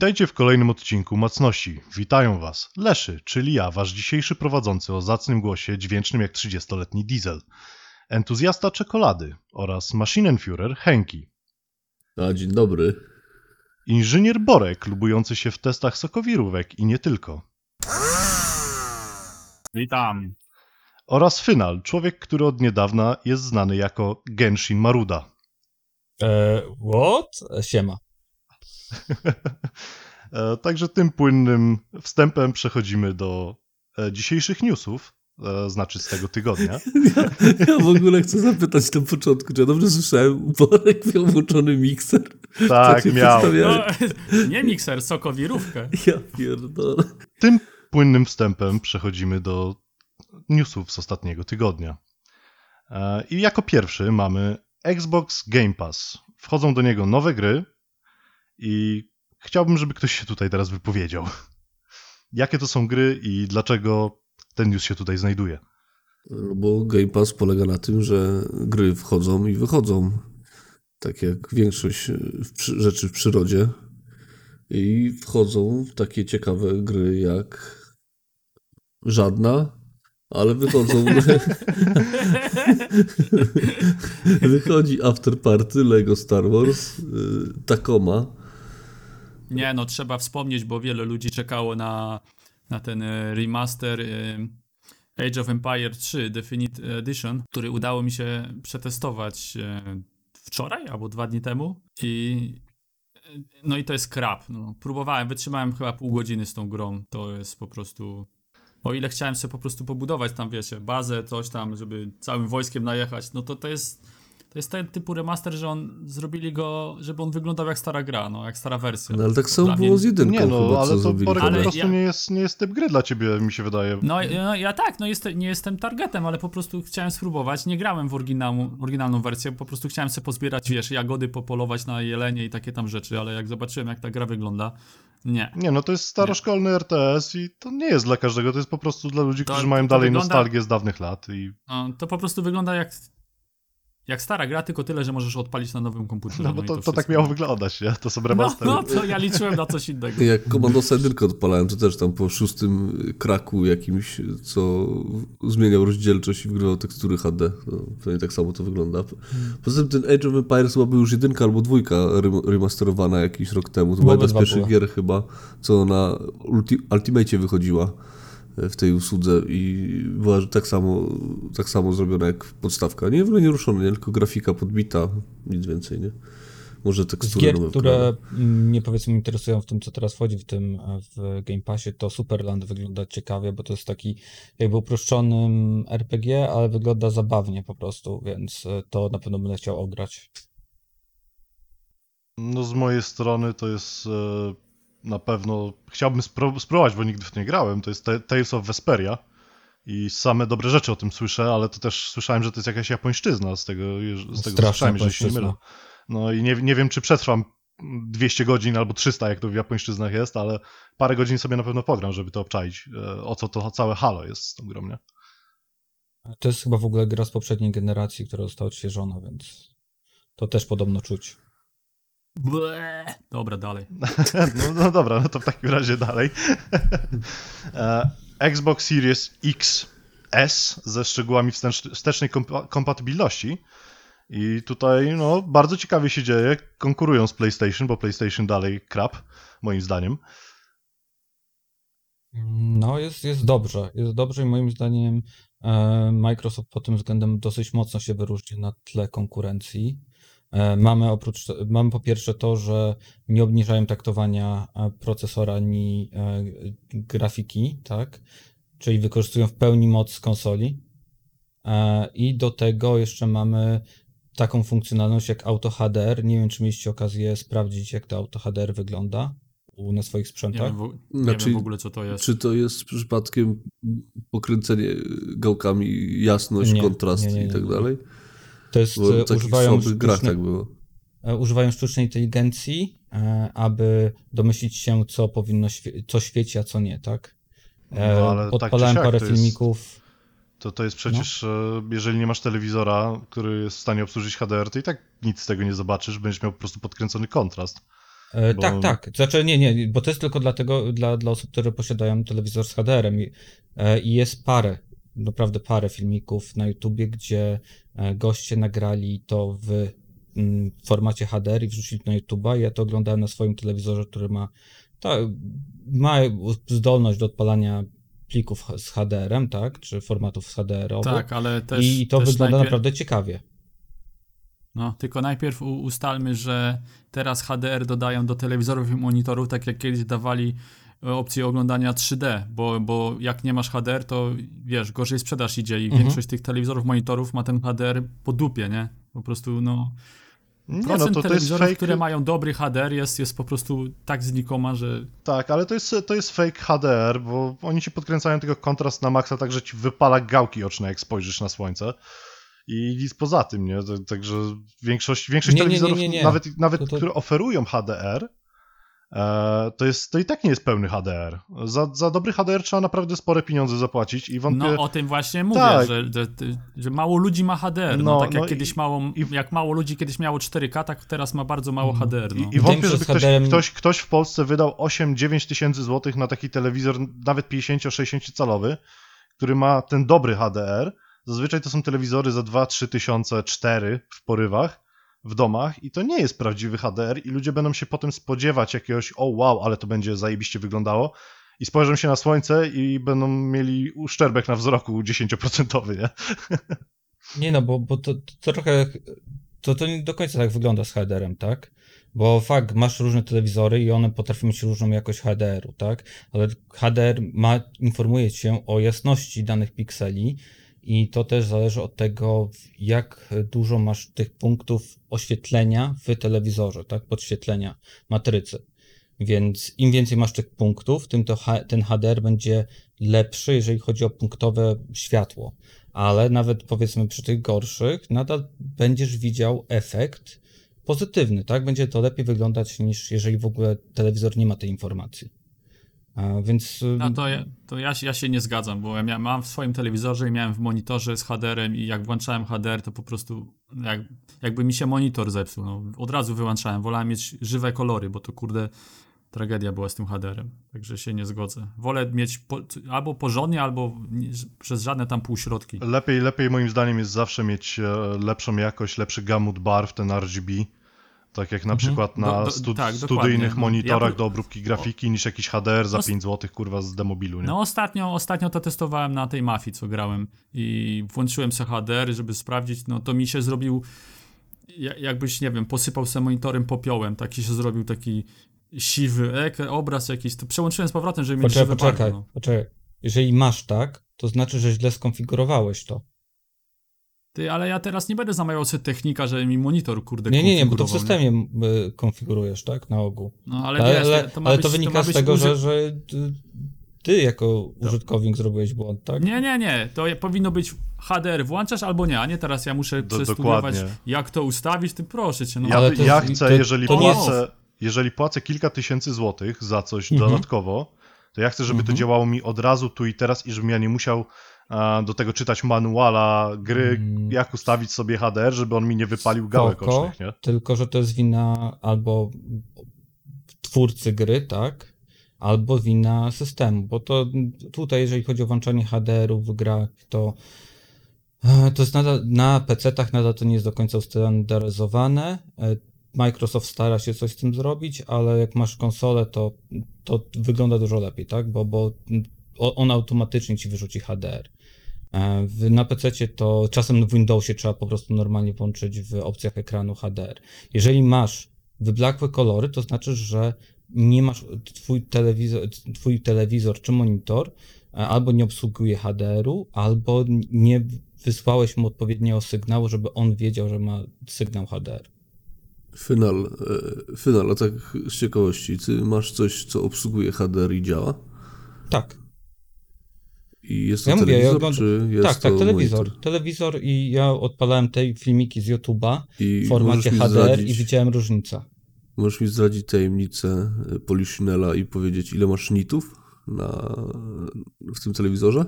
Witajcie w kolejnym odcinku Macności. Witają Was Leszy, czyli ja, Wasz dzisiejszy prowadzący o zacnym głosie dźwięcznym jak 30-letni diesel, entuzjasta czekolady oraz Maschinenführer Henki, A, dzień dobry. inżynier Borek, lubujący się w testach sokowirówek i nie tylko, Witam. oraz Final, człowiek, który od niedawna jest znany jako Genshin Maruda. E, what? Siema. E, Także tym płynnym wstępem przechodzimy do e, dzisiejszych newsów, e, znaczy z tego tygodnia. Ja, ja w ogóle chcę zapytać na początku, czy ja dobrze słyszałem, Borek miał włączony mikser? Tak, się miał. No, nie mikser, sokowirówkę. Ja pierdolę. Tym płynnym wstępem przechodzimy do newsów z ostatniego tygodnia. I jako pierwszy mamy Xbox Game Pass. Wchodzą do niego nowe gry i chciałbym, żeby ktoś się tutaj teraz wypowiedział. Jakie to są gry i dlaczego ten news się tutaj znajduje? No Bo Game Pass polega na tym, że gry wchodzą i wychodzą. Tak jak większość przy, rzeczy w przyrodzie. I wchodzą w takie ciekawe gry jak żadna, ale wychodzą. Wychodzi After Party, Lego Star Wars, y, Tacoma. Nie, no trzeba wspomnieć, bo wiele ludzi czekało na, na ten e, remaster e, Age of Empire 3 Definite Edition, który udało mi się przetestować e, wczoraj albo dwa dni temu i no i to jest krap. No. Próbowałem, wytrzymałem chyba pół godziny z tą grą. To jest po prostu... O ile chciałem sobie po prostu pobudować tam, wiecie, bazę, coś tam, żeby całym wojskiem najechać, no to to jest... To jest ten typu remaster, że on zrobili go, żeby on wyglądał jak stara gra, no jak stara wersja. No, ale tak samo Dla było mnie- z jedynką Nie chyba, no, co ale to Borek po prostu ja- nie, jest, nie jest typ gry dla ciebie, mi się wydaje. No, no ja tak, no jest, nie jestem targetem, ale po prostu chciałem spróbować. Nie grałem w oryginalną, oryginalną wersję, po prostu chciałem sobie pozbierać, wiesz, jagody, popolować na jelenie i takie tam rzeczy, ale jak zobaczyłem, jak ta gra wygląda, nie. Nie, no to jest staroszkolny RTS i to nie jest dla każdego, to jest po prostu dla ludzi, To- którzy mają dalej wygląda- nostalgię z dawnych lat i No, to po prostu wygląda jak, jak stara gra, tylko tyle, że możesz odpalić na nowym komputerze. No bo i to, to wszystko. tak miało wyglądać, nie? To są No, remastery. no, to ja liczyłem na coś innego. Jak Commandosa 1 odpalałem, to też tam po szóstym kraku jakimś, co zmieniał rozdzielczość i wygrywał tekstury HD. No, pewnie tak samo to wygląda. Poza tym ten Age of Empires chyba był już jedynka albo dwójka rem- remasterowana jakiś rok temu. To była jedna z pierwszych gier chyba, co na Ulti- Ultimate wychodziła w tej usłudze i była tak samo, tak samo zrobiona jak podstawka. Nie, w ogóle nie ruszona, nie, tylko grafika podbita, nic więcej, nie? Może tekstury gier, nowe które mnie powiedzmy interesują w tym, co teraz wchodzi w tym w Game Passie, to Superland wygląda ciekawie, bo to jest taki jakby uproszczonym RPG, ale wygląda zabawnie po prostu, więc e, to na pewno będę chciał ograć. No z mojej strony to jest e, na pewno, chciałbym spróbować, bo nigdy w to nie grałem, to jest Ta- Tales of Vesperia i same dobre rzeczy o tym słyszę, ale to też słyszałem, że to jest jakaś japońszczyzna z tego, z tego słyszałem, jeżeli się nie mylę. No i nie, nie wiem, czy przetrwam 200 godzin albo 300, jak to w japońszczyznach jest, ale parę godzin sobie na pewno pogram, żeby to obczaić, e, o co to całe halo jest z tą grą, nie? To jest chyba w ogóle gra z poprzedniej generacji, która została odświeżona, więc to też podobno czuć. Ble. Dobra, dalej. No, no dobra, no to w takim razie dalej. E, Xbox Series X S ze szczegółami wstecz- wstecznej kompa- kompatybilności. I tutaj no, bardzo ciekawie się dzieje. Konkurują z PlayStation, bo PlayStation dalej krap, moim zdaniem. No, jest, jest dobrze. Jest dobrze i moim zdaniem e, Microsoft pod tym względem dosyć mocno się wyróżnia na tle konkurencji. E, Mamy oprócz, mamy po pierwsze to, że nie obniżają taktowania e, procesora ani e, grafiki, tak? Czyli wykorzystują w pełni moc konsoli. I do tego jeszcze mamy taką funkcjonalność jak Auto HDR. Nie wiem, czy mieliście okazję sprawdzić, jak to Auto HDR wygląda u- na swoich Nie, sprzętach. wiem, w, nie Znaczy, wiem w ogóle, co to jest. Czy to jest przypadkiem pokręcenie gałkami, jasność, Nie, kontrast nie, nie, i nie, tak nie. dalej? To jest, Bo w używają słabych grach sztucznej- tak było. e, używają sztucznej inteligencji, e, aby domyślić się, co powinno, świe- co świeci, a co nie, tak? E, No, ale tak Podpalałem siak parę to jest- filmików. To, to jest przecież, e, jeżeli nie masz telewizora, który jest w stanie obsłużyć HDR, to i tak nic z tego nie zobaczysz, będziesz miał po prostu podkręcony kontrast. Bo- Tak, tak. Znaczy, nie, nie, bo to jest tylko dlatego, dla, dla osób, które posiadają telewizor z HDR-em i, i jest parę, naprawdę parę filmików na YouTubie, gdzie goście nagrali to w mm, formacie HDR i wrzucili to na YouTuba. Ja to oglądałem na swoim telewizorze, który ma, ta, ma zdolność do odpalania plików z HDR-em, tak, czy formatów z HDR-owych. Tak, ale też. I to też wygląda najpierw- naprawdę ciekawie. No, tylko najpierw ustalmy, że teraz HDR dodają do telewizorów i monitorów, tak jak kiedyś dawali e, opcję oglądania 3D, bo, bo jak nie masz HDR, to wiesz, gorzej sprzedaż idzie i Mhm. większość tych telewizorów, monitorów ma ten HDR po dupie, nie? Po prostu, no, Nie, procent no to, to jest telewizorów, fake, które mają dobry HDR jest, jest po prostu tak znikoma, że tak, ale to jest, to jest fake HDR, bo oni ci podkręcają tylko kontrast na maksa, tak że ci wypala gałki oczne, jak spojrzysz na słońce. I nic poza tym, nie? Także większość, większość Nie, nie, nie, telewizorów, nie, nie. nawet, nawet To- to- które oferują HDR, e, to, jest, to i tak nie jest pełny HDR. Za, za dobry HDR trzeba naprawdę spore pieniądze zapłacić i wątpię... no o tym właśnie mówię, Tak. że, że, że mało ludzi ma HDR, no, No, tak jak no i- kiedyś mało, i- jak mało ludzi kiedyś miało 4K, tak teraz ma bardzo mało HDR, no. I, I wątpię, żeby ktoś, HDR-em ktoś, ktoś w Polsce wydał 8-9 tysięcy złotych na taki telewizor, nawet 50-60 calowy, który ma ten dobry HDR. Zazwyczaj to są telewizory za 2-3 tysiące, 4 w porywach w domach i to nie jest prawdziwy HDR i ludzie będą się potem spodziewać jakiegoś o wow, ale to będzie zajebiście wyglądało i spojrzą się na słońce i będą mieli uszczerbek na wzroku 10%, nie? Nie no, bo, bo to, to trochę. To, to nie do końca tak wygląda z HDR-em, tak? Bo fakt, masz różne telewizory i one potrafią mieć różną jakość HDR-u, tak? Ale HDR ma, informuje cię o jasności danych pikseli i to też zależy od tego, jak dużo masz tych punktów oświetlenia w telewizorze, tak? Podświetlenia matrycy. Więc im więcej masz tych punktów, tym to ten HDR będzie lepszy, jeżeli chodzi o punktowe światło. Ale nawet powiedzmy przy tych gorszych, nadal będziesz widział efekt pozytywny, tak? Będzie to lepiej wyglądać niż jeżeli w ogóle telewizor nie ma tej informacji. A, więc. No to, ja, to ja, się- ja się nie zgadzam, bo ja mia- mam w swoim telewizorze i miałem w monitorze z HDR-em i jak włączałem HDR, to po prostu jak, jakby mi się monitor zepsuł. No, od razu wyłączałem. Wolałem mieć żywe kolory, bo to kurde tragedia była z tym HDR-em. Także się nie zgodzę. Wolę mieć po, albo porządnie, albo nie, przez żadne tam półśrodki. Lepiej, lepiej moim zdaniem jest zawsze mieć e, lepszą jakość, lepszy gamut barw, ten RGB. Tak jak na przykład na Do- do- stu, tak, studyjnych No, monitorach ja by- do obróbki grafiki niż jakiś HDR za No, 5 zł, kurwa, z demobilu, nie? No ostatnio, ostatnio to testowałem na tej mafii, co grałem i włączyłem sobie HDR, żeby sprawdzić, no to mi się zrobił, ja- jakbyś, nie wiem, posypał sobie monitorem popiołem, taki się zrobił taki siwy ekran, obraz jakiś, to przełączyłem z powrotem, żeby mieć Poczekaj, poczekaj, barwy, no. poczekaj. Jeżeli masz tak, to znaczy, że źle skonfigurowałeś to. Ty, ale ja teraz nie będę zamawiał sobie technika, żeby mi monitor, kurde, Nie, nie, nie, bo to w konfigurował, nie? systemie y, konfigurujesz, tak? Na ogół. No ale, Ale, wiesz, ale, to, to ma ale być, to wynika ma z tego, uży- że, że ty, ty jako użytkownik zrobiłeś błąd, tak? Nie, nie, nie, to powinno być HDR włączasz albo nie, a nie teraz ja muszę Do- przestudiować, dokładnie. jak to ustawić, ty proszę cię, no. Ja, Ale to ja jest- chcę, to- jeżeli, to płacę, jeżeli płacę kilka tysięcy złotych za coś Mhm. dodatkowo, to ja chcę, żeby to Mhm. działało mi od razu tu i teraz i żebym ja nie musiał do tego czytać manuala gry, Mm. jak ustawić sobie HDR, żeby on mi nie wypalił gałek Spoko, ocznych, nie? tylko że to jest wina albo twórcy gry, tak? Albo wina systemu, bo to tutaj, jeżeli chodzi o włączanie HDR-u w grach, to e, to jest nadal, na PC-tach nadal to nie jest do końca ustandaryzowane. E, Microsoft stara się coś z tym zrobić, ale jak masz konsolę, to, to wygląda dużo lepiej, tak? Bo, bo o- on automatycznie ci wyrzuci HDR. E, na PC to czasem w Windowsie trzeba po prostu normalnie włączyć w opcjach ekranu HDR. Jeżeli masz wyblakłe kolory, to znaczy, że nie masz twój telewizor, twój telewizor czy monitor e, albo nie obsługuje HDR-u, albo nie wysłałeś mu odpowiedniego sygnału, żeby on wiedział, że ma sygnał HDR. Final, e, final, a tak z ciekawości, ty masz coś, co obsługuje HDR i działa? Tak, I jest to Ja mówię, ja telewizor, oglądam- czy jest tak, tak, telewizor. monitor? Telewizor i ja odpalałem te filmiki z YouTube'a w formacie HDR zdradzić, i widziałem różnicę. Możesz mi zdradzić tajemnicę e, Poliszynela i powiedzieć, ile masz nitów na, w tym telewizorze?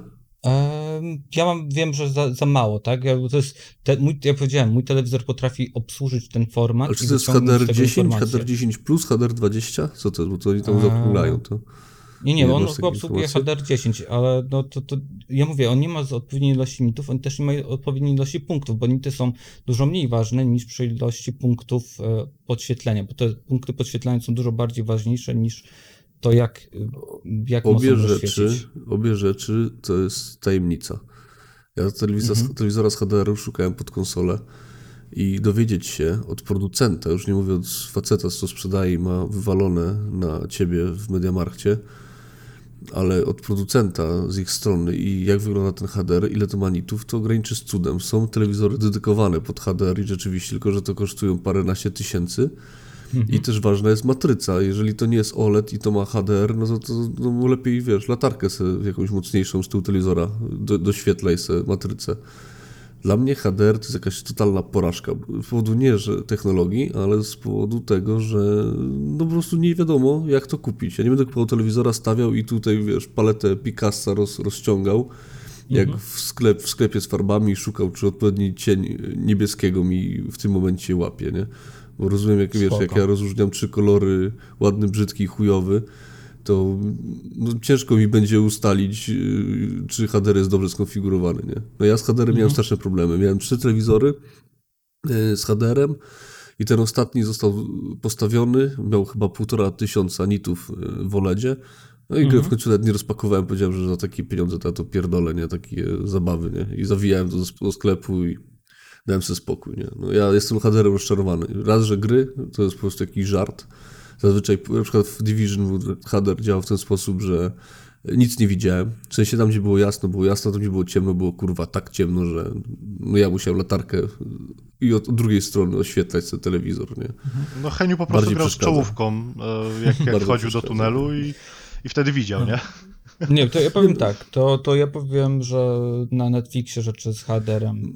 Ja mam, wiem, że za, za mało, tak? Ja, to jest, te, mój, ja powiedziałem, mój telewizor potrafi obsłużyć ten format. Ale czy to jest wyciągnąć z HDR tego 10, informacje. HDR 10 plus, HDR 20? Co to jest? Bo to oni tam zaokrąglają to. Nie, nie, on chyba obsługuje? HDR 10, ale no to, to ja mówię, on nie ma odpowiedniej ilości mitów, on też nie ma odpowiedniej ilości punktów, bo nity są dużo mniej ważne niż przy ilości punktów e, podświetlenia, bo te punkty podświetlenia są dużo bardziej ważniejsze niż to, jak, e, jak Obie rzeczy, obie rzeczy to jest tajemnica. Ja telewizor, Mhm. telewizora z HDR-u szukałem pod konsolę i dowiedzieć się od producenta, już nie mówię od faceta, co sprzedaje i ma wywalone na ciebie w Mediamarkcie, ale od producenta z ich strony i jak wygląda ten HDR, ile to ma nitów, to graniczy z cudem. Są telewizory dedykowane pod HDR i rzeczywiście, tylko że to kosztują paręnaście tysięcy. I też ważna jest matryca. Jeżeli to nie jest OLED i to ma HDR, no to, to no lepiej, wiesz, latarkę sobie jakąś mocniejszą z tyłu telewizora, do, doświetlaj sobie matrycę. Dla mnie HDR to jest jakaś totalna porażka. Z powodu nie, że technologii, ale z powodu tego, że no po prostu nie wiadomo, jak to kupić. Ja nie będę kupował telewizora, stawiał i tutaj, wiesz, paletę Picassa roz, rozciągał, jak w, sklep, w sklepie z farbami szukał, czy odpowiedni cień niebieskiego mi w tym momencie łapie, nie? Bo rozumiem, jak, wiesz, Spoko. jak ja rozróżniam trzy kolory, ładny, brzydki i chujowy, to no, ciężko mi będzie ustalić, yy, czy HDR jest dobrze skonfigurowany, nie? No ja z HDR-em miałem straszne problemy. Miałem trzy telewizory yy, z HDR-em i ten ostatni został postawiony, miał chyba półtora tysiąca nitów yy, w OLEDzie. No i go w końcu nawet nie rozpakowałem, powiedziałem, że za takie pieniądze to, to pierdolę, nie? Takie zabawy, nie? I zawijałem to do, do sklepu i dałem sobie spokój, nie? No ja jestem HDR-em rozczarowany. Raz, że gry to jest po prostu jakiś żart. Zazwyczaj, na przykład w Division HDR działa w ten sposób, że nic nie widziałem. W sensie tam, gdzie było jasno, było jasno, tam, gdzie było ciemno, było kurwa tak ciemno, że no ja musiałem latarkę i od, od drugiej strony oświetlać ten telewizor, nie? No Heniu po prostu Bardziej grał z czołówką, e, jak, jak Bardzo wchodził do tunelu i, i wtedy widział, nie? Nie, to ja powiem tak, to, to ja powiem, że na Netflixie rzeczy z HDR-em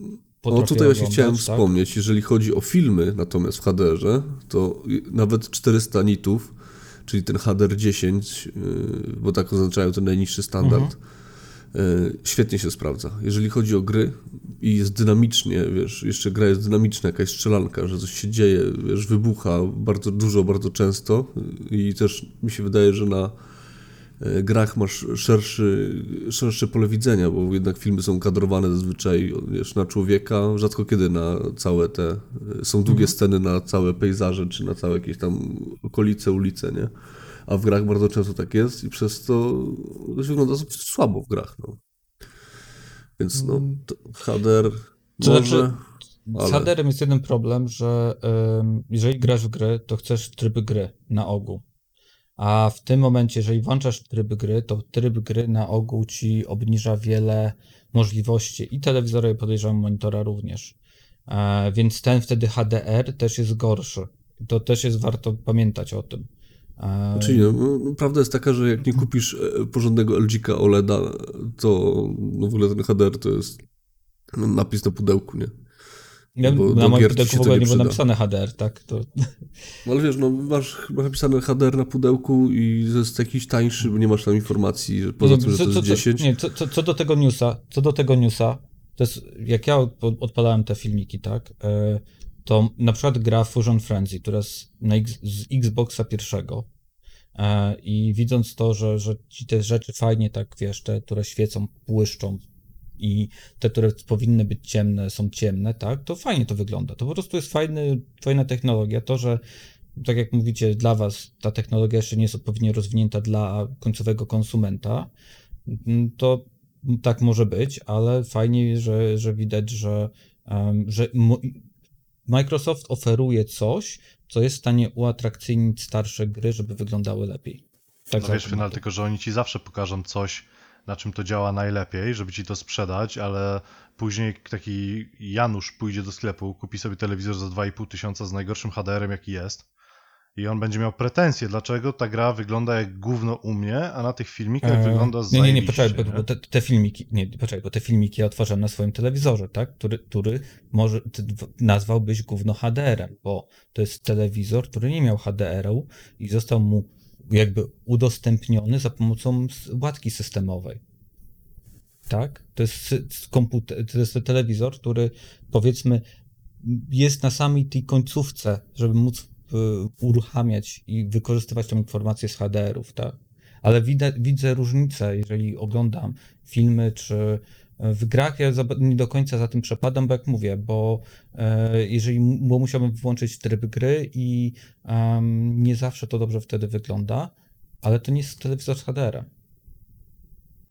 No potrafię tutaj właśnie chciałem tak? wspomnieć, jeżeli chodzi o filmy natomiast w HDR-ze, to nawet 400 nitów, czyli ten HDR 10, yy, bo tak oznaczają ten najniższy standard, yy, świetnie się sprawdza. Jeżeli chodzi o gry i jest dynamicznie, wiesz, jeszcze gra jest dynamiczna, jakaś strzelanka, że coś się dzieje, wiesz, wybucha bardzo dużo, bardzo często yy, i też mi się wydaje, że na grach masz szerszy, szersze pole widzenia, bo jednak filmy są kadrowane zazwyczaj wiesz, na człowieka, rzadko kiedy na całe te, e, są długie sceny na całe pejzaże, czy na całe jakieś tam okolice, ulice, nie? A w grach bardzo często tak jest i przez to to się wygląda słabo w grach, no. Więc no, HDR To może, znaczy, Z ale... HDR-em jest jeden problem, że ym, jeżeli grasz w gry, to chcesz tryby gry na ogół. A w tym momencie, jeżeli włączasz tryby gry, to tryb gry na ogół ci obniża wiele możliwości i telewizora, i podejrzewam monitora również. E, więc ten wtedy HDR też jest gorszy. To też jest warto pamiętać o tym. E, Czyli no, no, prawda jest taka, że jak nie kupisz e, porządnego LG OLEDa, to no, w ogóle ten HDR to jest no, napis na pudełku, nie? Ja, bo na moim się w ogóle nie nie było napisane HDR, tak? To, No, ale wiesz, no masz, masz napisane HDR na pudełku i jest jakiś tańszy, bo nie masz tam informacji, że poza Nie, tym, że co- to jest co- co- 10. Nie, co, co, co do tego newsa, co do tego newsa, to jest, jak ja od- odpalałem te filmiki, tak, e, to na przykład gra Fusion Frenzy, która jest X, z Xboxa pierwszego e, i widząc to, że, że ci te rzeczy fajnie tak, wiesz, te, które świecą, błyszczą i te, które powinny być ciemne, są ciemne, tak, to fajnie to wygląda. To po prostu jest fajny, fajna technologia. To, że tak jak mówicie, dla was ta technologia jeszcze nie jest odpowiednio rozwinięta dla końcowego konsumenta, mm, to tak może być, ale fajnie, że, że widać, że, że Microsoft oferuje coś, co jest w stanie uatrakcyjnić starsze gry, żeby wyglądały lepiej. Tak No wiesz, Final, tylko że oni ci zawsze pokażą coś, na czym to działa najlepiej, żeby ci to sprzedać, ale później taki Janusz pójdzie do sklepu, kupi sobie telewizor za 2,5 tysiąca z najgorszym HDR-em jaki jest i on będzie miał pretensje, dlaczego ta gra wygląda jak gówno u mnie, a na tych filmikach Eee, wygląda Nie, nie, nie, zajebiście, poczekaj, bo, nie? bo te, te filmiki, nie, poczekaj, bo te filmiki ja otworzyłem na swoim telewizorze, tak? Który, który może nazwałbyś gówno HDR-em, bo to jest telewizor, który nie miał HDR-u i został mu jakby udostępniony za pomocą łatki systemowej. tak? To jest, komputer, to jest telewizor, który powiedzmy jest na samej tej końcówce, żeby móc y, uruchamiać i wykorzystywać tą informację z HDR-ów, tak? Ale widzę, widzę różnicę, jeżeli oglądam filmy czy w grach ja nie do końca za tym przepadam, bo jak mówię, bo e, jeżeli bo musiałbym włączyć tryb gry i em, nie zawsze to dobrze wtedy wygląda, ale to nie jest telewizor z HDR-em.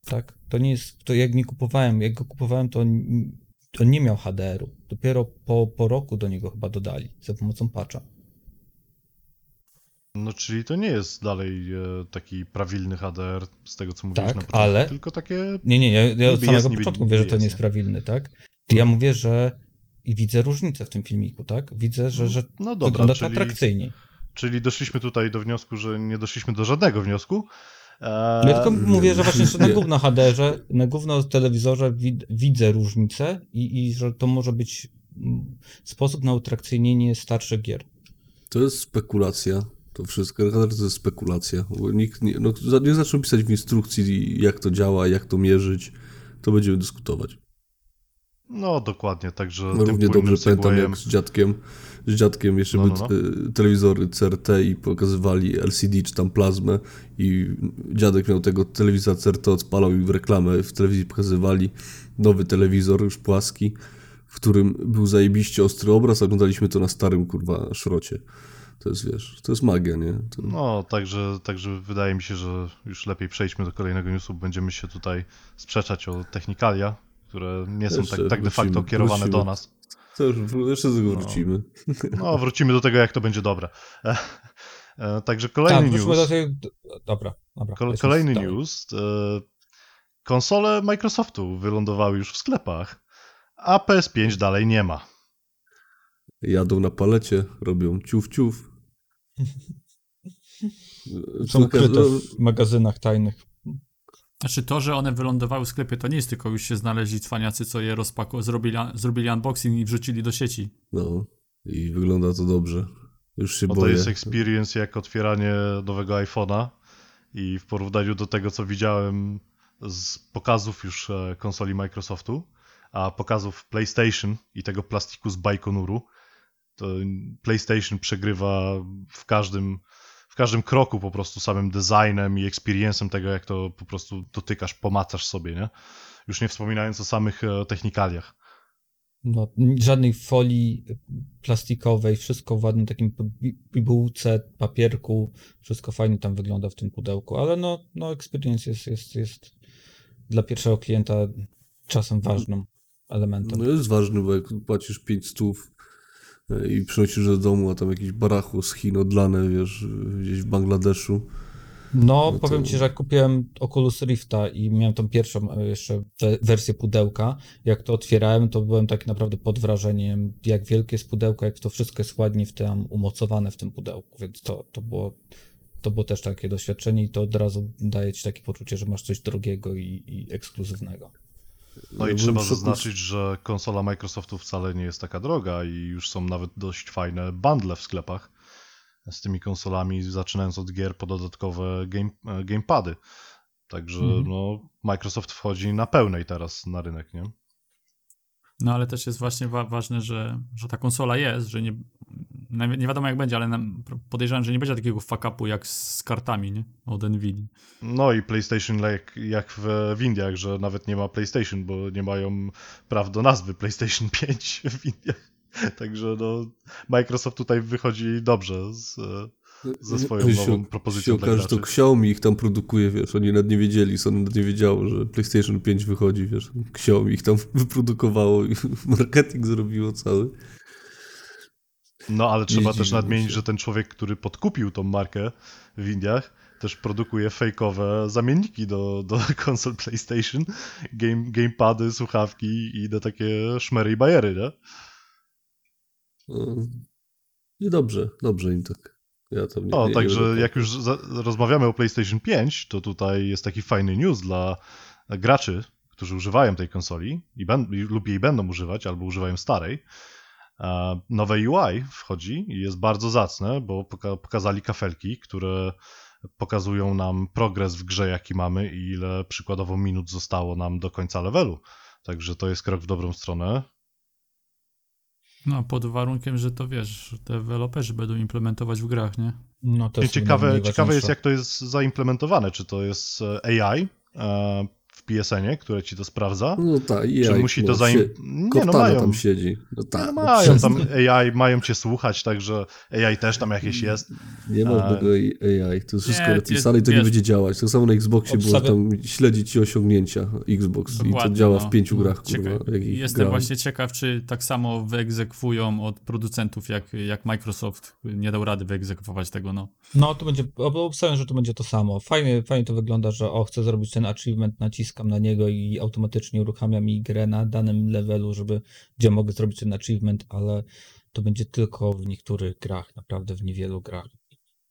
Tak? To nie jest, to jak nie kupowałem, jak go kupowałem, to nie miał HDR-u. Dopiero po, po roku do niego chyba dodali za pomocą patcha. No, czyli to nie jest dalej e, taki prawilny HDR, z tego co mówiłeś Tak, na początku, ale- tylko takie... Nie, nie, ja, ja od samego jest, początku niby mówię, że to nie jest prawilny, tak? Ja mówię, że i widzę różnicę w tym filmiku, tak? Widzę, że, że No dobra, wygląda to czyli, atrakcyjniej. czyli doszliśmy tutaj do wniosku, że nie doszliśmy do żadnego wniosku. E, Ja tylko mówię, że właśnie że na gówno HDR-ze, na gówno telewizorze wid, widzę różnicę i, i że to może być mm, sposób na utrakcyjnienie starszych gier. To jest spekulacja. To wszystko, to jest spekulacja. Bo nikt nie, no, nie zaczął pisać w instrukcji, jak to działa, jak to mierzyć. To będziemy dyskutować. No dokładnie, także No, Równie dobrze pamiętam, jak z dziadkiem, z dziadkiem jeszcze No, były no, te- telewizory CRT i pokazywali LCD czy tam plazmę i dziadek miał tego telewizora CRT, odpalał i w reklamę w telewizji pokazywali nowy telewizor, już płaski, w którym był zajebiście ostry obraz, oglądaliśmy to na starym, kurwa, szrocie. To jest, wiesz, to jest magia, nie? To... No, także, także wydaje mi się, że już lepiej przejdźmy do kolejnego newsu. Będziemy się tutaj sprzeczać o technikalia, które nie są Jeszcze tak, tak de facto wrócimy, kierowane wrócimy. do nas. To już jeszcze do tego wrócimy. No, wrócimy do tego, jak to będzie dobre. E, e, Także Tak, kolejny wróćmy news. do tej... Dobra, dobra. Kol- lecimy Kolejny news. E, konsole Microsoftu wylądowały już w sklepach, a PS5 dalej nie ma. Jadą na palecie, robią ciuf ciuf. Są ukryte w magazynach tajnych. Znaczy to, że one wylądowały w sklepie, to nie jest tylko już się znaleźli cwaniacy, co je rozpako- zrobili, zrobili unboxing i wrzucili do sieci. No, i wygląda to dobrze. Już się No to boję. jest experience jak otwieranie nowego iPhone'a i w porównaniu do tego, co widziałem z pokazów już e, konsoli Microsoftu, a pokazów PlayStation i tego plastiku z Baikonuru, to PlayStation przegrywa w każdym, w każdym kroku po prostu samym designem i experience'em tego, jak to po prostu dotykasz, pomacasz sobie, nie? Już nie wspominając o samych e, technikaliach. No, żadnej folii plastikowej, wszystko w ładnym takim bi- bibułce, papierku, wszystko fajnie tam wygląda w tym pudełku, ale no, no experience jest, jest, jest dla pierwszego klienta czasem ważnym elementem. No jest ważny, bo jak płacisz 5 stów i przynosisz do domu, a tam jakieś barachu z Chin odlane, wiesz, gdzieś w Bangladeszu. No, to- powiem ci, że jak kupiłem Oculus Rifta i miałem tą pierwszą e, jeszcze we- wersję pudełka, jak to otwierałem, to byłem tak naprawdę pod wrażeniem, jak wielkie jest pudełko, jak to wszystko jest ładnie w tym umocowane w tym pudełku, więc to, to było to było też takie doświadczenie i to od razu daje ci takie poczucie, że masz coś drogiego i, i ekskluzywnego. No i trzeba zaznaczyć, że konsola Microsoftu wcale nie jest taka droga i już są nawet dość fajne bundle w sklepach z tymi konsolami, zaczynając od gier po dodatkowe game, e, gamepady. Także Mhm. no, Microsoft wchodzi na pełnej teraz na rynek, nie? No ale też jest właśnie wa- ważne, że, że ta konsola jest, że nie, nie wiadomo jak będzie, ale podejrzewam, że nie będzie takiego fuck-upu jak z kartami, nie? Od Nvidia. No i PlayStation jak, jak w, w Indiach, że nawet nie ma PlayStation, bo nie mają praw do nazwy PlayStation 5 w Indiach. Także no, Microsoft tutaj wychodzi dobrze z, ze swoją Się- nową propozycją się dla okaże, że to. Xiaomi ich tam produkuje, wiesz, oni nawet nie wiedzieli, Sony nawet nie wiedziało, że PlayStation 5 wychodzi, wiesz, Xiaomi ich tam wyprodukowało i marketing zrobiło cały. No, ale trzeba też nadmienić, się. że ten człowiek, który podkupił tą markę w Indiach, też produkuje fejkowe zamienniki do, do konsol PlayStation, game, gamepady, słuchawki i inne takie szmery i bajery, nie? No. I dobrze, dobrze im tak. Ja tam nie, No, nie, nie także będę jak już za, rozmawiamy o PlayStation 5, to tutaj jest taki fajny news dla graczy, którzy używają tej konsoli i ben, i- lub jej będą używać, albo używają starej. Nowe UI wchodzi i jest bardzo zacne, bo poka pokazali kafelki, które pokazują nam progres w grze, jaki mamy i ile przykładowo minut zostało nam do końca levelu. Także to jest krok w dobrą stronę. No, pod warunkiem, że to wiesz, deweloperzy będą implementować w grach, nie? No to jest Ciekawe, ciekawe jest, jak to jest zaimplementowane. Czy to jest e, AI e, w PSN-ie, które ci to sprawdza? No tak, i Czy musi to no, zaim... sie- Nie, no mają. tam siedzi. No tak, No no mają tam AI, mają cię słuchać, także AI też tam jakieś jest. Nie ma A- żadnego AI, to jest wszystko Nie, napisane i to nie będzie działać. Tak samo na Xboxie było tam śledzić ci osiągnięcia Xbox i to Dokładnie, działa no. w pięciu No, grach, kurwa. Jestem grałem. właśnie ciekaw, czy tak samo wyegzekwują od producentów, jak, jak Microsoft nie dał rady wyegzekwować tego, no. No to będzie, ob- obstawiam, że to będzie to samo. Fajnie, fajnie to wygląda, że o, chcę zrobić ten achievement, naciskam na niego i automatycznie uruchamia mi grę na danym levelu, żeby, gdzie mogę zrobić ten achievement, ale to będzie tylko w niektórych grach, naprawdę w niewielu grach.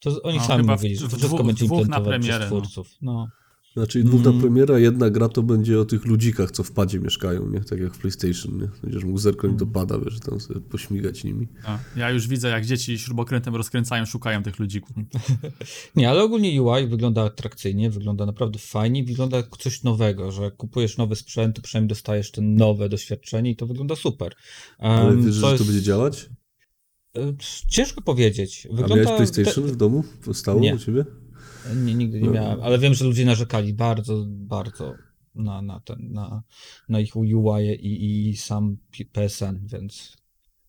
To oni No, sami w- mówili, że to w wszystko dwóch- będzie implementowane przez no. twórców. No. Znaczy dwóch na Mm. premiera, jedna gra to będzie o tych ludzikach, co w padzie mieszkają, nie? Tak jak w PlayStation, nie? Będziesz mógł zerknąć do pada, wiesz, tam sobie pośmigać nimi. Ja już widzę, jak dzieci śrubokrętem rozkręcają, szukają tych ludzików. Nie, ale ogólnie UI wygląda atrakcyjnie, wygląda naprawdę fajnie, wygląda jak coś nowego, że kupujesz nowy sprzęt, to przynajmniej dostajesz ten nowe doświadczenie i to wygląda super. Ale Em, wiesz, że to jest- będzie działać? e, Ciężko powiedzieć. A Wygląda miałeś PlayStation w domu? Stało Nie. u ciebie? Nie, nigdy nie miałem, ale wiem, że ludzie narzekali bardzo, bardzo na, na, ten, na, na ich UI i, i sam PSN, więc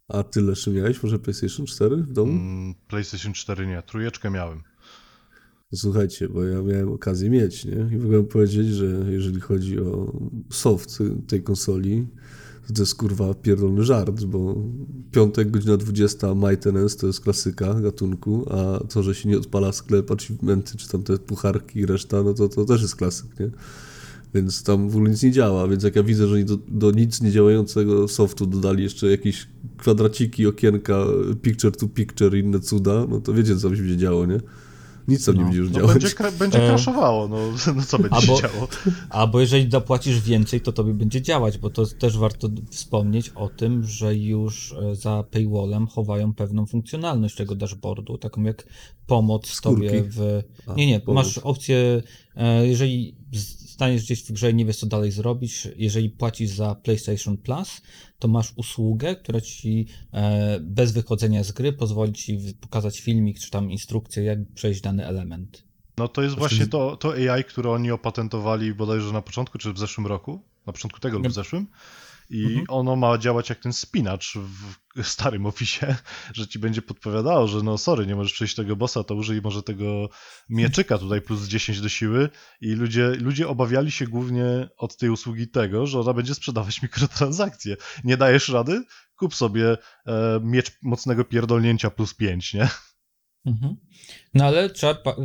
A ty Leszczy miałeś może PlayStation 4 w domu? Mm, PlayStation 4 nie, trójeczkę miałem. Słuchajcie, bo ja miałem okazję mieć, nie? I mogę powiedzieć, że jeżeli chodzi o soft tej konsoli, to jest kurwa pierdolny żart, bo piątek, godzina 20 maintenance to jest klasyka gatunku, a to, że się nie odpala sklep, achievementy, czy tam te pucharki i reszta, no to, to też jest klasyk, nie? Więc tam w ogóle nic nie działa, więc jak ja widzę, że do, do nic działającego softu dodali jeszcze jakieś kwadraciki, okienka, picture to picture i inne cuda, no to wiecie, co będzie działo, nie? Nic tam nie No. będzie już No działać. będzie, kra- będzie E. crashowało, no, no co będzie Albo- się działo? Albo jeżeli zapłacisz więcej, to tobie będzie działać, bo to też warto wspomnieć o tym, że już e, za paywallem chowają pewną funkcjonalność tego dashboardu, taką jak pomoc Skórki. tobie w... Nie, nie, masz opcję, e, jeżeli staniesz gdzieś w grze i nie wiesz co dalej zrobić, jeżeli płacisz za PlayStation Plus, to masz usługę, która ci e, bez wychodzenia z gry pozwoli ci pokazać filmik czy tam instrukcję, jak przejść dany element. No to jest właśnie to, to AI, które oni opatentowali bodajże na początku, czy w zeszłym roku, na początku tego lub w zeszłym. I Mhm. ono ma działać jak ten spinacz w starym ofisie, że ci będzie podpowiadało, że no sorry, nie możesz przejść tego bossa, to użyj może tego mieczyka tutaj plus 10 do siły i ludzie, ludzie obawiali się głównie od tej usługi tego, że ona będzie sprzedawać mikrotransakcje. Nie dajesz rady? Kup sobie e, miecz mocnego pierdolnięcia plus 5, nie? Mhm. No ale trzeba,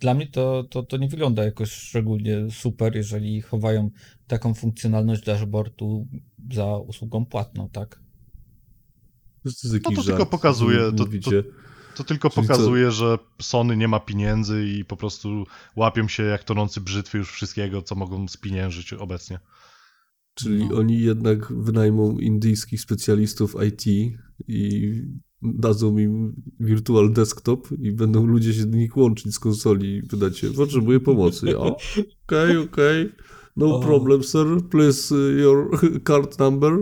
dla mnie to, to, to nie wygląda jakoś szczególnie super, jeżeli chowają taką funkcjonalność dashboardu za usługą płatną, tak? To No to tylko pokazuje, co to- mówicie. To tylko Czyli co? pokazuje, że Sony nie ma pieniędzy i po prostu łapią się jak tonący brzytwy już wszystkiego, co mogą spieniężyć obecnie. Czyli No. oni jednak wynajmą indyjskich specjalistów IT i dadzą im virtual desktop i będą ludzie się do nich łączyć z konsoli i pytacie, potrzebuję pomocy. Okej, okej, no O. problem sir, please uh, your card number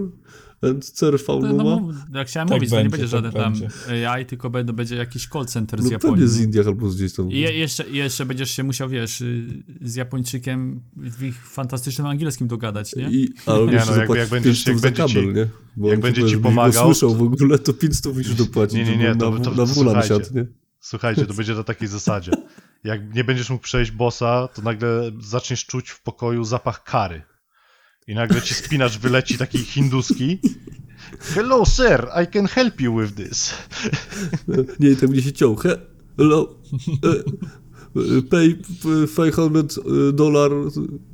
CRV No, no, number. mów- jak chciałem Tak mówić, to nie będzie, będzie tak żaden tam będzie. AI, tylko będą, będzie jakiś call center z No Japonii. pewnie z? Indiach albo gdzieś tam. I je, jeszcze, jeszcze będziesz się musiał, wiesz, y, z Japończykiem w ich fantastycznym angielskim dogadać, nie? I, ale Nie, no, jak- jak będziesz- 5 jak będzie ci- kabel, nie? Bo jak będzie ci pomagał, słyszał w ogóle, to 5 to musisz dopłacić, Nie, nie, nie, to- na, to- na wula nie? Słuchajcie, to będzie na takiej zasadzie. Jak nie będziesz mógł przejść bossa, to nagle zaczniesz czuć w pokoju zapach kary. I nagle ci spinacz wyleci taki hinduski. Hello sir, I can help you with this. Nie, tam gdzie się ciął. He, hello, e, e, pay p- 500 dolar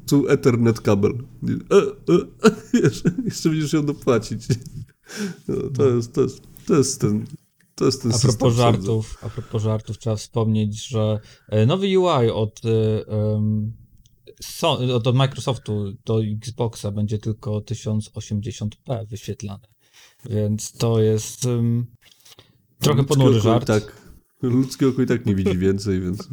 to Ethernet kabel. E, e, jeszcze, jeszcze będziesz ją dopłacić. No, to, jest, to, jest, to jest ten to jest ten A system, propos żartów, a propos żartów trzeba wspomnieć, że e, nowy UI od, e, so, od, od Microsoftu do Xboxa będzie tylko 1080p wyświetlane. Więc to jest em, trochę ponury żart. Tak, Ludzkie oko i tak nie widzi więcej, więc...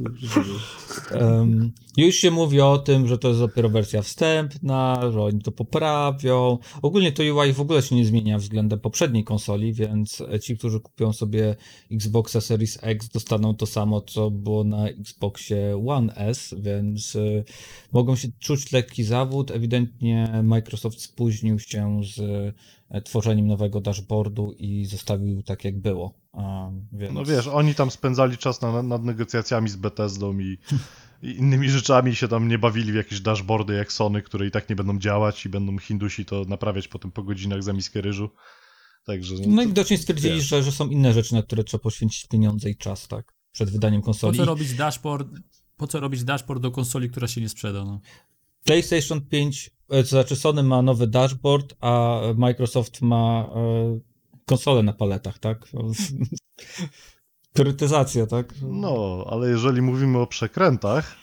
Em, już się mówi o tym, że to jest dopiero wersja wstępna, że oni to poprawią. Ogólnie to UI w ogóle się nie zmienia względem poprzedniej konsoli, więc ci, którzy kupią sobie Xboxa Series X, dostaną to samo, co było na Xboxie One S, więc y, mogą się czuć lekki zawód. Ewidentnie Microsoft spóźnił się z e, tworzeniem nowego dashboardu i zostawił tak, jak było. A, więc... No wiesz, oni tam spędzali czas na, nad negocjacjami z Bethesdą i, i innymi rzeczami i się tam nie bawili w jakieś dashboardy jak Sony, które i tak nie będą działać i będą Hindusi to naprawiać potem po godzinach za miskę ryżu. Także No i to- widocznie stwierdzili, wiesz. że, że są inne rzeczy, na które trzeba poświęcić pieniądze i czas, tak? Przed wydaniem Po konsoli. co robić dashboard, po co robić dashboard do konsoli, która się nie sprzeda, no. PlayStation 5, e, to znaczy Sony ma nowy dashboard, a Microsoft ma e, konsolę na paletach, tak? Priorytetyzacja, tak? No, ale jeżeli mówimy o przekrętach,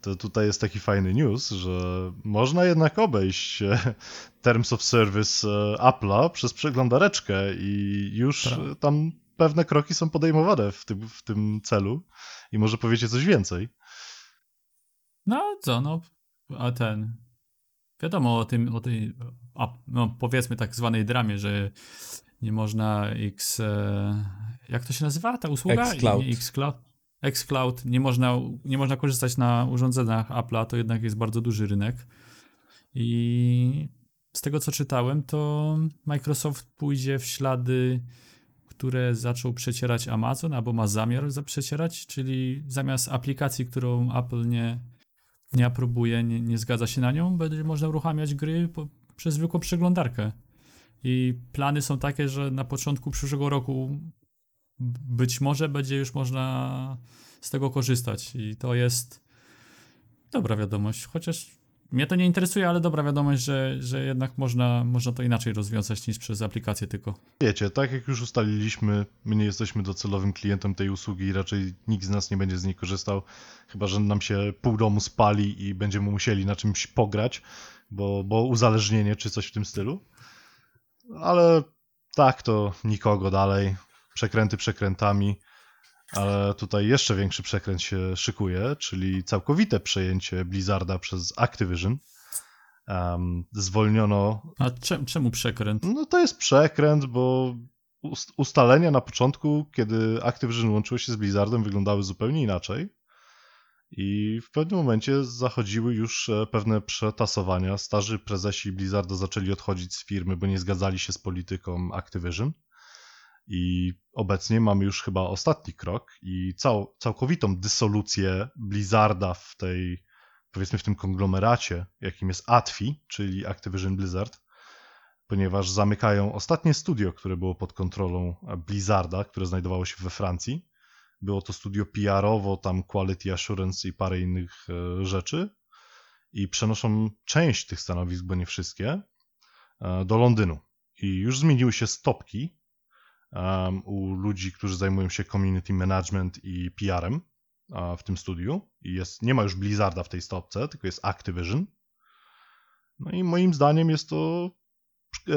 to tutaj jest taki fajny news, że można jednak obejść e, Terms of Service e, Apple'a przez przeglądareczkę i już Tak. tam pewne kroki są podejmowane w tym, w tym celu i może powiecie coś więcej. No co, no, a ten, wiadomo o tym, o tej, a, no powiedzmy tak zwanej dramie, że nie można X, e, jak to się nazywa ta usługa? Xcloud. Xcloud. Xcloud, nie można, nie można korzystać na urządzeniach Apple'a, to jednak jest bardzo duży rynek. I z tego co czytałem, to Microsoft pójdzie w ślady, które zaczął przecierać Amazon, albo ma zamiar za- przecierać, czyli zamiast aplikacji, którą Apple nie, nie aprobuje, nie, nie zgadza się na nią, będzie można uruchamiać gry po, przez zwykłą przeglądarkę. I plany są takie, że na początku przyszłego roku być może będzie już można z tego korzystać. I to jest dobra wiadomość. Chociaż mnie to nie interesuje, ale dobra wiadomość, że, że jednak można, można to inaczej rozwiązać niż przez aplikację tylko. Wiecie, tak jak już ustaliliśmy, my nie jesteśmy docelowym klientem tej usługi i raczej nikt z nas nie będzie z niej korzystał, chyba że nam się pół domu spali i będziemy musieli na czymś pograć, bo, bo uzależnienie czy coś w tym stylu. Ale tak, to nikogo dalej. Przekręty przekrętami, ale tutaj jeszcze większy przekręt się szykuje, czyli całkowite przejęcie Blizzarda przez Activision. Um, zwolniono A czem, czemu przekręt? no to jest przekręt, bo ust- ustalenia na początku, kiedy Activision łączyło się z Blizzardem, wyglądały zupełnie inaczej. I w pewnym momencie zachodziły już e, pewne przetasowania. Starzy prezesi Blizzarda zaczęli odchodzić z firmy, bo nie zgadzali się z polityką Activision. I obecnie mamy już chyba ostatni krok i cał, całkowitą dysolucję Blizzarda w tej, powiedzmy w tym konglomeracie, jakim jest ATFI, czyli Activision Blizzard ponieważ zamykają ostatnie studio, które było pod kontrolą Blizzarda, które znajdowało się we Francji. Było to studio PR-owo, tam quality assurance i parę innych e, rzeczy. I przenoszą część tych stanowisk, bo nie wszystkie, e, do Londynu. I już zmieniły się stopki em, u ludzi, którzy zajmują się community management i PR-em w tym studiu. I jest, nie ma już Blizzarda w tej stopce, tylko jest Activision. No i moim zdaniem jest to e,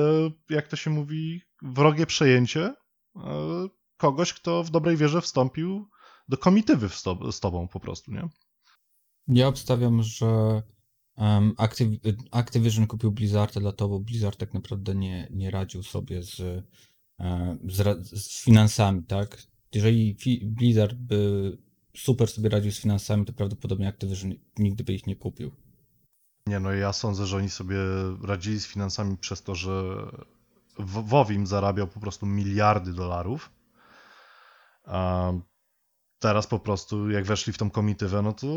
jak to się mówi, wrogie przejęcie e, kogoś, kto w dobrej wierze wstąpił do komitywy z, to, z tobą po prostu, nie? Ja obstawiam, że um, Activ- Activision kupił Blizzarda dlatego, bo Blizzard tak naprawdę nie, nie radził sobie z, z, z finansami, tak? Jeżeli Blizzard by super sobie radził z finansami, to prawdopodobnie Activision nigdy by ich nie kupił. Nie, no ja sądzę, że oni sobie radzili z finansami przez to, że W- Wowim zarabiał po prostu miliardy dolarów. A teraz po prostu, jak weszli w tą komitywę, no to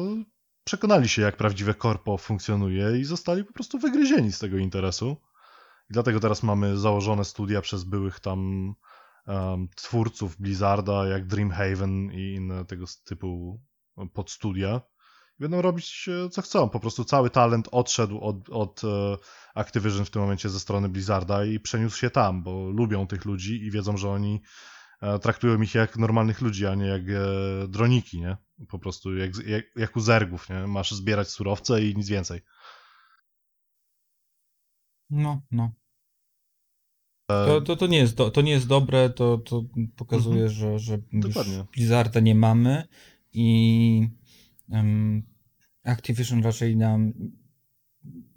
przekonali się, jak prawdziwe korpo funkcjonuje i zostali po prostu wygryzieni z tego interesu. I dlatego teraz mamy założone studia przez byłych tam em, twórców Blizzarda, jak Dreamhaven i inne tego typu podstudia. I Będą robić e, co chcą. Po prostu cały talent odszedł od, od e, Activision w tym momencie ze strony Blizzarda i przeniósł się tam, bo lubią tych ludzi i wiedzą, że oni traktują ich jak normalnych ludzi, a nie jak e, droniki, nie? Po prostu jak, jak, jak u zergów, nie? Masz zbierać surowce i nic więcej. No, no. To, to, to, nie, jest do, to nie jest dobre, to, to pokazuje, że, że Mhm. Dokładnie. Blizzarda nie mamy i em, Activision raczej nam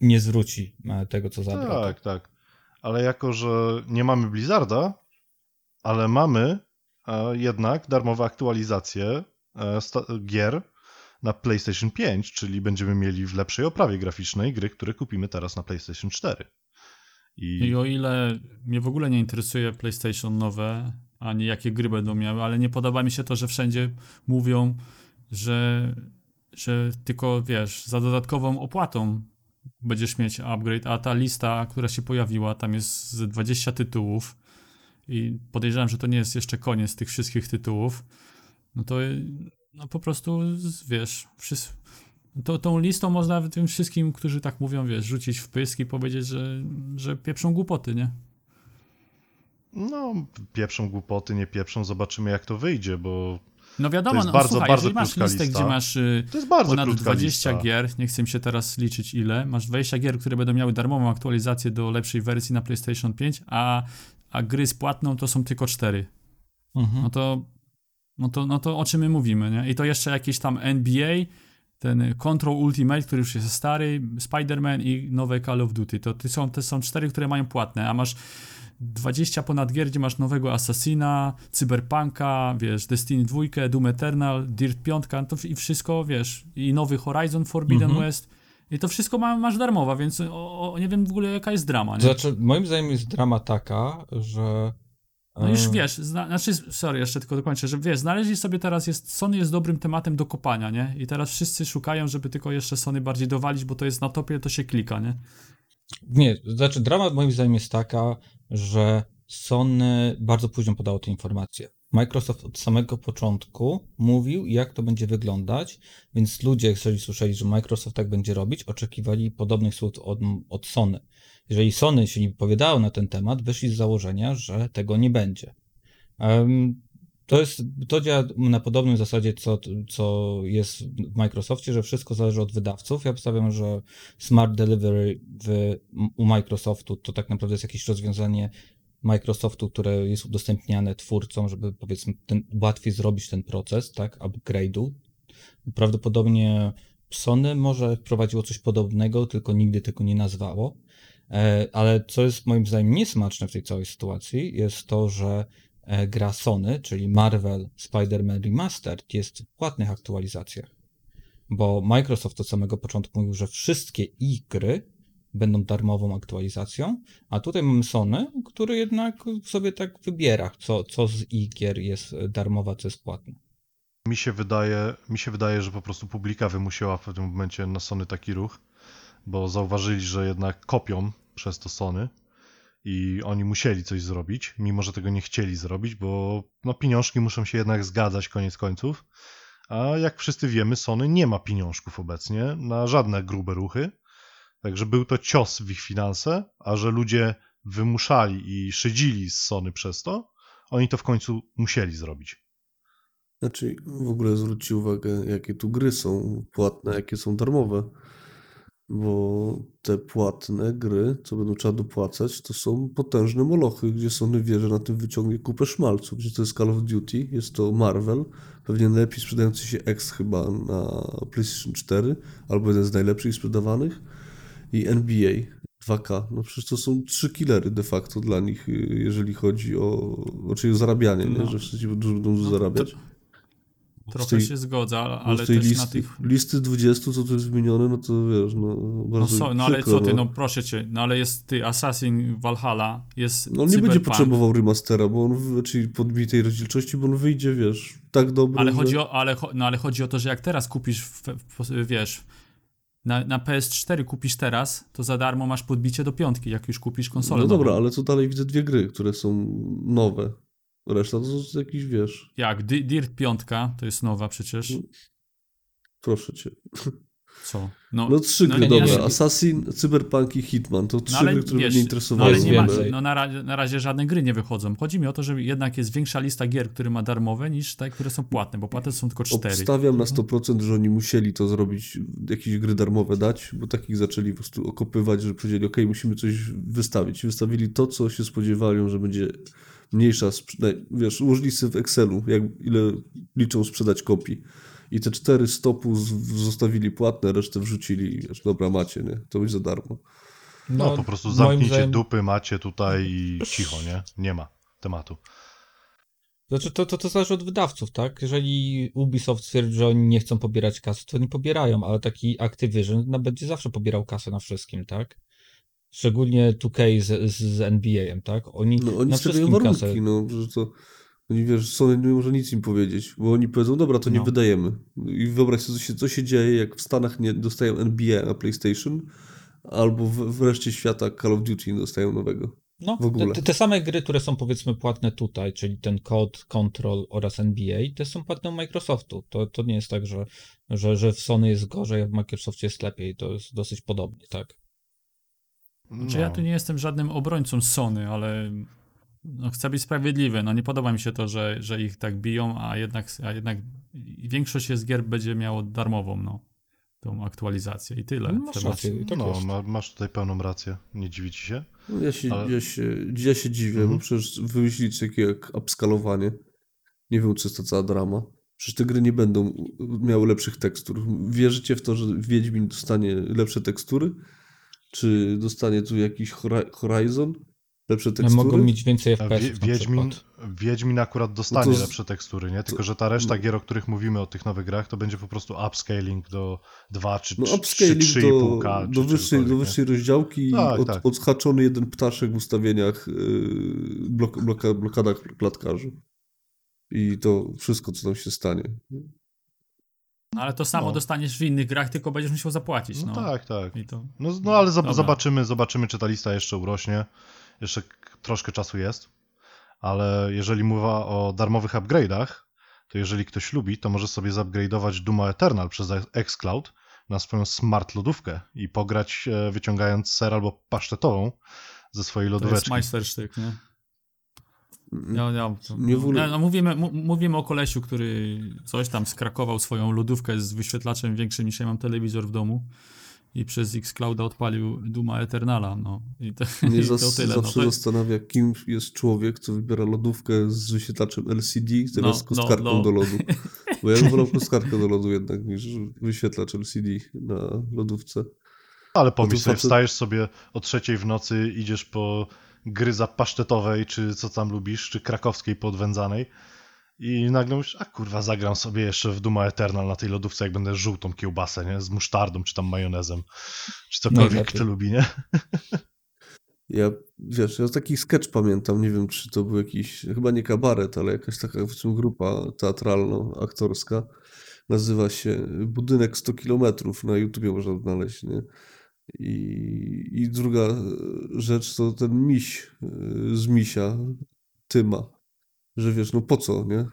nie zwróci e, tego, co zabrał. Tak, tak. Ale jako, że nie mamy Blizzarda, ale mamy e, jednak darmowe aktualizacje e, gier na PlayStation 5, czyli będziemy mieli w lepszej oprawie graficznej gry, które kupimy teraz na PlayStation 4. I I o ile mnie w ogóle nie interesuje PlayStation nowe, ani jakie gry będą miały, ale nie podoba mi się to, że wszędzie mówią, że, że tylko wiesz, za dodatkową opłatą będziesz mieć upgrade, a ta lista, która się pojawiła, tam jest z 20 tytułów i podejrzewam, że to nie jest jeszcze koniec tych wszystkich tytułów, no to no po prostu wiesz, wszyscy, to, tą listą można tym wszystkim, którzy tak mówią, wiesz, rzucić w pysk i powiedzieć, że, że pieprzą głupoty, nie? no, pieprzą głupoty, nie pieprzą, zobaczymy jak to wyjdzie, bo No wiadomo, jest no, bardzo, słuchaj, bardzo jeżeli masz listę, lista. gdzie masz y, to jest bardzo ponad krótka 20 lista. gier, nie chcę mi się teraz liczyć ile, masz 20 gier, które będą miały darmową aktualizację do lepszej wersji na PlayStation 5, a, a gry z płatną to są tylko 4. Mhm. No to, no to, no to o czym my mówimy, nie? I to jeszcze jakieś tam NBA, ten Control Ultimate, który już jest stary, Spider-Man i nowe Call of Duty. To ty są, te są cztery, które mają płatne, a masz 20 ponad gier, gdzie masz nowego Assassina, Cyberpunka, wiesz, Destiny 2, Doom Eternal, Dirt 5, to i wszystko, wiesz, i nowy Horizon Forbidden Mhm. West. I to wszystko ma, masz darmowa, więc o, o, nie wiem w ogóle jaka jest drama, nie? Znaczy, moim zdaniem jest drama taka, że. No już e, wiesz, zna, znaczy, sorry, jeszcze tylko dokończę, że wiesz, znaleźli sobie teraz, jest, Sony jest dobrym tematem do kopania, nie? I teraz wszyscy szukają, żeby tylko jeszcze Sony bardziej dowalić, bo to jest na topie, to się klika, nie? Nie, znaczy drama moim zdaniem jest taka, że Sony bardzo późno podało te informacje. Microsoft od samego początku mówił, jak to będzie wyglądać, więc ludzie, jeżeli słyszeli, że Microsoft tak będzie robić, oczekiwali podobnych słów od, od Sony. Jeżeli Sony się nie wypowiadało na ten temat, wyszli z założenia, że tego nie będzie. Em, to jest, to działa na podobnym zasadzie, co, co jest w Microsoftie, że wszystko zależy od wydawców. Ja obstawiam, że Smart Delivery w, u Microsoftu to tak naprawdę jest jakieś rozwiązanie Microsoftu, które jest udostępniane twórcom, żeby powiedzmy ten, łatwiej zrobić ten proces, tak, upgrade'u. Prawdopodobnie Sony może wprowadziło coś podobnego, tylko nigdy tego nie nazwało. E, Ale co jest moim zdaniem niesmaczne w tej całej sytuacji, jest to, że e, gra Sony, czyli Marvel Spider-Man Remastered, jest w płatnych aktualizacjach. Bo Microsoft od samego początku mówił, że wszystkie ich gry będą darmową aktualizacją, a tutaj mamy Sony, który jednak sobie tak wybiera, co, co z gier jest darmowa, co jest płatne. Mi się wydaje, mi się wydaje, że po prostu publika wymusiła w pewnym momencie na Sony taki ruch, bo zauważyli, że jednak kopią przez to Sony i oni musieli coś zrobić, mimo że tego nie chcieli zrobić, bo no, pieniążki muszą się jednak zgadzać koniec końców. A jak wszyscy wiemy, Sony nie ma pieniążków obecnie na żadne grube ruchy. Także był to cios w ich finanse, a że ludzie wymuszali i szydzili z Sony przez to, oni to w końcu musieli zrobić. Znaczy, w ogóle zwróćcie uwagę, jakie tu gry są płatne, jakie są darmowe. Bo te płatne gry, co będą trzeba dopłacać, to są potężne molochy, gdzie Sony wie, że na tym wyciągnie kupę szmalcu. Gdzie to jest Call of Duty, jest to Marvel, pewnie najlepiej sprzedający się X chyba na PlayStation 4, albo jeden z najlepszych sprzedawanych, i NBA 2K. No przecież to są trzy killery de facto dla nich, y, jeżeli chodzi o, znaczy o zarabianie, nie? No. że wszyscy będą dużo No to- zarabiać. Trochę tej- się zgodza, No ale tej też listy, na tych... listy 20, co tu jest wymienione, no to wiesz, no No, bardzo so, no ale przykro, co ty, no proszę cię, no ale jest ty, Assassin Valhalla, jest No on nie będzie potrzebował remastera, bo on, czyli podbitej rozdzielczości, bo on wyjdzie, wiesz, tak dobrze, Ale że... chodzi, o, ale, no, ale chodzi o to, że jak teraz kupisz, w, w, wiesz, na, na PS4 kupisz teraz, to za darmo masz podbicie do piątki, jak już kupisz konsolę No dobra, nową. ale tu dalej widzę dwie gry, które są nowe. Reszta to jest jakiś, wiesz, Jak Di- Dirt 5, to jest nowa przecież. proszę cię. Co? No, No trzy no gry, nie, dobra. nie, Assassin, Cyberpunk i Hitman. To trzy No ale gry, które wiesz, mnie no interesowały. ale nie ma, no na, ra- na razie żadne gry nie wychodzą. Chodzi mi o to, że jednak jest większa lista gier, które ma darmowe, niż te, które są płatne, bo płatne są tylko cztery. Obstawiam na 100%, że oni musieli to zrobić, jakieś gry darmowe dać, bo takich zaczęli po prostu okopywać, że powiedzieli, ok, musimy coś wystawić. Wystawili to, co się spodziewali, że będzie mniejsza, wiesz, ułożyli sobie w Excelu, jak, ile liczą sprzedać kopii. I te cztery stopu zostawili płatne, resztę wrzucili i wiesz, dobra, macie, nie? To będzie za darmo. No, po prostu zamknijcie zdaniem- dupy, macie tutaj i cicho, nie? Nie ma tematu. Znaczy, to, to, to zależy od wydawców, tak? Jeżeli Ubisoft stwierdzi, że oni nie chcą pobierać kasy, to nie pobierają, ale taki Activision no, będzie zawsze pobierał kasę na wszystkim, tak? Szczególnie 2K z, z, z NBA-em, tak? Oni, No oni na wszystkim warunki, kasę. no, że to... Oni wiesz, Sony nie może nic im powiedzieć, bo oni powiedzą, dobra, to nie No. wydajemy. I wyobraź sobie, co się, co się dzieje, jak w Stanach nie dostają NBA na PlayStation, albo w, w reszcie świata Call of Duty nie dostają nowego. No, w ogóle. Te, te same gry, które są powiedzmy płatne tutaj, czyli ten Code, Control oraz NBA, te są płatne u Microsoftu. To, to nie jest tak, że, że, że w Sony jest gorzej, a w Microsoftie jest lepiej. To jest dosyć podobnie, tak? Znaczy, ja tu nie jestem żadnym obrońcą Sony, ale no, chcę być sprawiedliwy. No nie podoba mi się to, że, że ich tak biją, a jednak, a jednak większość jest gier będzie miało darmową, no. Tą aktualizację i tyle. No, masz rację. I tak no, ma, masz tutaj pełną rację. Nie dziwi ci się? No, ja, się, Ale- ja, się, ja się dziwię, Mhm. bo przecież wymyślili coś takiego jak upskalowanie. Nie wiem, czy jest to cała drama. Przecież te gry nie będą miały lepszych tekstur. Wierzycie w to, że Wiedźmin dostanie lepsze tekstury? Czy dostanie tu jakiś Hori- Horizon? Lepsze tekstury? Mogą mieć więcej FPS. Wie, Wiedźmin, Wiedźmin akurat dostanie No to lepsze tekstury, nie? Tylko, że ta reszta gier, o których mówimy, o tych nowych grach, to będzie po prostu upscaling do 2 czy No 3, upscaling 3,5K. do, wyższej, do wyższej rozdziałki Tak, i od, tak. odhaczony jeden ptaszek w ustawieniach yy, blok, bloka, blokadach klatkarzy. I to wszystko, co tam się stanie. No, ale to samo No. dostaniesz w innych grach, tylko będziesz musiał zapłacić. No, No tak, tak. I to... No, no ale zob- Dobra. zobaczymy, zobaczymy, czy ta lista jeszcze urośnie. Jeszcze troszkę czasu jest. Ale jeżeli mowa o darmowych upgrade'ach, to jeżeli ktoś lubi, to może sobie zupgrade'ować Duma Eternal przez xCloud na swoją smart lodówkę i pograć e, wyciągając ser albo pasztetową ze swojej To jest lodóweczki. majstersztyk, nie? Ja, ja, to, Nie w ogóle- ja, no, mówimy, mówimy o kolesiu, który coś tam skrakował swoją lodówkę z wyświetlaczem większym niż ja mam telewizor w domu i przez Xclouda odpalił Duma Eternala, no. I to, Mnie i to zas, tyle. No, zawsze to jest, zastanawia, kim jest człowiek, co wybiera lodówkę z wyświetlaczem LCD zamiast No, z kostkarką no, no. do lodu. Bo ja bym wolał kostkarkę do lodu jednak niż wyświetlacz LCD na lodówce. Ale pomyśl to sobie, facet- wstajesz sobie o trzeciej w nocy, idziesz po gryza pasztetowej, czy co tam lubisz, czy krakowskiej podwędzanej i nagle mówisz, a kurwa, zagram sobie jeszcze w Duma Eternal na tej lodówce, jak będę żółtą kiełbasę, nie? Z musztardą, czy tam majonezem, czy cokolwiek Najlepiej. kto lubi, nie? Ja, wiesz, ja taki sketch pamiętam, nie wiem, czy to był jakiś, chyba nie kabaret, ale jakaś taka powiedzmy, grupa teatralno-aktorska. Nazywa się Budynek 100 kilometrów, na YouTubie można znaleźć, nie? I, I druga rzecz to ten miś e, z misia, Tyma, że wiesz, no po co, nie?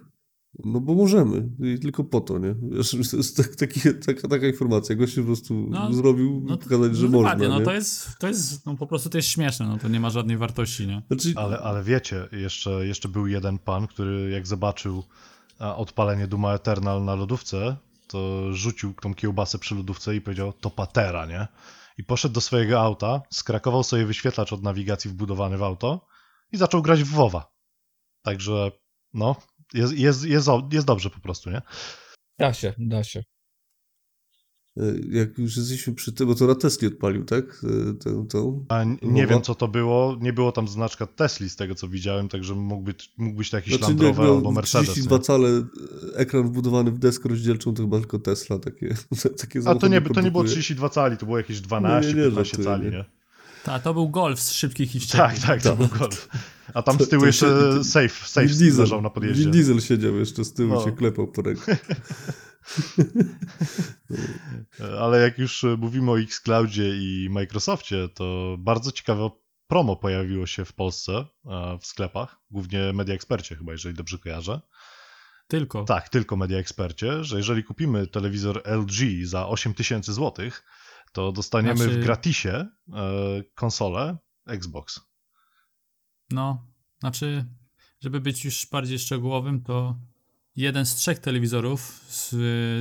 No bo możemy i tylko po to, nie? Wiesz, to jest tak, taki, taka, taka informacja, gościu po prostu No, zrobił, no, pokazać, że no można, no nie? to jest, to jest, no po prostu to jest śmieszne, no to nie ma żadnej wartości, nie? Znaczy, Ale, ale wiecie, jeszcze, jeszcze był jeden pan, który jak zobaczył odpalenie Duma Eternal na lodówce, to rzucił tą kiełbasę przy lodówce i powiedział, to patera, nie? I poszedł do swojego auta, skrakował sobie wyświetlacz od nawigacji wbudowany w auto i zaczął grać w WoWa. Także, no, jest, jest, jest, jest dobrze po prostu, nie? Da się, da się. E, Jak już jesteśmy przy tym, bo to na Tesli odpalił, tak? E, Tę, tą. A nie wiem, co to było. Nie było tam znaczka Tesli z tego, co widziałem, także mógł być, mógł być to jakiś Znaczy, Land Rover miał albo Mercedes. 32 Nie? cale, e, ekran wbudowany w deskę rozdzielczą, to chyba tylko Tesla takie, takie A to nie, to nie było produkuje. 32 cali, to było jakieś 12, No nie, nie, 15 żartuję, cali, nie. nie? Ta, to był golf z szybkich i wściekłych. Tak, tak, to Tak. był golf. A tam To- z tyłu jeszcze się- safe, safe Diesel, leżał na podjeździe. Vin Diesel siedział jeszcze z tyłu, No. się klepał po ręku. Ale jak już mówimy o Xcloudzie i Microsoftie, to bardzo ciekawe promo pojawiło się w Polsce w sklepach, głównie Media Expercie chyba, jeżeli dobrze kojarzę. Tylko. Tak, tylko Media Expercie, że jeżeli kupimy telewizor LG za 8000 zł, to dostaniemy Znaczy- w gratisie e, konsolę Xbox. No, znaczy, żeby być już bardziej szczegółowym, to jeden z trzech telewizorów z,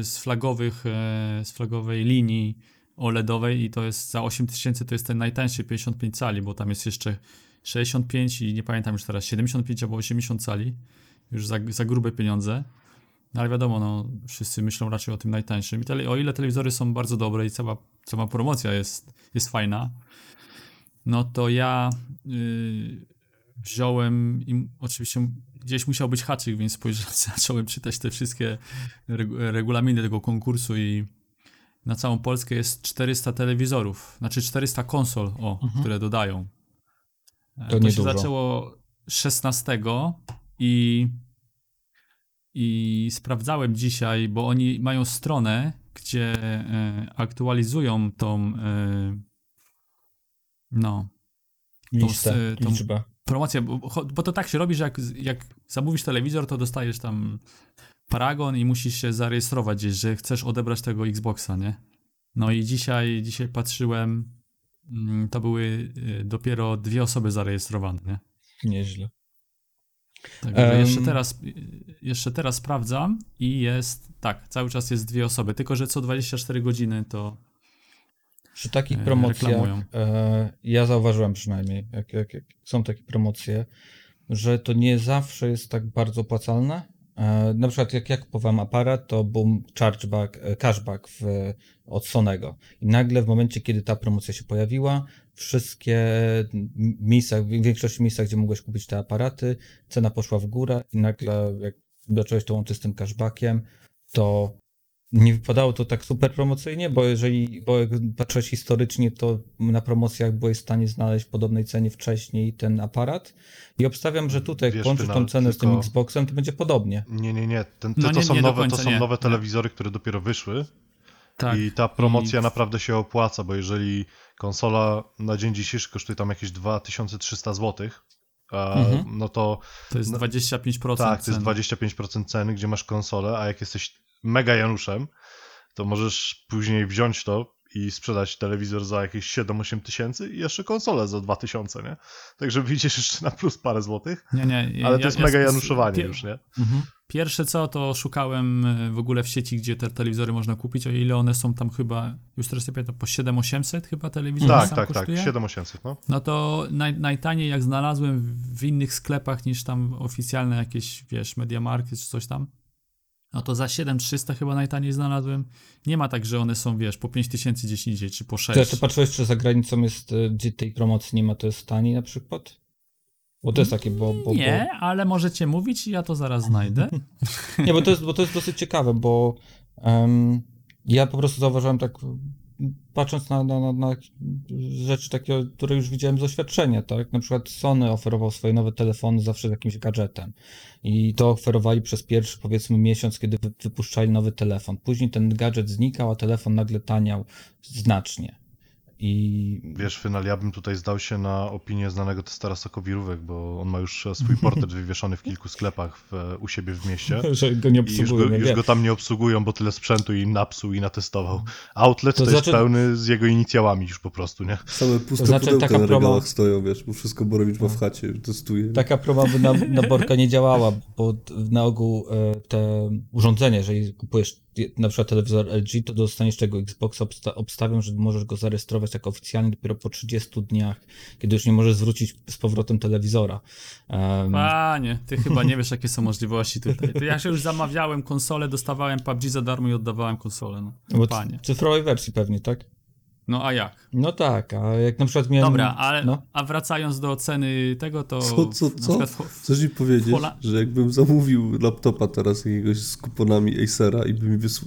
z flagowych, e, z flagowej linii OLEDowej i to jest za 8000 to jest ten najtańszy 55 cali, bo tam jest jeszcze 65 i nie pamiętam już teraz 75 albo 80 cali, już za, za grube pieniądze. No ale wiadomo, no, wszyscy myślą raczej o tym najtańszym. I tele, o ile telewizory są bardzo dobre i cała, cała promocja jest, jest fajna, no to ja y, wziąłem i oczywiście gdzieś musiał być haczyk, więc spojrzałem, zacząłem czytać te wszystkie regu- regulaminy tego konkursu i na całą Polskę jest 400 telewizorów, znaczy 400 konsol, o, które dodają. To to się niedużo. zaczęło 16 i i sprawdzałem dzisiaj, bo oni mają stronę, gdzie e, aktualizują tą e, no, Listę, tą- liczbę. promocję, bo, bo to tak się robi, że jak, jak zamówisz telewizor, to dostajesz tam paragon i musisz się zarejestrować gdzieś, że chcesz odebrać tego Xboxa, nie? No i dzisiaj, dzisiaj patrzyłem, mm, to były dopiero dwie osoby zarejestrowane, nie? Nieźle. Em. jeszcze teraz, jeszcze teraz sprawdzam i jest, tak, cały czas jest dwie osoby, tylko że co 24 godziny to Przy takich E, promocjach, reklamują. e, ja zauważyłem przynajmniej, jak, jak, jak są takie promocje, że to nie zawsze jest tak bardzo opłacalne. E, na przykład jak ja kupowałem aparat, to był chargeback, cashback w, od Sonego. I nagle w momencie, kiedy ta promocja się pojawiła, wszystkie miejsca, w większości miejsc, gdzie mogłeś kupić te aparaty, cena poszła w górę i nagle jak zacząłeś to łączyć z tym cashbackiem, to nie wypadało to tak super promocyjnie, bo jeżeli, bo jak historycznie, to na promocjach byłeś w stanie znaleźć w podobnej cenie wcześniej ten aparat i obstawiam, że tutaj jak łączysz tą cenę z tym tylko- Xboxem, to będzie podobnie. Nie, nie, nie. Ten, te, No to nie- są, nie do nowe, to końca, są nie, nowe telewizory, które dopiero wyszły. Tak. I ta promocja I- naprawdę się opłaca, bo jeżeli konsola na dzień dzisiejszy kosztuje tam jakieś 2300 zł, Mhm. no to To jest No, 25% tak, to jest ceny. 25% ceny, gdzie masz konsolę, a jak jesteś mega Januszem, to możesz później wziąć to i sprzedać telewizor za jakieś 7-8 tysięcy i jeszcze konsolę za 2000, nie? Także widzisz jeszcze na plus parę złotych, Nie, nie. ale ja- to jest ja mega z- januszowanie już, nie? Mhm. Pierwsze co, to szukałem e, w ogóle w sieci, gdzie te telewizory można kupić, o ile one są tam chyba, już teraz nie pamiętam, po 7800 chyba telewizor Tak, sam tak, tak, kosztuje? 7800, no. No to naj, najtaniej jak znalazłem w innych sklepach niż tam oficjalne jakieś, wiesz, Mediamarkt czy coś tam, no to za 7300 chyba najtaniej znalazłem. Nie ma tak, że one są, wiesz, po 5000 gdzieś indziej, czy po Czy 6. jeszcze patrzyłeś, czy za granicą jest, gdzie tej promocji nie ma, to jest taniej na przykład? Bo to jest takie, bo... bo Nie, ale możecie mówić i ja to zaraz znajdę. Bo, nie, bo to, jest, bo to jest dosyć ciekawe, bo em, ja po prostu zauważyłem tak, patrząc na, na, na, rzeczy takie, które już widziałem z doświadczenia, tak? Na przykład Sony oferował swoje nowe telefony zawsze z jakimś gadżetem. I to oferowali przez pierwszy, powiedzmy, miesiąc, kiedy wy, wypuszczali nowy telefon. Później ten gadżet znikał, a telefon nagle taniał znacznie. I Wiesz, Fynal, ja bym tutaj zdał się na opinię znanego testera sokowirówek, bo on ma już swój portret wywieszony w kilku sklepach w, u siebie w mieście. że go nie I już obsługują, go, nie już go tam nie obsługują, bo tyle sprzętu im napsuł i natestował. Outlet To to, jest znaczy- pełny z jego inicjałami już po prostu, nie? Same puste To znaczy, taka na promo- stoją, wiesz, bo wszystko Borowicz ma w chacie, testuje. Taka promo by na, na Borka nie działała, bo na ogół e, te urządzenia, jeżeli kupujesz je- na przykład telewizor LG, to dostaniesz tego Xboxa, obsta- obstawiam, że możesz go zarejestrować tak oficjalnie dopiero po 30 dniach, kiedy już nie możesz zwrócić z powrotem telewizora. Em, Panie, ty chyba nie wiesz, jakie są możliwości tutaj. To ja się już zamawiałem konsolę, dostawałem PUBG za darmo i oddawałem konsolę. No. c- Panie. w cyfrowej wersji pewnie, tak? No a jak? No tak, a jak na przykład miałem... Dobra, ale, No, a wracając do ceny tego, to... Co, co, co? w- Chcesz mi powiedzieć, Pola- że jakbym zamówił laptopa teraz jakiegoś z kuponami Acera i by mi wysł...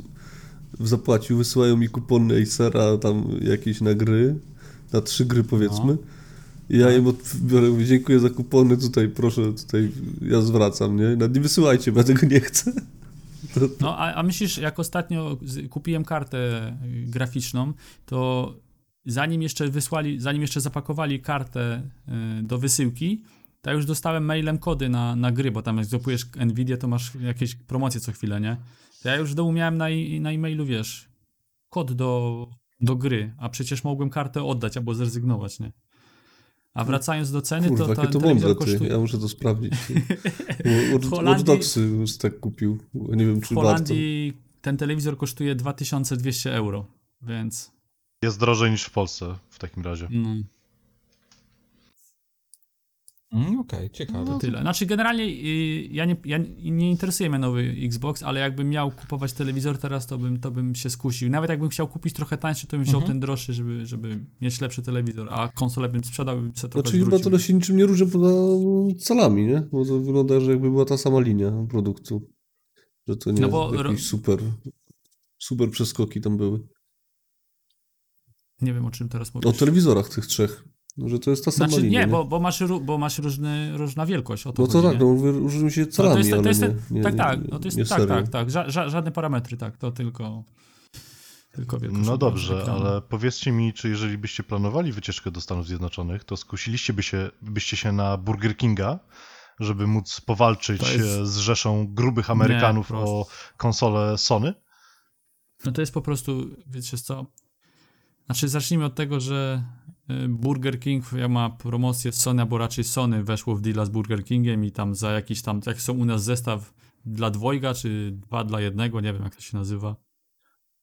zapłacił, wysyłają mi kupony Acera tam jakieś na gry, na trzy gry powiedzmy, i ja im odbiorę, mówię, dziękuję za kupony, tutaj proszę, tutaj ja zwracam, nie? Nawet nie wysyłajcie, bo ja tego nie chcę. No, a, a myślisz, jak ostatnio kupiłem kartę graficzną, to zanim jeszcze wysłali, zanim jeszcze zapakowali kartę y, do wysyłki, To ja już dostałem mailem kody na, na gry, bo tam jak złapujesz Nvidia, to masz jakieś promocje co chwilę, nie? To ja już domu miałem na, na e-mailu, wiesz, kod do, do gry, a przecież mogłem kartę oddać albo zrezygnować, nie? A wracając do ceny, Kurwa, to jakie ten to telewizor mądre, ty. kosztuje... Ja muszę to sprawdzić. W Watch Holandii- Dogsy tak kupił. Nie wiem, W czy warto. Holandii ten telewizor kosztuje 2200 euro, więc... Jest drożej niż w Polsce w takim razie. Mm, Okej, ciekawe. To tyle. Znaczy generalnie y, ja nie, ja nie interesuje mnie nowy Xbox, ale jakbym miał kupować telewizor teraz, to bym, to bym się skusił. Nawet jakbym chciał kupić trochę tańszy, to bym wziął Mhm. ten droższy, żeby, żeby mieć lepszy telewizor, a konsolę bym sprzedał i bym sobie trochę Znaczy chyba to się niczym nie różni poza calami, nie? Bo to wygląda, że jakby była ta sama linia produktu. Że to nie No bo jakieś super, super przeskoki tam były. Nie wiem o czym teraz O mówisz. telewizorach tych trzech. No, Że to jest ta sama Znaczy linia. nie, bo, bo masz, ró- bo masz różny, różna wielkość. O to No to chodzi, tak, nie? no różnią się No to calami, jest, to ale jest, nie, nie, tak, nie, tak, no to jest, nie tak, tak, tak, ża, ża, żadne parametry, tak, to tylko, tylko wielkość No dobrze, ekranu. ale powiedzcie mi, czy jeżeli byście planowali wycieczkę do Stanów Zjednoczonych, to skusiliście by się, byście się na Burger Kinga, żeby móc powalczyć jest- e, z rzeszą grubych Amerykanów Nie, o konsolę Sony? No to jest po prostu, wiecie co, znaczy zacznijmy od tego, że Burger King ma promocję Sony, albo raczej Sony weszło w deala z Burger Kingiem i tam za jakiś tam, jak są u nas zestaw dla dwojga, czy dwa dla jednego, nie wiem jak to się nazywa,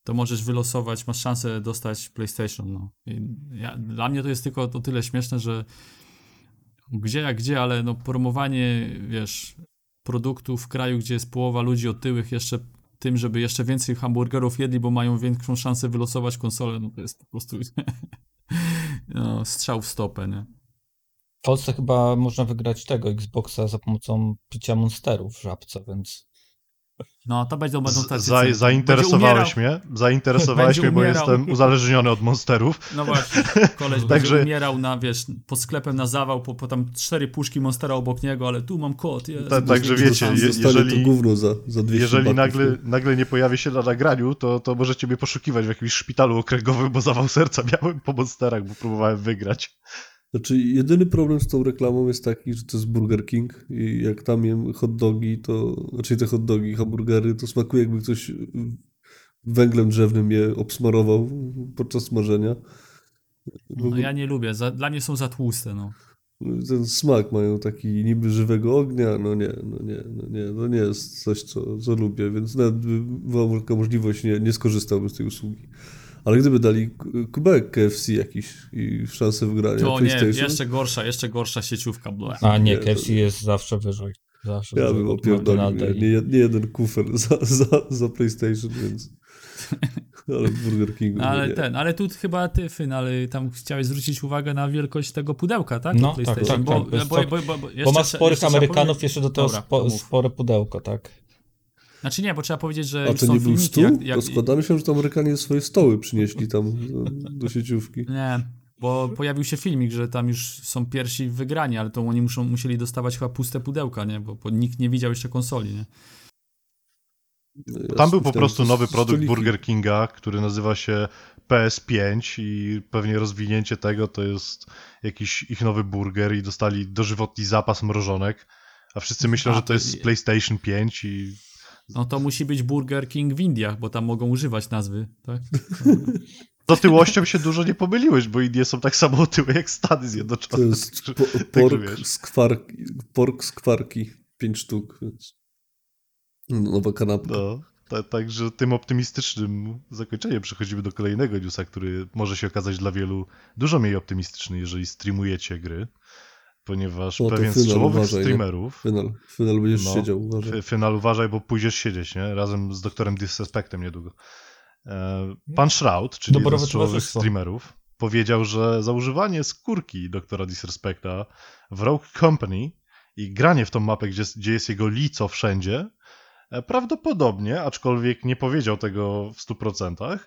to możesz wylosować, masz szansę dostać PlayStation, no. Ja, dla mnie to jest tylko o tyle śmieszne, że gdzie jak gdzie, ale no promowanie, wiesz, produktu w kraju, gdzie jest połowa ludzi otyłych jeszcze tym, żeby jeszcze więcej hamburgerów jedli, bo mają większą szansę wylosować konsolę, no to jest po prostu no, strzał w stopę, nie? W Polsce chyba można wygrać tego Xboxa za pomocą picia monsterów w żabce, więc No, to będą, będą Z, tacy... za, zainteresowałeś mnie, zainteresowałeś mnie, bo jestem uzależniony od monsterów. No właśnie, koleś Także- będzie umierał na, wiesz, pod sklepem na zawał, po, po tam cztery puszki Monstera obok niego, ale tu mam kod, jest. Ta- także wiecie, je- jeżeli- to gówno za, za 200 Jeżeli nagle, nie? nagle nie pojawi się na nagraniu, to, to możecie mnie poszukiwać w jakimś szpitalu okręgowym, bo zawał serca miałem po monsterach, bo próbowałem wygrać. Znaczy, jedyny problem z tą reklamą jest taki, że to jest Burger King i jak tam jem hot dogi, to, znaczy te hot dogi, hamburgery, to smakuje jakby ktoś węglem drzewnym je obsmarował podczas smażenia. No, ja nie lubię, za, dla mnie są za tłuste, no. Ten smak mają taki niby żywego ognia, no nie, no nie, no nie, to nie jest coś, co, co lubię, więc nawet by była możliwość, nie, nie skorzystałbym z tej usługi. Ale gdyby dali k- kubełek KFC jakiś i szansę wygrania To nie, jeszcze gorsza, jeszcze gorsza sieciówka, ble. a nie, Nie, to- KFC jest zawsze wyżej. Zawsze ja bym opierdolił nie, nie, nie jeden kufer za, za, za PlayStation, więc... Ale w Burger Kingu ale nie. ten, ale tu chyba ty, Fyn, ale tam chciałeś zwrócić uwagę na wielkość tego pudełka, tak? No, tak, tak, bo, tak, bo, bo, bo, bo, jeszcze Bo ma sporych Amerykanów, jeszcze do tego Dobra, spo, to spore pudełko, tak? Znaczy nie, bo trzeba powiedzieć, że A już to są nie był filmiki, stół? jak, jak, To składa mi się, że to Amerykanie swoje stoły przynieśli tam do, do sieciówki. Nie, bo pojawił się filmik, że tam już są pierwsi wygrani, ale to oni muszą, musieli dostawać chyba puste pudełka, nie? Bo, bo nikt nie widział jeszcze konsoli, nie? Ja Tam był po prostu nowy produkt stoliki. Burger Kinga, który nazywa się PS5 i pewnie rozwinięcie tego to jest jakiś ich nowy burger i dostali dożywotni zapas mrożonek, a wszyscy myślą, A, że to jest PlayStation 5 i No to musi być Burger King w Indiach, bo tam mogą używać nazwy, tak? z otyłością się dużo nie pomyliłeś, bo Indie są tak samo otyłe jak Stany To Zjednoczone. jest Także- po, także pork, wiesz. z kwarki, pork z kwarki, pięć sztuk, więc nowa kanapka. No, ta, także tym optymistycznym zakończeniem przechodzimy do kolejnego newsa, który może się okazać dla wielu dużo mniej optymistyczny, jeżeli streamujecie gry, ponieważ O, to pewien z Final, czołowych uważaj, nie? streamerów, Final, final będziesz No, siedział, uważaj. Final uważaj, bo pójdziesz siedzieć, nie? Razem z doktorem Disrespectem niedługo. E, Pan Shroud, czyli jeden Dobrowe z czołowych streamerów, powiedział, że za używanie skórki doktora Disrespecta w Rogue Company i granie w tą mapę, gdzie, gdzie jest jego lico wszędzie, e, prawdopodobnie, aczkolwiek nie powiedział tego w 100%,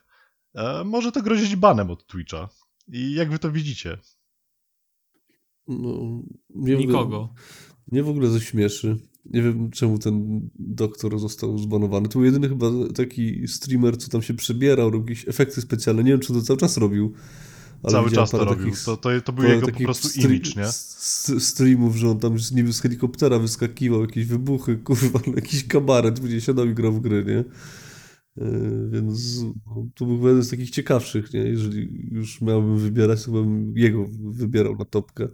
e, może to grozić banem od Twitcha. I jak wy to widzicie? No, mnie w ogóle- Nikogo. Mnie w ogóle zaśmieszy. Nie wiem, czemu ten doktor został zbanowany. To był jedyny chyba taki streamer, co tam się przebierał, robił jakieś efekty specjalne. Nie wiem, czy to cały czas robił. Cały czas to robił. takich- To, to, to był jego po prostu stream- image, nie? Streamów, że on tam z- niby z helikoptera wyskakiwał, jakieś wybuchy, kurwa, no jakiś kabaret, gdzie siadał i grał w gry, nie? E, Więc no, to był jeden z takich ciekawszych, nie? Jeżeli już miałbym wybierać, to bym jego wybierał na topkę.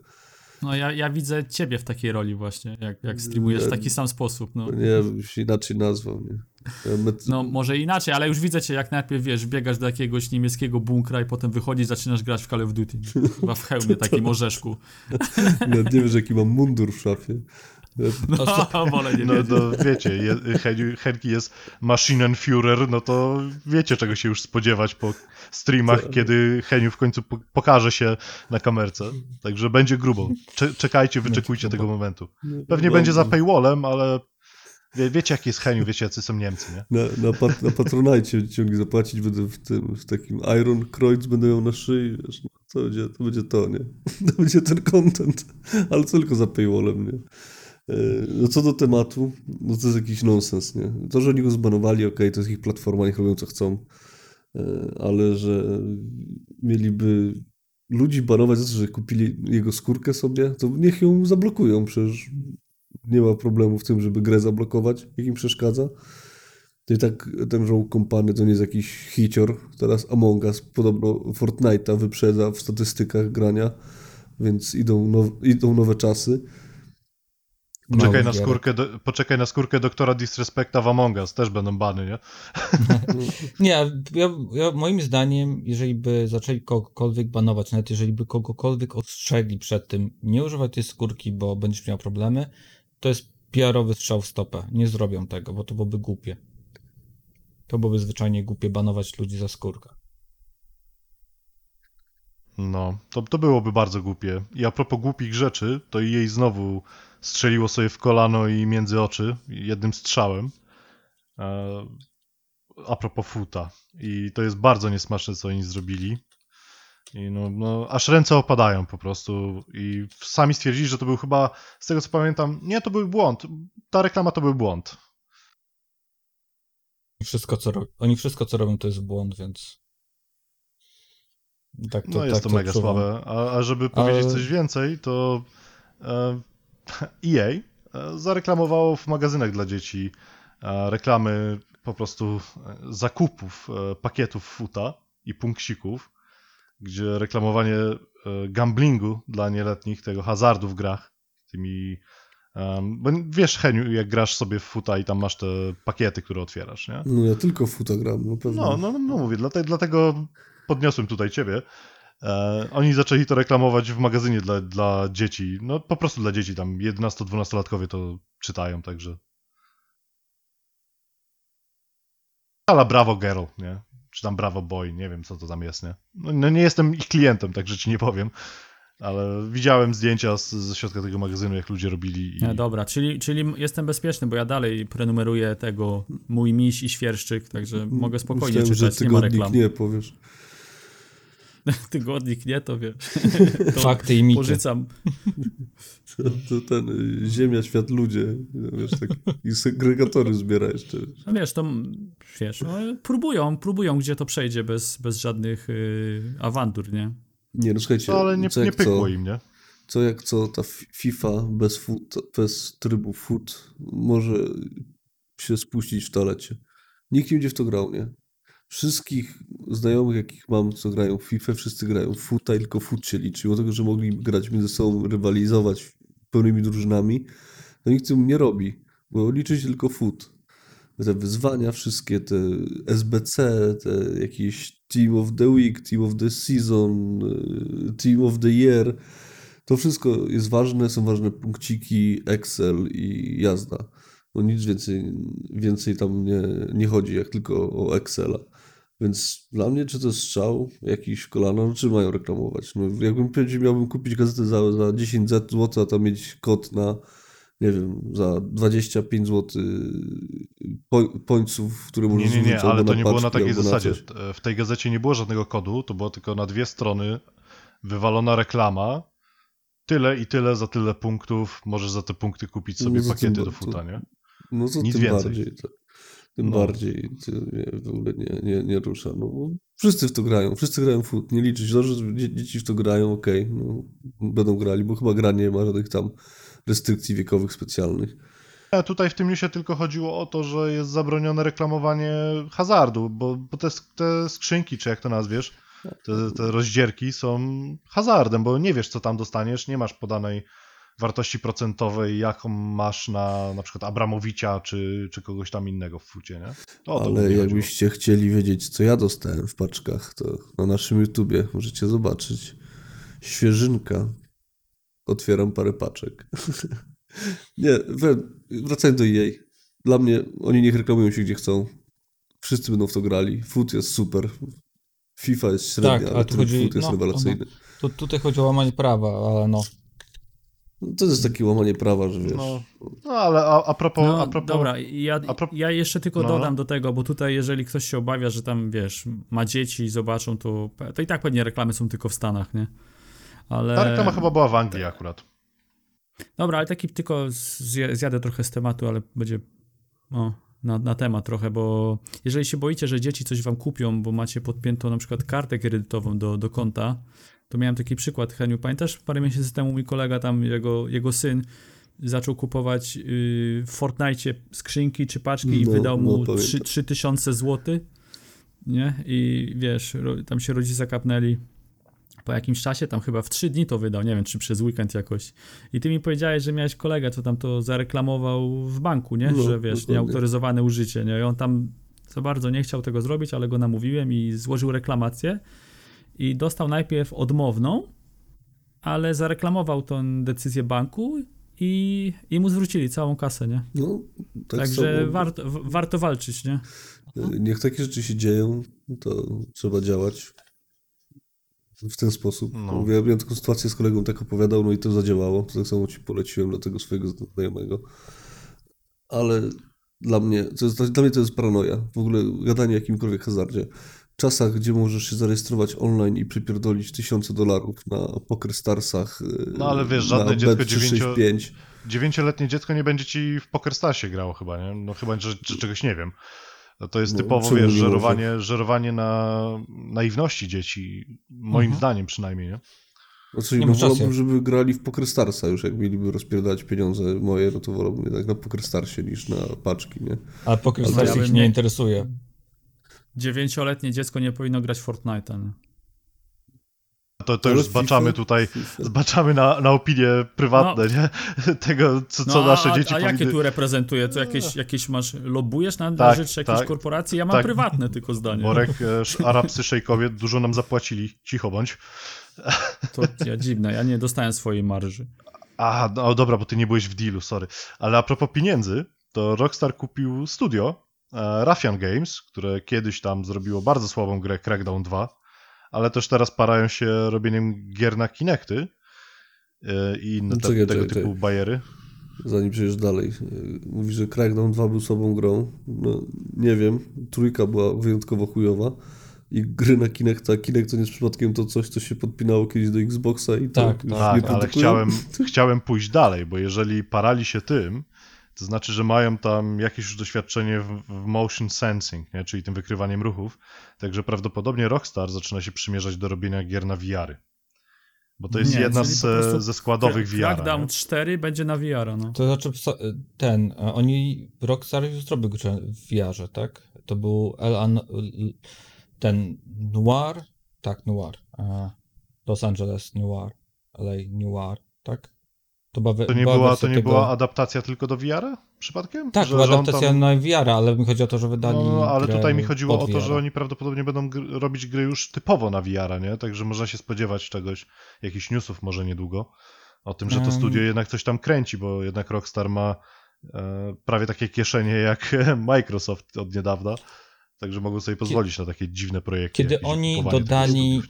No ja, ja widzę ciebie w takiej roli właśnie, jak, jak streamujesz w taki sam sposób, no. Nie, się inaczej nazwał, nie? Ja met- No może inaczej, ale już widzę cię jak najpierw, wiesz, biegasz do jakiegoś niemieckiego bunkra i potem wychodzisz, zaczynasz grać w Call of Duty. Chyba w hełmie takim orzeszku. Nawet nie wiesz, jaki mam mundur w szafie. No, wolę nie No, wiedzieć. no wiecie, je, Hen- Henki jest Maschinenführer, no to wiecie czego się już spodziewać po streamach, Tak. kiedy Heniu w końcu po, pokaże się na kamerce. Także będzie grubo. Cze, czekajcie, wyczekujcie tego momentu. Pewnie No, będzie za paywallem, ale wie, wiecie jaki jest Heniu, wiecie jacy są Niemcy, nie? Na, na, pat, na Patronite zapłacić będę w tym, w takim Iron Kreuz będę miał na szyi, wiesz, no, to będzie to, będzie to nie? To będzie ten content, ale tylko za paywallem, nie? E, No co do tematu, no to jest jakiś nonsens, nie? To, że oni go zbanowali, okej, to jest ich platforma, niech robią co chcą, E, ale że mieliby ludzi banować za to, że kupili jego skórkę sobie, to niech ją zablokują, przecież nie ma problemu w tym, żeby grę zablokować, jak im przeszkadza. To i tak ten Rogue Company to nie jest jakiś hicior. Teraz Among Us podobno Fortnite'a wyprzedza w statystykach grania, więc idą, now, idą nowe czasy. Poczekaj Mały na, skórkę do, poczekaj na skórkę doktora Disrespecta w Among Us, też będą bany, nie? Nie, ja, ja, moim zdaniem, jeżeli by zaczęli kogokolwiek banować, nawet jeżeli by kogokolwiek ostrzegli przed tym, nie używaj tej skórki, bo będziesz miał problemy, to jest PR-owy strzał w stopę. Nie zrobią tego, bo to byłoby głupie. To byłoby zwyczajnie głupie banować ludzi za skórkę. No, to, to byłoby bardzo głupie. I a propos głupich rzeczy, to jej znowu strzeliło sobie w kolano i między oczy jednym strzałem. E, a propos futa. I to jest bardzo niesmaczne, co oni zrobili. I no, no, aż ręce opadają po prostu. I sami stwierdzili, że to był chyba, z tego co pamiętam, nie, to był błąd. Ta reklama to był błąd. Wszystko, co. Oni wszystko, co robią, to jest błąd, więc... Tak to, No jest tak to mega odczuwam. słabe. A, a żeby powiedzieć Ale- coś więcej, to e, EA e, zareklamowało w magazynach dla dzieci e, reklamy po prostu e, zakupów pakietów futa i punksików, gdzie reklamowanie gamblingu dla nieletnich, tego hazardu w grach, tymi bo wiesz, Heniu, jak grasz sobie w futa i tam masz te pakiety, które otwierasz, nie? No ja tylko w fotogram, no pewnie. No, no, no mówię, dlatego, dlatego podniosłem tutaj ciebie. E, oni zaczęli to reklamować w magazynie dla, dla dzieci. No po prostu dla dzieci, tam 11-12-latkowie to czytają, także. Ale Bravo Girl, nie? Czy tam Bravo Boy, nie wiem co to tam jest, nie? No, no nie jestem ich klientem, także ci nie powiem. Ale widziałem zdjęcia z, ze środka tego magazynu, jak ludzie robili. I... Nie, dobra, czyli, czyli jestem bezpieczny, bo ja dalej prenumeruję tego mój miś i świerszczyk, także mogę spokojnie Myślałem, czytać, że nie ma reklam. nie powiesz. Tygodnik nie, to wiesz. To Fakty i mity. Pożycam. To, to ten y, Ziemia, Świat, Ludzie. No, wiesz, tak, I segregatory zbiera jeszcze. wiesz. No wiesz, to wiesz, no, próbują, próbują, gdzie to przejdzie bez, bez żadnych y, awantur, nie? Nie, no słuchajcie, No, ale nie, co nie jak pykło co, im, nie? co jak co, ta FIFA bez, foot, bez trybu foot może się spuścić w toalecie. Nikt nie będzie w to grał, nie? Wszystkich znajomych, jakich mam, co grają w FIFA, wszyscy grają w foota i tylko foot się liczy. Tego, że mogli grać między sobą, rywalizować pełnymi drużynami, to nikt tym nie robi, bo liczy się tylko foot. Te wyzwania, wszystkie te SBC, te jakieś Team of the Week, Team of the Season, y, Team of the Year, to wszystko jest ważne, są ważne punkciki, Excel i jazda. No nic więcej, więcej tam nie, nie chodzi, jak tylko o Excela. Więc dla mnie, czy to jest strzał jakiś kolano, no, czy mają reklamować? No, jakbym powiedział, miałbym kupić gazetę za, za 10 zł, a tam mieć kod na, nie wiem, za 25 zł po, pońców, które Nie, możesz nie, nie, zwrócić ale to na nie było na takiej na zasadzie. E, W tej gazecie nie było żadnego kodu, to była tylko na dwie strony wywalona reklama. Tyle i tyle za tyle punktów. Możesz za te punkty kupić sobie No pakiety do futa, nie? No to Nic więcej. bardziej. To, tym No. bardziej mnie w ogóle nie, nie, nie rusza. No, wszyscy w to grają, wszyscy grają w foot, nie liczy się to, że dzie- dzieci w to grają, okej, no, będą grali, bo chyba gra nie ma żadnych tam restrykcji wiekowych specjalnych. Nie, Tutaj w tym newsie tylko chodziło o to, że jest zabronione reklamowanie hazardu, bo, bo te, te skrzynki, czy jak to nazwiesz, te, te rozdzierki są hazardem, bo nie wiesz, co tam dostaniesz, nie masz podanej wartości procentowej, jaką masz na na przykład Abramowicza, czy, czy kogoś tam innego w fucie, nie? To o to Ale chodziło. jakbyście chcieli wiedzieć, co ja dostałem w paczkach, to na naszym YouTubie możecie zobaczyć. Świeżynka. Otwieram parę paczek. nie, wracając do jej. Dla mnie, oni niech reklamują się gdzie chcą. Wszyscy będą w to grali. Foot jest super. FIFA jest średnia, Tak, ale ale chodzi- Foot jest no, rewelacyjny. Tu, tutaj chodzi o łamanie prawa, ale no. No, to jest takie łamanie prawa, że wiesz. No, no ale a, a propos... No, a propos dobra, ja, a pro- ja jeszcze tylko No. dodam do tego, bo tutaj jeżeli ktoś się obawia, że tam, wiesz, ma dzieci i zobaczą, to, to i tak pewnie reklamy są tylko w Stanach, nie? Ale... Ta reklama chyba była w Anglii akurat. Dobra, ale taki tylko zja- zjadę trochę z tematu, ale będzie o, na, na temat trochę, bo jeżeli się boicie, że dzieci coś wam kupią, bo macie podpiętą na przykład kartę kredytową do, do konta, to miałem taki przykład, Heniu, pamiętasz? Parę miesięcy temu mój kolega tam, jego, jego syn zaczął kupować yy, w Fortnite skrzynki czy paczki i No, wydał mu no, pamiętam. 3, 3000 zł, nie? I wiesz, ro, tam się rodzice kapnęli po jakimś czasie, tam chyba w trzy dni to wydał, nie wiem, czy przez weekend jakoś. I ty mi powiedziałeś, że miałeś kolegę, co tam to zareklamował w banku, nie? No, że wiesz, nieautoryzowane użycie, nie? I on tam za bardzo nie chciał tego zrobić, ale go namówiłem i złożył reklamację i dostał najpierw odmowną, ale zareklamował tą decyzję banku i, i mu zwrócili całą kasę, nie? No, tak Także samo. warto, w- warto walczyć, nie? Niech takie rzeczy się dzieją, to trzeba działać w ten sposób. No. No. Ja miałem taką sytuację z kolegą, tak opowiadał, no i to zadziałało. Tak samo ci poleciłem dla tego swojego znajomego. Ale dla mnie, to jest, dla mnie to jest paranoja. W ogóle gadanie o jakimkolwiek hazardzie. W czasach, gdzie możesz się zarejestrować online i przypierdolić tysiące dolarów na Poker Starsach, No, ale wiesz, na żadne dziecko Bet365, Dziewięcioletnie dziecko nie będzie ci w PokerStarsie grało chyba, nie? No chyba, że, że czegoś nie wiem. No To jest No, typowo, wiesz, nie żerowanie, żerowanie na naiwności dzieci, moim Mhm. zdaniem przynajmniej, nie? Znaczy, Nie no wolałbym, żeby grali w Poker Starsa już, jak mieliby rozpierdać pieniądze moje, no to wolałbym jednak na Poker Starsie niż na paczki, nie? Ale Poker Ale Stars ja ich nie- interesuje. Dziewięcioletnie dziecko nie powinno grać w Fortnite'a? To, to już zbaczamy tutaj, zbaczamy na, na opinie prywatne, nie? Tego, co, co No, nasze a, dzieci a jakie powinny... tu reprezentuje? To jakieś, jakieś masz, lobujesz na, na Tak, rzecz jakiejś tak, korporacji? Ja mam tak. prywatne tylko zdanie. Borek, e, arabscy szejkowie dużo nam zapłacili, cicho bądź. To ja dziwne, ja nie dostałem swojej marży. A, no dobra, bo ty nie byłeś w dealu, sorry. Ale a propos pieniędzy, to Rockstar kupił studio e, Ruffian Games, które kiedyś tam zrobiło bardzo słabą grę Crackdown 2, ale też teraz parają się robieniem gier na Kinecty e, i inne No te, czekaj, tego czekaj, typu bajery. Zanim przejdziesz dalej. Yy, Mówisz, że Crackdown 2 był słabą grą. No, nie wiem. Trójka była wyjątkowo chujowa. I gry na Kinecta. Kinect to nie jest przypadkiem to coś, co się podpinało kiedyś do Xboxa i to Tak, już Tak, nie ale chciałem, chciałem pójść dalej, bo jeżeli parali się tym, to znaczy, że mają tam jakieś już doświadczenie w, w motion sensing, nie? czyli tym wykrywaniem ruchów, także prawdopodobnie Rockstar zaczyna się przymierzać do robienia gier na VR-y. Bo to jest Nie, jedna z, ze składowych VR. Crackdown Nie? 4 będzie na VR, no. To znaczy, ten, e, oni, Rockstar już zrobił grę w VR-ze, tak? To był LA, ten Noir, tak, Noir, e, Los Angeles Noir, LA Noir, tak? To, była, we- To nie, była to nie tego- była adaptacja tylko do VR-a przypadkiem? Tak, Że- była adaptacja tam- na VR, ale mi chodzi o to, że wydali No, ale tutaj mi chodziło o to, że oni prawdopodobnie będą robić gry już typowo na VR-a, nie? Także można się spodziewać czegoś, jakichś newsów może niedługo, o tym, że to studio jednak coś tam kręci, bo jednak Rockstar ma e, prawie takie kieszenie jak Microsoft od niedawna, także mogą sobie pozwolić na takie dziwne projekty. Kiedy oni dodali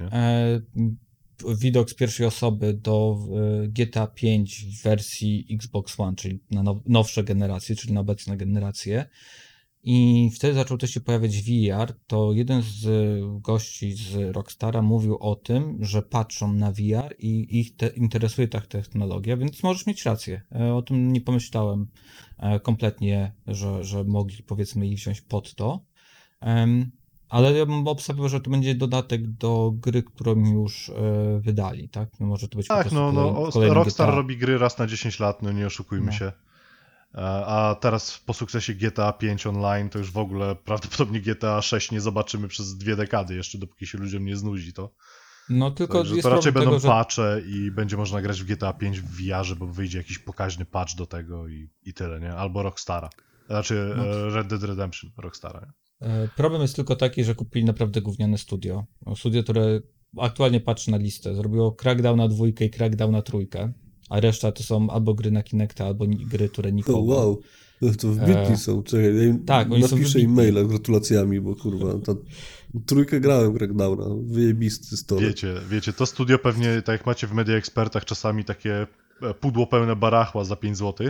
widok z pierwszej osoby do e, GTA 5 w wersji Xbox One, czyli na now, nowsze generacje, czyli na obecne generacje, I wtedy zaczął też się pojawiać VR, to jeden z gości z Rockstara mówił o tym, że patrzą na VR i ich te, interesuje ta technologia, więc możesz mieć rację. E, O tym nie pomyślałem e, kompletnie, że, że mogli powiedzmy ich wziąć pod to. Ale ja bym obstawiał, że to będzie dodatek do gry, którą już e, wydali, tak? No Może to być Tak, no, no kolejny Rockstar GTA. robi gry raz na 10 lat, no nie oszukujmy No. się. E, A teraz po sukcesie GTA 5 online to już w ogóle prawdopodobnie GTA 6 nie zobaczymy przez dwie dekady jeszcze, dopóki się ludziom nie znudzi to. No tylko Także jest to raczej będą tego, że patche i będzie można grać w GTA 5 w VR, bo wyjdzie jakiś pokaźny patch do tego i, i tyle, nie? Albo Rockstara. Znaczy No. e, Red Dead Redemption Rockstara. Nie? E, Problem jest tylko taki, że kupili naprawdę gówniane studio. Studio, które aktualnie patrzy na listę. Zrobiło Crackdown na dwójkę i Crackdown na trójkę, a reszta to są albo gry na Kinecta, albo gry, które O, nikogo. wow. No to wbitni E, są. Czekaj, ja im tak, oni są napiszę im wybitni. maila gratulacjami, bo kurwa, ta trójkę grałem Crackdowna. Wyjebisty story. Wiecie, wiecie, to studio pewnie, tak jak macie w Media Expertach czasami takie e, pudło pełne barachła za 5 zł,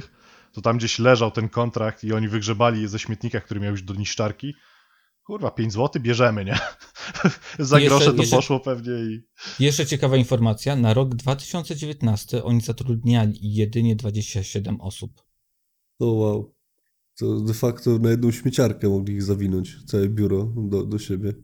to tam gdzieś leżał ten kontrakt i oni wygrzebali je ze śmietnika, który miał już do niszczarki. Kurwa, 5 zł bierzemy, nie? za jeszcze- grosze to jeszcze- poszło pewnie i... Jeszcze ciekawa informacja, na rok 2019 oni zatrudniali jedynie 27 osób. O wow. To de facto na jedną śmieciarkę mogli ich zawinąć, całe biuro do, do siebie.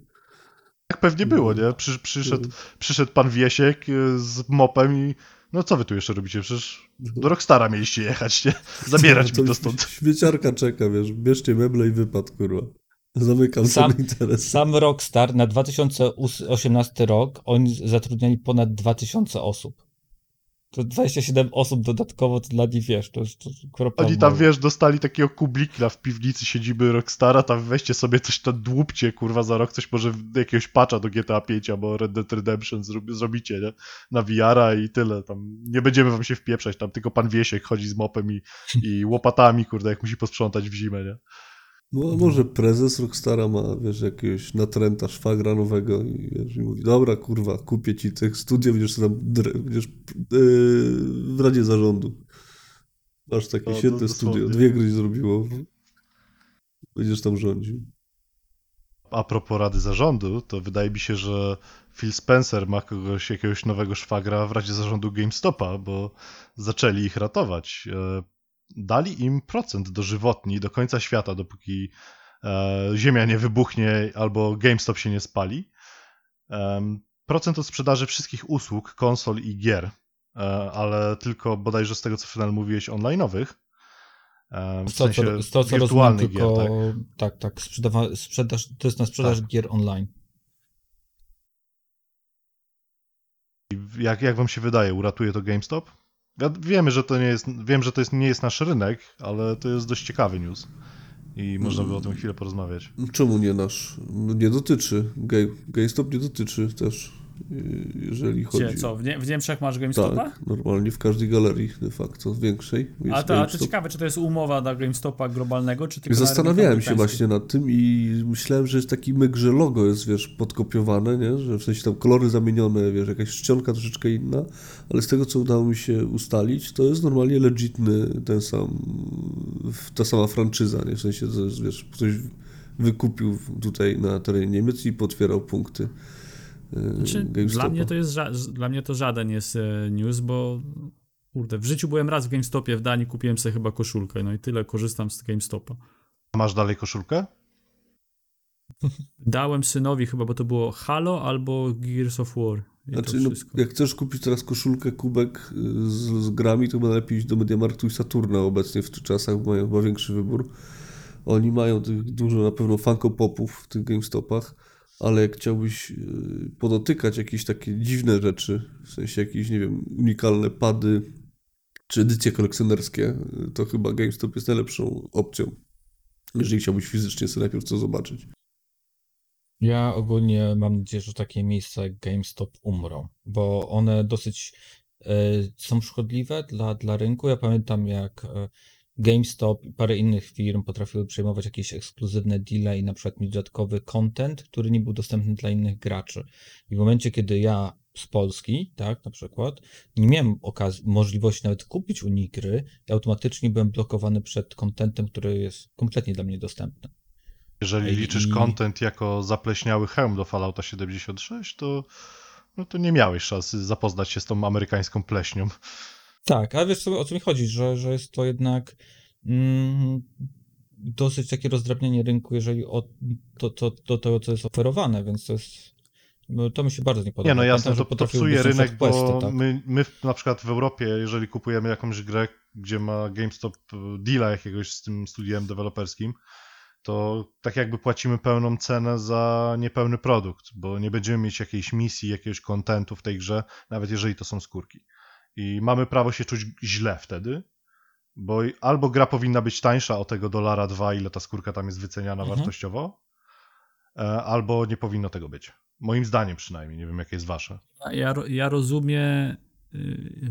Tak pewnie było, nie? Przy, przyszedł, przyszedł pan Wiesiek y, z mopem i no co wy tu jeszcze robicie? Przecież do Rockstara mieliście jechać, nie? Zabierać To mi to stąd. Śmieciarka czeka, wiesz, bierzcie meble i wypad, kurwa. Zamykam Sam- ten interes. Sam Rockstar na 2018 rok oni zatrudniali ponad 2000 osób. To 27 osób dodatkowo to dla nich, wiesz, to jest to kropla Oni tam, wiesz, dostali takiego kublikla w piwnicy siedziby Rockstara, tam weźcie sobie coś tam dłubcie, kurwa, za rok coś może jakiegoś patcha do GTA 5 albo Red Dead Redemption zrób, zrobicie, nie? Na VR-a i tyle, tam nie będziemy wam się wpieprzać, tam tylko pan Wiesiek chodzi z mopem i, i łopatami, kurde, jak musi posprzątać w zimę, nie? No a może prezes Rockstara ma, wiesz, jakiegoś natręta szwagra nowego i, wiesz, i mówi, dobra, kurwa, kupię ci tych studio, będziesz tam, będziesz yy, w Radzie Zarządu. Masz takie No, świetne dosłownie. studio, dwie gry zrobiło. Będziesz tam rządził. A propos Rady Zarządu, to wydaje mi się, że Phil Spencer ma kogoś, jakiegoś nowego szwagra w Radzie Zarządu GameStopa, bo zaczęli ich ratować. E, Dali im procent dożywotni do końca świata, dopóki e, Ziemia nie wybuchnie albo GameStop się nie spali. Em, Procent od sprzedaży wszystkich usług, konsol i gier, e, ale tylko bodajże z tego, co Final mówiłeś, online'owych. W Z to, co, sensie z to, co rozumiem, tylko gier, tak? tak, tak, sprzedawa, sprzedaż, to jest na sprzedaż Tak. gier online. Jak, jak wam się wydaje, uratuje to GameStop? Ja, wiemy, że to nie jest, wiem, że to jest, nie jest nasz rynek, ale to jest dość ciekawy news. I można by o tym chwilę porozmawiać. Czemu nie nasz? Nie dotyczy. Game, GameStop nie dotyczy też, jeżeli chodzi... Gdzie, co, w, Nie w Niemczech masz GameStopa? Tak, normalnie w każdej galerii de facto, większej. Jest A to, a to ciekawe, czy to jest umowa dla GameStopa globalnego, czy tylko na zastanawiałem się właśnie nad tym i myślałem, że jest taki myk, że logo jest, wiesz, podkopiowane, nie? Że w sensie tam kolory zamienione, wiesz, jakaś czcionka troszeczkę inna, ale z tego, co udało mi się ustalić, to jest normalnie legitny ten sam, ta sama franczyza, nie? W sensie, to jest, wiesz, ktoś wykupił tutaj na terenie Niemiec i potwierał punkty Znaczy, GameStopa. dla, mnie to jest ża- dla mnie to żaden jest e, news, bo kurde, w życiu byłem raz w GameStopie w Danii, kupiłem sobie chyba koszulkę, no i tyle korzystam z GameStopa. A Masz dalej koszulkę? Dałem synowi chyba, bo to było Halo albo Gears of War. Znaczy, no, jak chcesz kupić teraz koszulkę, kubek y, z, z grami, to chyba lepiej iść do Mediamarktu i Saturna obecnie w tych czasach, bo mają chyba większy wybór. Oni mają tych dużo na pewno Funko Popów w tych GameStopach, ale jak chciałbyś y, podotykać jakieś takie dziwne rzeczy, w sensie jakieś, nie wiem, unikalne pady czy edycje kolekcjonerskie, y, to chyba GameStop jest najlepszą opcją, jeżeli chciałbyś fizycznie sobie najpierw co zobaczyć. Ja ogólnie mam nadzieję, że takie miejsca jak GameStop umrą, bo one dosyć e, są szkodliwe dla, dla rynku. Ja pamiętam, jak GameStop i parę innych firm potrafiły przejmować jakieś ekskluzywne deale i na przykład mieć dodatkowy content, który nie był dostępny dla innych graczy. I w momencie, kiedy ja z Polski, tak, na przykład, nie miałem okazji, możliwości nawet kupić u nich gry, ja automatycznie byłem blokowany przed contentem, który jest kompletnie dla mnie dostępny. Jeżeli liczysz i- content jako zapleśniały hełm do Fallouta 76, to, no to nie miałeś szansy zapoznać się z tą amerykańską pleśnią. Tak, ale wiesz co, o co mi chodzi, że, że jest to jednak mm, dosyć takie rozdrabnianie rynku, jeżeli o to, to, to, to, co jest oferowane, więc to jest, no, to mi się bardzo nie podoba. Nie, no jasne, Pamiętam, to być na rynek, bo tak? my, my na przykład w Europie, jeżeli kupujemy jakąś grę, gdzie ma GameStop e, deala jakiegoś z tym studiem deweloperskim, to tak jakby płacimy pełną cenę za niepełny produkt, bo nie będziemy mieć jakiejś misji, jakiegoś kontentu w tej grze, nawet jeżeli to są skórki. I mamy prawo się czuć źle wtedy, bo albo gra powinna być tańsza o tego dolara dwa, ile ta skórka tam jest wyceniana Mhm. wartościowo, e, albo nie powinno tego być. Moim zdaniem przynajmniej, nie wiem jakie jest wasze. Ja, ja rozumiem, y,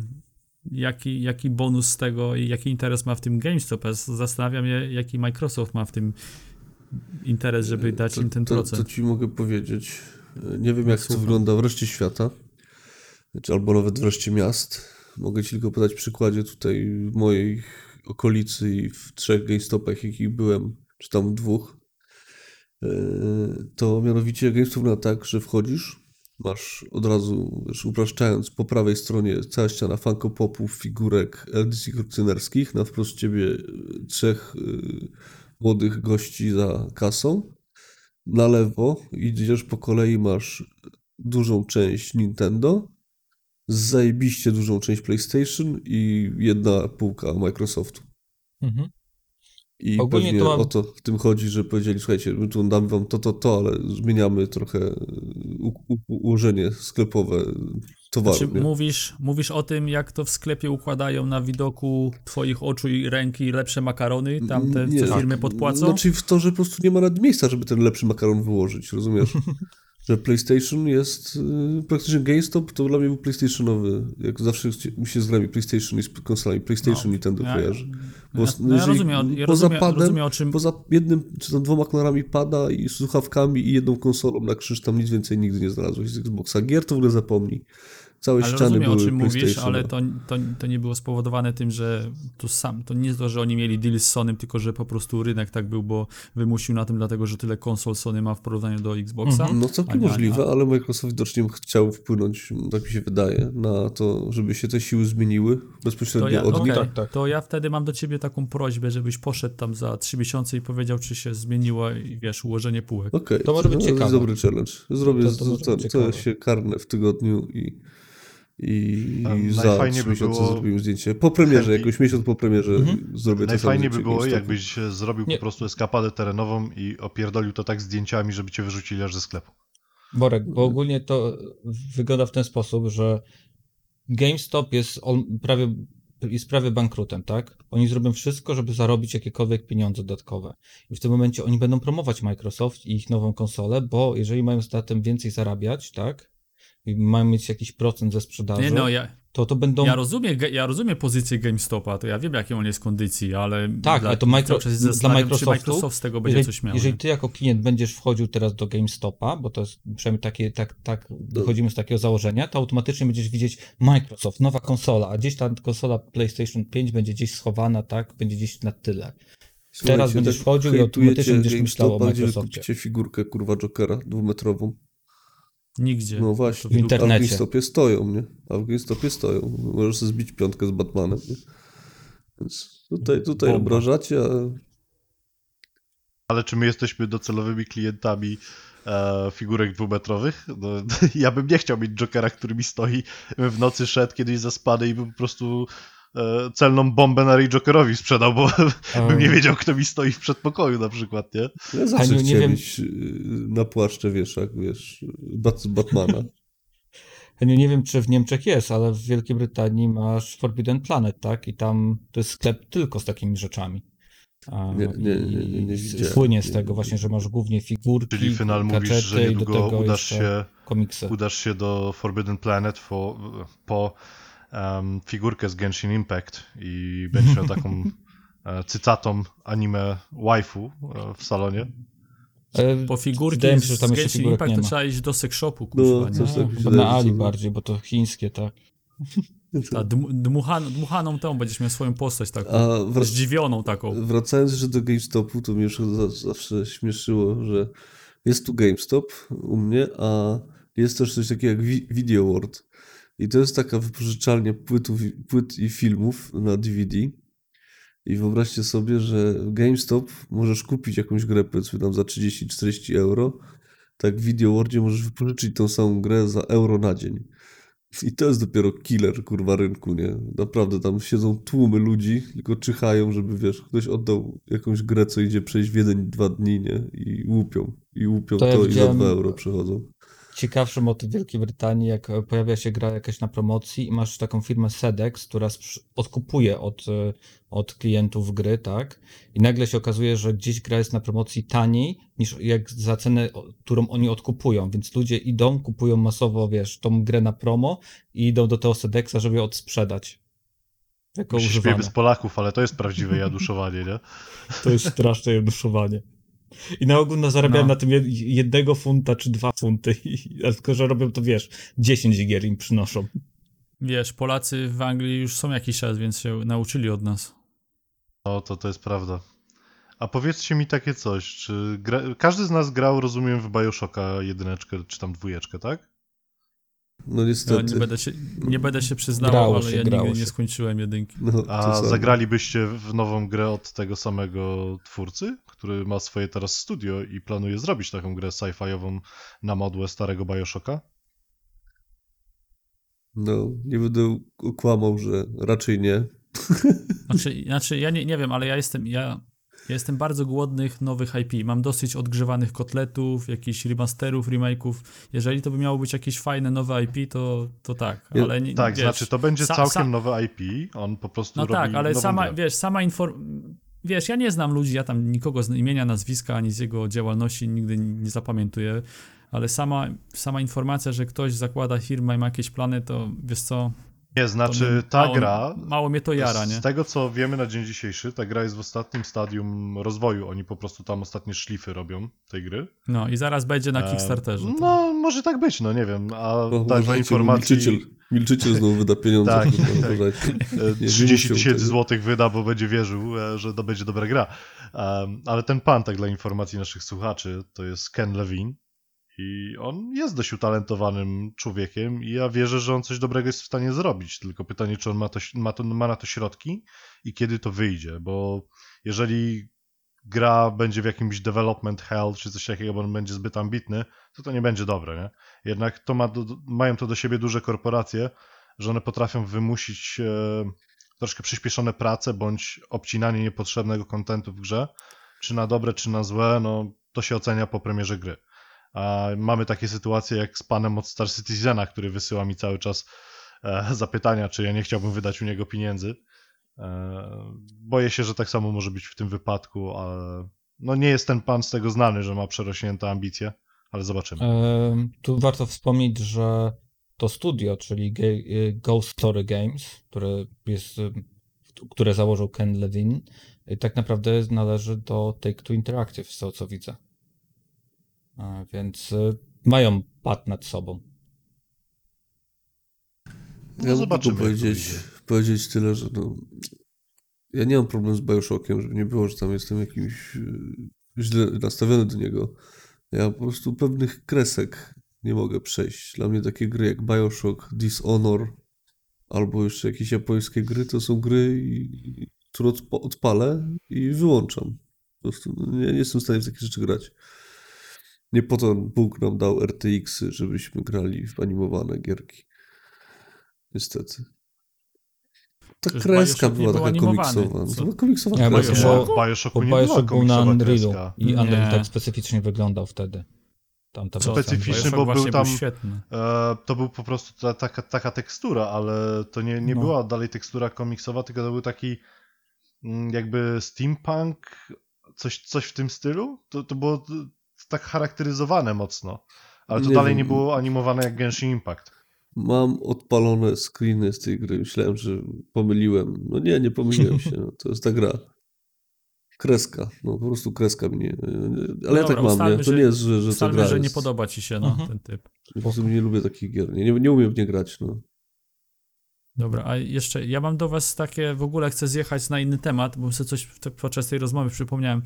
jaki, jaki bonus z tego i jaki interes ma w tym GameStop. Zastanawiam się, jaki Microsoft ma w tym interes, żeby dać im ten to, procent. to ci mogę powiedzieć. Nie wiem, jak to wygląda w reszcie świata, czy albo nawet w reszcie miast. Mogę ci tylko podać przykładzie tutaj mojej okolicy i w trzech GameStopach, jakich byłem, czy tam dwóch. Yy, To mianowicie GameStop wygląda tak, że wchodzisz, masz od razu, wiesz, upraszczając, po prawej stronie cała ściana Funko Popów, figurek LDC kolekcjonerskich, na wprost ciebie yy, trzech yy, młodych gości za kasą. Na lewo idziesz po kolei, masz dużą część Nintendo, zajebiście dużą część PlayStation i jedna półka Microsoftu. Mhm. I Ogólnie pewnie to mam- o to w tym chodzi, że powiedzieli, słuchajcie, my tu damy wam to, to, to, ale zmieniamy trochę ułożenie sklepowe towaru. Znaczy, mówisz, mówisz o tym, jak to w sklepie układają na widoku twoich oczu i ręki lepsze makarony, tamte Nie, co firmy podpłacą? Znaczy w to, że po prostu nie ma nawet miejsca, żeby ten lepszy makaron wyłożyć, rozumiesz? że PlayStation jest, y, praktycznie GameStop to dla mnie był PlayStationowy, jak zawsze mi się z grami PlayStation i z konsolami PlayStation No, Nintendo ja- kojarzy. Ja, Bo no ja jeżeli rozumiem, ja poza rozumiem, padem- rozumiem o czym... Poza jednym czy tam dwoma kolorami pada i słuchawkami i jedną konsolą na krzyż, tam nic więcej nigdy nie znalazłeś z Xboxa. Gier to w ogóle zapomnij. Całe Ale ściany rozumiem, o były czym mówisz, ale to, to, to nie było spowodowane tym, że to sam, to nie to, że oni mieli deal z Sonym, tylko że po prostu rynek tak był, bo wymusił na tym, dlatego że tyle konsol Sony ma w porównaniu do Xboxa. Mhm. No całkiem nie, możliwe, a- ale Microsoft widocznie chciał wpłynąć, tak mi się wydaje, na to, żeby się te siły zmieniły To bezpośrednio ja, od okej, nich. Tak, tak. to ja wtedy mam do ciebie taką prośbę, żebyś poszedł tam za trzy miesiące i powiedział, czy się zmieniło i wiesz, ułożenie półek. Okej, To może być no, ciekawe. jest dobry challenge. Zrobię To- to, to to, to, się karnę w tygodniu i, i za najfajniej by było- zrobimy zdjęcie. Po premierze, chętniej- jakoś miesiąc po premierze Mhm. zrobię to Najfajniej by było, jakbyś zrobił Nie. po prostu eskapadę terenową i opierdolił to tak zdjęciami, żeby cię wyrzucili aż ze sklepu. Borek, bo ogólnie to wygląda w ten sposób, że GameStop jest on prawie, jest prawie bankrutem, tak? Oni zrobią wszystko, żeby zarobić jakiekolwiek pieniądze dodatkowe. I w tym momencie oni będą promować Microsoft i ich nową konsolę, bo jeżeli mają zatem więcej zarabiać, tak? I mają mieć jakiś procent ze sprzedaży, Nie no, ja, to to będą... ja, rozumiem, ja rozumiem pozycję GameStopa, to ja wiem, jakie on jest kondycji, ale Tak, dla, ale to micro- dla Microsoftu, czy Microsoft z tego będzie jeżeli, coś miał. jeżeli ty jako klient będziesz wchodził teraz do GameStopa, bo to jest przynajmniej takie, tak, tak wychodzimy z takiego założenia, to automatycznie będziesz widzieć Microsoft, nowa konsola, a gdzieś ta konsola PlayStation 5 będzie gdzieś schowana, tak, będzie gdzieś na tyle. Słuchajcie, Teraz będziesz tak wchodził i automatycznie będziesz myślał o Microsoftie. kupicie figurkę, kurwa, Jokera dwumetrową. Nigdzie. No właśnie, W internecie. a w GameStopie stoją, nie? A w GameStopie stoją. Możesz sobie zbić piątkę z Batmanem, nie? Więc tutaj, tutaj Bomba. obrażacie, a Ale czy my jesteśmy docelowymi klientami e, figurek dwumetrowych? No, ja bym nie chciał mieć Jokera, który mi stoi w nocy, szedł kiedyś zaspany i bym po prostu celną bombę na Ray Jokerowi sprzedał, bo bym nie wiedział, kto mi stoi w przedpokoju na przykład, nie? ja zawsze Aniu, nie wiem- y, na płaszcze wieszak, wiesz, Bat Batmana. Ja nie, wiem, czy w Niemczech jest, ale w Wielkiej Brytanii masz Forbidden Planet, tak, i tam to jest sklep tylko z takimi rzeczami. A, Nie- nie- nie- nie-. Słynie z tego właśnie, że masz głównie figurki, Czyli Final mówisz, że i do niedługo tego udasz się, komiksy. udasz się do Forbidden Planet po, po em, figurkę z Genshin Impact i będziesz miał taką e, cycatą anime waifu e, w salonie. E, Po figurki Wydaje mi się, że z jeszcze Genshin Impact nie to trzeba iść do sekshopu, No, kurwa, nie? coś tak na Ali bardziej, bo to chińskie, tak. Ta dmu, dmuchan, dmuchaną tą będziesz miał swoją postać taką. A wrac- Zdziwioną taką. wracając jeszcze do GameStopu, to mnie już za- zawsze śmieszyło, że jest tu GameStop u mnie, a jest też coś takiego jak Video World. I to jest taka wypożyczalnia płytów, płyt i filmów na DVD. I wyobraźcie sobie, że w GameStop możesz kupić jakąś grę, powiedzmy tam za 30-40 euro. Tak w Video Worldzie możesz wypożyczyć tą samą grę za euro na dzień. I to jest dopiero killer, kurwa, rynku, nie? Naprawdę, tam siedzą tłumy ludzi, tylko czyhają, żeby, wiesz, ktoś oddał jakąś grę, co idzie przejść w jeden, dwa dni, nie? I łupią. I łupią To to, ja i za dwa euro przychodzą. Ciekawszy motyw Wielkiej Brytanii, jak e, pojawia się gra jakaś na promocji i masz taką firmę Sedex, która odkupuje od, e, od klientów gry, tak? I nagle się okazuje, że gdzieś gra jest na promocji taniej niż jak za cenę, którą oni odkupują, więc ludzie idą, kupują masowo, wiesz, tą grę na promo i idą do tego Sedexa, żeby ją odsprzedać. Jako śmiejemy z Polaków, ale to jest prawdziwe jaduszowanie, nie? To jest straszne jednoszowanie. I na ogół no, zarabiają No. na tym jed- jednego funta czy dwa funty, tylko że robią to, wiesz, 10 gier im przynoszą. Wiesz, Polacy w Anglii już są jakiś czas, więc się nauczyli od nas. No, to, to jest prawda. A powiedzcie mi takie coś, czy gra... każdy z nas grał, rozumiem, w Bioshocka jedyneczkę, czy tam dwójeczkę, tak? No Ja niestety. nie będę się, nie będę się przyznawał, ale się, ja nigdy nie się. skończyłem jedynki. No, A samo. zagralibyście w nową grę od tego samego twórcy, który ma swoje teraz studio i planuje zrobić taką grę sci-fiową na modłę starego Bioshocka? No, nie będę okłamał, że raczej nie. Znaczy, znaczy ja nie, nie wiem, ale ja jestem, ja, ja jestem bardzo głodnych nowych IP. Mam dosyć odgrzewanych kotletów, jakichś remasterów, remake'ów. Jeżeli to by miało być jakieś fajne nowe IP, to, to tak, ale nie, Tak, wiesz, znaczy to będzie sa- całkiem sa- nowe IP, on po prostu No robi tak, ale sama, grę. wiesz, sama inform... Wiesz, ja nie znam ludzi, ja tam nikogo z imienia, nazwiska, ani z jego działalności nigdy nie zapamiętuję, ale sama, sama informacja, że ktoś zakłada firmę i ma jakieś plany, to wiesz co, Nie, znaczy ta mało, gra, Mało mnie to jara, nie? z tego co wiemy na dzień dzisiejszy, ta gra jest w ostatnim stadium rozwoju, oni po prostu tam ostatnie szlify robią tej gry. No i zaraz będzie na E, Kickstarterze. to- No, może tak być, no nie wiem, a O, ta, dla uważajcie, informacji... Milczyciel, milczyciel znowu wyda pieniądze. Tak, tak. uważajcie. E, nie 30 musiał tysięcy złotych wyda, bo będzie wierzył, e, że to będzie dobra gra. Um, ale ten pan, tak dla informacji naszych słuchaczy, to jest Ken Levine i on jest dość utalentowanym człowiekiem i ja wierzę, że on coś dobrego jest w stanie zrobić. Tylko pytanie, czy on ma, to, ma, to, ma na to środki i kiedy to wyjdzie, bo jeżeli gra będzie w jakimś development hell czy coś takiego, bo on będzie zbyt ambitny, to to nie będzie dobre, nie? Jednak to ma do, mają to do siebie duże korporacje, że one potrafią wymusić e, troszkę przyspieszone prace bądź obcinanie niepotrzebnego kontentu w grze, czy na dobre, czy na złe, no to się ocenia po premierze gry. A mamy takie sytuacje jak z panem od Star Citizena, który wysyła mi cały czas e, zapytania, czy ja nie chciałbym wydać u niego pieniędzy. E, boję się, że tak samo może być w tym wypadku, ale no nie jest ten pan z tego znany, że ma przerośnięte ambicje, ale zobaczymy. Tu warto wspomnieć, że to studio, czyli y, Ghost Story Games, które, jest, które założył Ken Levine, tak naprawdę należy do Take-Two Interactive, z tego co widzę. Więc y, mają pad nad sobą. No Ja zobaczymy, powiedzieć, powiedzieć tyle, że no, ja nie mam problemu z Bioshockiem, żeby nie było, że tam jestem jakimś y, źle nastawiony do niego. Ja po prostu pewnych kresek nie mogę przejść. Dla mnie takie gry jak Bioshock, Dishonor albo jeszcze jakieś japońskie gry to są gry, i- które odpa- odpalę i wyłączam. Po prostu no, nie, nie jestem w stanie w takie rzeczy grać. Nie po to Bóg nam dał RTX-y, żebyśmy grali w animowane gierki. Niestety. Ta Przecież kreska Bioshock była był taka komiksowa. To była komiksowa Nie, kreska. Bioshocku Bo nie Bioshock był na Unrealu kreska. i Unreal Nie. tak specyficznie wyglądał wtedy. Tamta Co wersja. specyficzny, bo był tam- świetny. E, to był po prostu ta, taka, taka tekstura, ale to nie, nie No. była dalej tekstura komiksowa, tylko to był taki mm, jakby steampunk, coś, coś w tym stylu. To, to było tak charakteryzowane mocno, ale to Nie dalej wiem. nie było animowane jak Genshin Impact. Mam odpalone screeny z tej gry. Myślałem, że pomyliłem. No nie, nie pomyliłem się. No, to jest ta gra. Kreska. No po prostu kreska mnie. Ale ja dobra, tak mam, nie? To że- nie jest, że, że to Ustalmy, gra że nie jest. podoba ci się no, Mhm. ten typ. Po prostu nie lubię takich gier. Nie, nie, nie umiem w nie grać, no. Dobra, a jeszcze ja mam do was takie, w ogóle chcę zjechać na inny temat, bo sobie coś w- podczas tej rozmowy przypomniałem.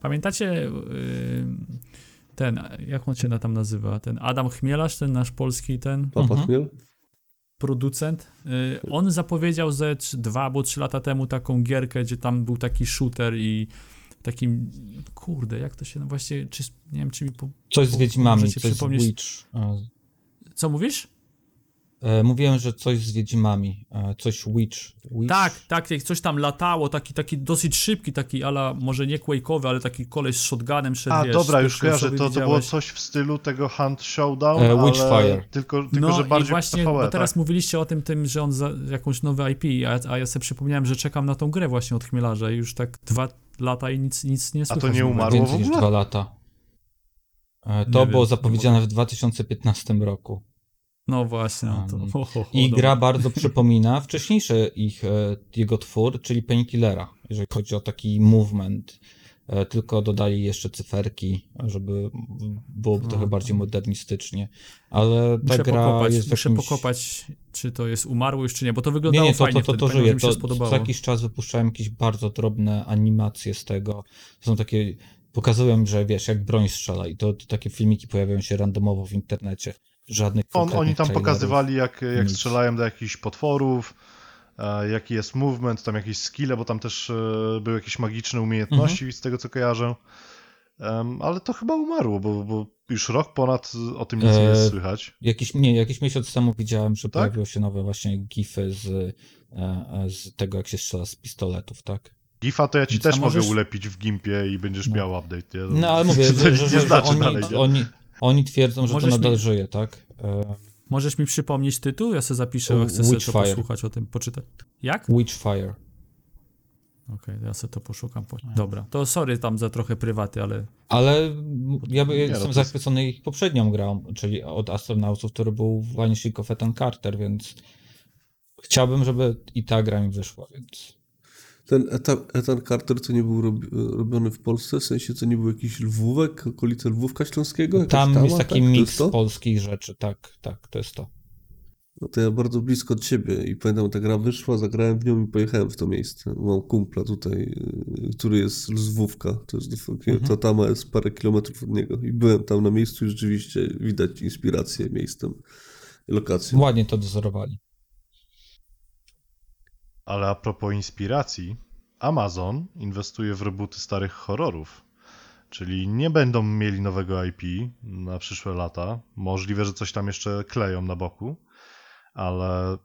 Pamiętacie yy, ten, jak on się na- tam nazywa? Ten Adam Chmielarz, ten nasz polski ten Papa Mhm. Chmiel? producent. Yy, on zapowiedział ze dwa albo trzy lata temu taką gierkę, gdzie tam był taki shooter i takim, kurde, jak to się no właśnie, czy, nie wiem, czy mi po, Coś z Wiedźmami, coś z przypomnieć- Witch. e, co mówisz? E, mówiłem, że coś z Wiedźmami, e, coś Witch. Witch? Tak, tak, jak coś tam latało, taki, taki dosyć szybki, taki ala, może nie Quake'owy, ale taki koleś z shotgunem szedł, A, wiesz, dobra, już kojarzę, to, to było coś w stylu tego Hunt Showdown, E, ale Witchfire. tylko, tylko no że bardziej i właśnie, PvE, bo teraz tak? mówiliście o tym, tym, że on za jakąś nowe IP, a, a ja sobie przypomniałem, że czekam na tą grę właśnie od Chmielarza i już tak dwa lata i nic, nic nie to słychać. nie nowego. umarło? Więcej w niż ogóle? dwa lata. E, Nie To wiem, było nie zapowiedziane w 2015 roku. No właśnie, no to, Um, ho, ho, ho, I dobra. gra bardzo przypomina wcześniejszy ich, e, jego twór, czyli Painkillera, jeżeli chodzi o taki movement. E, Tylko dodali jeszcze cyferki, żeby byłoby trochę bardziej modernistycznie. Ale ta Muszę gra pokopać, jest muszę jakimś... pokopać, czy to jest umarło już, czy nie, bo to Nie, wyglądało nie, to, fajnie to, to, wtedy, to żyje. To, co jakiś czas wypuszczałem jakieś bardzo drobne animacje z tego. Są takie, pokazują, że wiesz, jak broń strzela i to, to takie filmiki pojawiają się randomowo w internecie. Żadnych On, oni tam trailerów. pokazywali, jak, jak nic. strzelają do jakichś potworów, e, jaki jest movement, tam jakieś skille, bo tam też e, były jakieś magiczne umiejętności, Mhm. z tego co kojarzę. Em, ale to chyba umarło, bo, bo już rok ponad o tym nic nie jest E, słychać. Jakiś, nie, jakiś miesiąc temu widziałem, że Tak? pojawiły się nowe właśnie gify z, e, e, z tego, jak się strzela z pistoletów, tak? Gifa to ja ci A też możesz- mogę ulepić w gimpie i będziesz No. miał update. Nie? No ale mówię, że, że, nie że, że znaczy oni, dalej, oni, oni twierdzą, że Możesz to nadal mi- żyje, tak? E, Możesz mi przypomnieć tytuł? Ja sobie zapiszę, bo chcę sobie to Witchfire. posłuchać o tym, poczytać. Jak? Witchfire. Okej, ja sobie to poszukam. Po... Dobra, to sorry tam za trochę prywaty, ale Ale ja by, Nie, no jestem jest- zachwycony ich poprzednią grą, czyli od astronautów, który był Vanishing of Ethan Carter, więc chciałbym, żeby i ta gra mi wyszła, więc... Ten Ethan, Ethan Carter to nie był robi, robiony w Polsce, w sensie to nie był jakiś Lwówek, okolice Lwówka Śląskiego? Tam tama, jest taki tak? Miks to? polskich rzeczy, tak, tak, to jest to. No to ja bardzo blisko od ciebie i pamiętam, ta gra wyszła, zagrałem w nią i pojechałem w to miejsce. Mam kumpla tutaj, y, który jest z Lwówka, to jest Mhm. ta tama jest parę kilometrów od niego i byłem tam na miejscu i rzeczywiście widać inspirację miejscem lokacją. Ładnie to dozorowali. Ale a propos inspiracji, Amazon inwestuje w rebooty starych horrorów. Czyli nie będą mieli nowego IP na przyszłe lata. Możliwe, że coś tam jeszcze kleją na boku, ale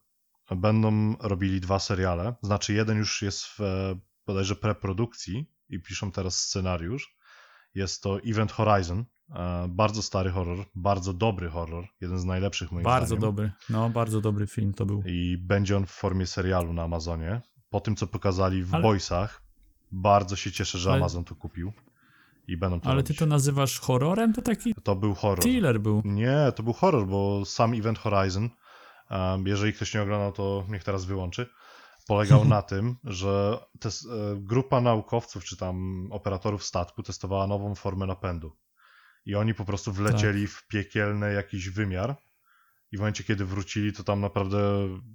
będą robili dwa seriale. Znaczy, jeden już jest w e, bodajże preprodukcji i piszą teraz scenariusz. Jest to Event Horizon. E, Bardzo stary horror, bardzo dobry horror. Jeden z najlepszych moim bardzo zdaniem. dobry. No, bardzo dobry film to był. I będzie on w formie serialu na Amazonie. Po tym, co pokazali w Ale- Boysach, bardzo się cieszę, że Ale- Amazon to kupił. I będą to Ale ty robić. to nazywasz horrorem? To taki To był horror. thriller był. Nie, to był horror, bo sam Event Horizon, um, jeżeli ktoś nie oglądał, to niech teraz wyłączy, polegał na tym, że tes, e, grupa naukowców czy tam operatorów statku testowała nową formę napędu. I oni po prostu wlecieli Tak. w piekielny jakiś wymiar. I w momencie, kiedy wrócili, to tam naprawdę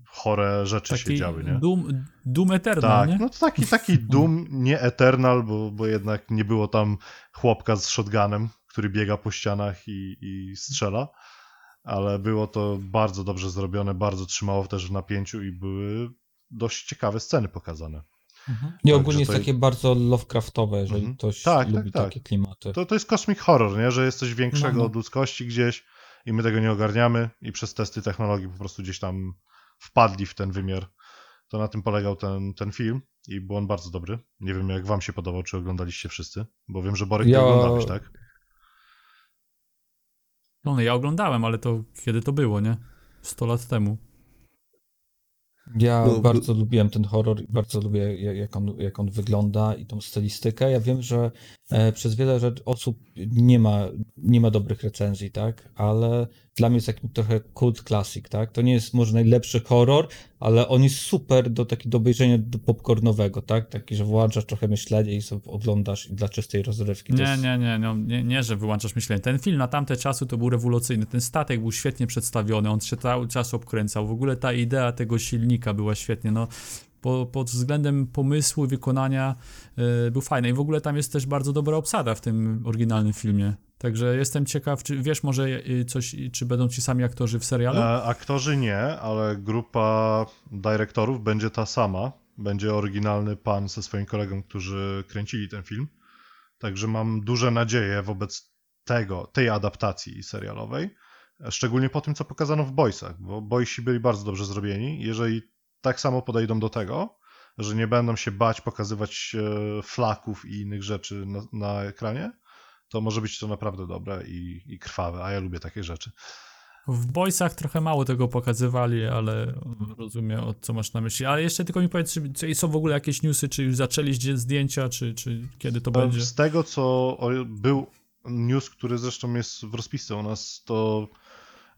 chore rzeczy się Taki działy, nie? Doom, Doom Eternal, Tak, nie? no to taki, taki Doom, nie Eternal, bo, bo jednak nie było tam chłopka z shotgunem, który biega po ścianach i, i strzela, ale było to bardzo dobrze zrobione, bardzo trzymało też w napięciu i były dość ciekawe sceny pokazane. Nie, Tak, ogólnie jest to- takie bardzo Lovecraftowe, jeżeli Mhm. ktoś Tak, tak, lubi tak. takie klimaty. To, to jest cosmic horror, nie? że jest coś większego No, no. od ludzkości gdzieś i my tego nie ogarniamy i przez testy technologii po prostu gdzieś tam wpadli w ten wymiar. To na tym polegał ten, ten film i był on bardzo dobry. Nie wiem jak wam się podobał, czy oglądaliście wszyscy, bo wiem, że Borek Ja- nie oglądałeś, tak? No, ja oglądałem, ale to kiedy to było, nie? 100 lat temu. Ja No, bardzo lubiłem ten horror i bardzo lubię ja- jak on, jak on wygląda i tą stylistykę. Ja wiem, że e, przez wiele osób nie ma, nie ma dobrych recenzji, tak? Ale dla mnie jest taki trochę cult classic, tak? To nie jest może najlepszy horror, ale on jest super do taki do obejrzenia do popcornowego, tak? Taki, że włączasz trochę myślenie i sobie oglądasz i dla czystej rozrywki. Nie, jest... nie, nie, no, nie, nie, że wyłączasz myślenie. Ten film na tamte czasy to był rewolucyjny. Ten statek był świetnie przedstawiony, on się cały czas obkręcał. W ogóle ta idea tego silnika Była świetnie, no. Po, pod względem pomysłu i wykonania y, był fajny. I w ogóle tam jest też bardzo dobra obsada w tym oryginalnym filmie. Także jestem ciekaw, czy wiesz może y, coś, czy będą ci sami aktorzy w serialu? E, aktorzy nie, ale grupa dyrektorów będzie ta sama. Będzie oryginalny pan ze swoim kolegą, którzy kręcili ten film. Także mam duże nadzieje wobec tego, tej adaptacji serialowej. Szczególnie po tym, co pokazano w Boysach, bo Boysi byli bardzo dobrze zrobieni. Jeżeli tak samo podejdą do tego, że nie będą się bać pokazywać e, flaków i innych rzeczy na, na ekranie, to może być to naprawdę dobre i, i krwawe, a ja lubię takie rzeczy. W Boysach trochę mało tego pokazywali, ale rozumiem, o co masz na myśli. Ale jeszcze tylko mi powiedz, czy, czy są w ogóle jakieś newsy, czy już zaczęli zdzie- zdjęcia, czy, czy kiedy to będzie? Z tego, co był news, który zresztą jest w rozpisce u nas, to e,